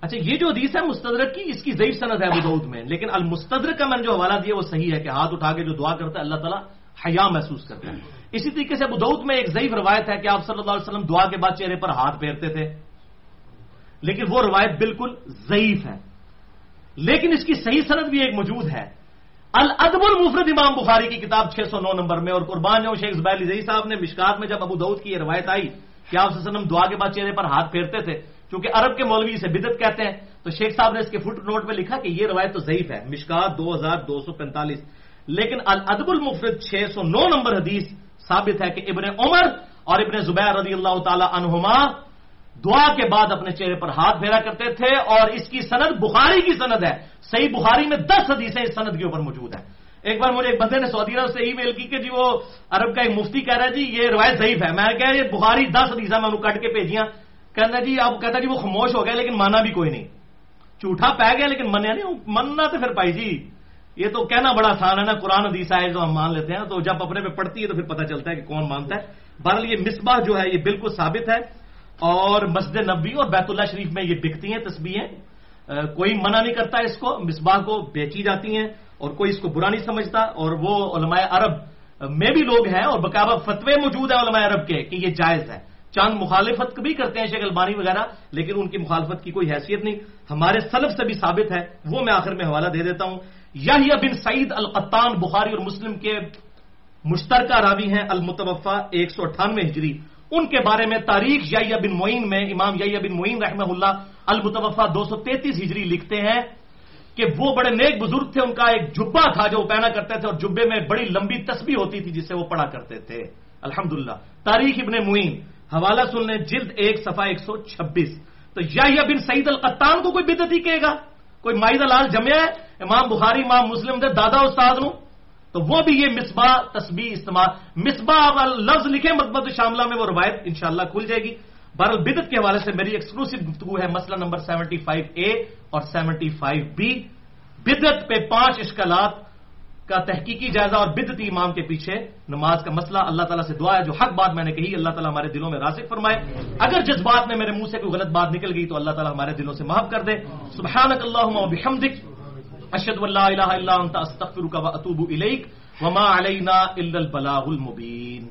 اچھا یہ جو حدیث ہے مستدرک کی، اس کی ضعیف صنعت ہے ابود میں۔ لیکن المستدرک کا میں نے جو حوالہ دیا، وہ صحیح ہے کہ ہاتھ اٹھا کے جو دعا کرتا ہے، اللہ تعالیٰ حیا محسوس کرتا ہے۔ اسی طریقے سے ابود میں ایک ضعیف روایت ہے کہ آپ صلی اللہ علیہ وسلم دعا کے بعد چہرے پر ہاتھ پھیرتے تھے۔ لیکن وہ روایت بالکل ضعیف ہے۔ لیکن اس کی صحیح صنعت بھی ایک موجود ہے۔ الادب المفرد امام بخاری کی کتاب 609 نمبر میں اور قربان جو شیخ زبیر زئی صاحب نے مشکات میں جب ابو دعود کی یہ روایت آئی کہ آپ وسلم دعا کے بعد چہرے پر ہاتھ پھیرتے تھے کیونکہ عرب کے مولوی سے بدت کہتے ہیں، تو شیخ صاحب نے اس کے فٹ نوٹ میں لکھا کہ یہ روایت تو ضعیف ہے، مشکات دو ہزار دو سو پینتالیس۔ لیکن الادب المفرد چھ سو نو نمبر حدیث ثابت ہے کہ ابن عمر اور ابن زبیر رضی اللہ تعالی عنہما دعا کے بعد اپنے چہرے پر ہاتھ پھیرا کرتے تھے اور اس کی سند بخاری کی سند ہے۔ صحیح بخاری میں دس حدیثیں اس سند کے اوپر موجود ہیں۔ ایک بار مجھے ایک بندے نے سعودی عرب سے ای میل کی کہ جی وہ عرب کا ایک مفتی کہہ رہا ہے جی یہ روایت ضعیف ہے۔ میں کہہ یہ بخاری دس حدیث میں انہوں کٹ کے بھیجیاں۔ کہنا جی اب کہتا جی وہ خاموش ہو گیا لیکن مانا بھی کوئی نہیں۔ جھوٹا پہ گیا لیکن منیا نہیں۔ مننا تو پھر پائی جی یہ تو کہنا بڑا آسان ہے نا۔ قرآن حدیث آئے جو ہم مان لیتے ہیں تو جب اپنے پہ پڑتی ہے تو پھر پتہ چلتا ہے کہ کون مانتا ہے۔ بہرحال یہ مصباح جو ہے یہ بالکل ثابت ہے۔ اور مسجد نبی اور بیت اللہ شریف میں یہ بکتی ہیں تصویریں کوئی منع نہیں کرتا اس کو، مصباح کو بیچی جاتی ہیں اور کوئی اس کو برا نہیں سمجھتا۔ اور وہ علماء عرب، میں بھی لوگ ہیں اور بقابہ فتوے موجود ہیں علماء عرب کے کہ یہ جائز ہے۔ چاند مخالفت بھی کرتے ہیں شیخ البانی وغیرہ، لیکن ان کی مخالفت کی کوئی حیثیت نہیں۔ ہمارے سلف سے بھی ثابت ہے، وہ میں آخر میں حوالہ دے دیتا ہوں۔ یا بن سعید القطان بخاری اور مسلم کے مشترکہ راوی ہیں المتوفا ایک سو اٹھانوے ہجری۔ ان کے بارے میں تاریخ یا بن معین میں امام یا بن معین رحمہ اللہ المتوفا دو سو تینتیس ہجری لکھتے ہیں کہ وہ بڑے نیک بزرگ تھے، ان کا ایک جبا تھا جو وہ پہنا کرتے تھے اور جبے میں بڑی لمبی تسبیح ہوتی تھی جسے وہ پڑھا کرتے تھے۔ الحمد تاریخ ابن معین، حوالہ سن لیں جلد ایک، صفحہ ایک سو چھبیس۔ تو یا بن سعید القطان کو کوئی بدت ہی کہے گا؟ کوئی مائد لال جمع ہے؟ امام بخاری، امام مسلم دے، دادا استاد نو۔ تو وہ بھی یہ مصباح تسبیح استعمال مصباح لفظ لکھے مقبت شاملہ میں وہ روایت انشاءاللہ کھل جائے گی۔ بہرحال بدت کے حوالے سے میری ایکسکلوسو گفتگو ہے مسئلہ نمبر سیونٹی فائیو اے اور سیونٹی فائیو بی بدت پہ پانچ اشکالات کا تحقیقی جائزہ اور بدتی امام کے پیچھے نماز کا مسئلہ۔ اللہ تعالیٰ سے دعا ہے، جو حق بات میں نے کہی، اللہ تعالیٰ ہمارے دلوں میں راسک فرمائے۔ اگر جس بات میں میرے منہ سے کوئی غلط بات نکل گئی تو اللہ تعالیٰ ہمارے دلوں سے معاف کر دے۔ سبحانک اللہم و بحمدک۔ اشد اللہ الہ الا انت استغفرک و اتوب الیک وما علینا الا البلاغ المبین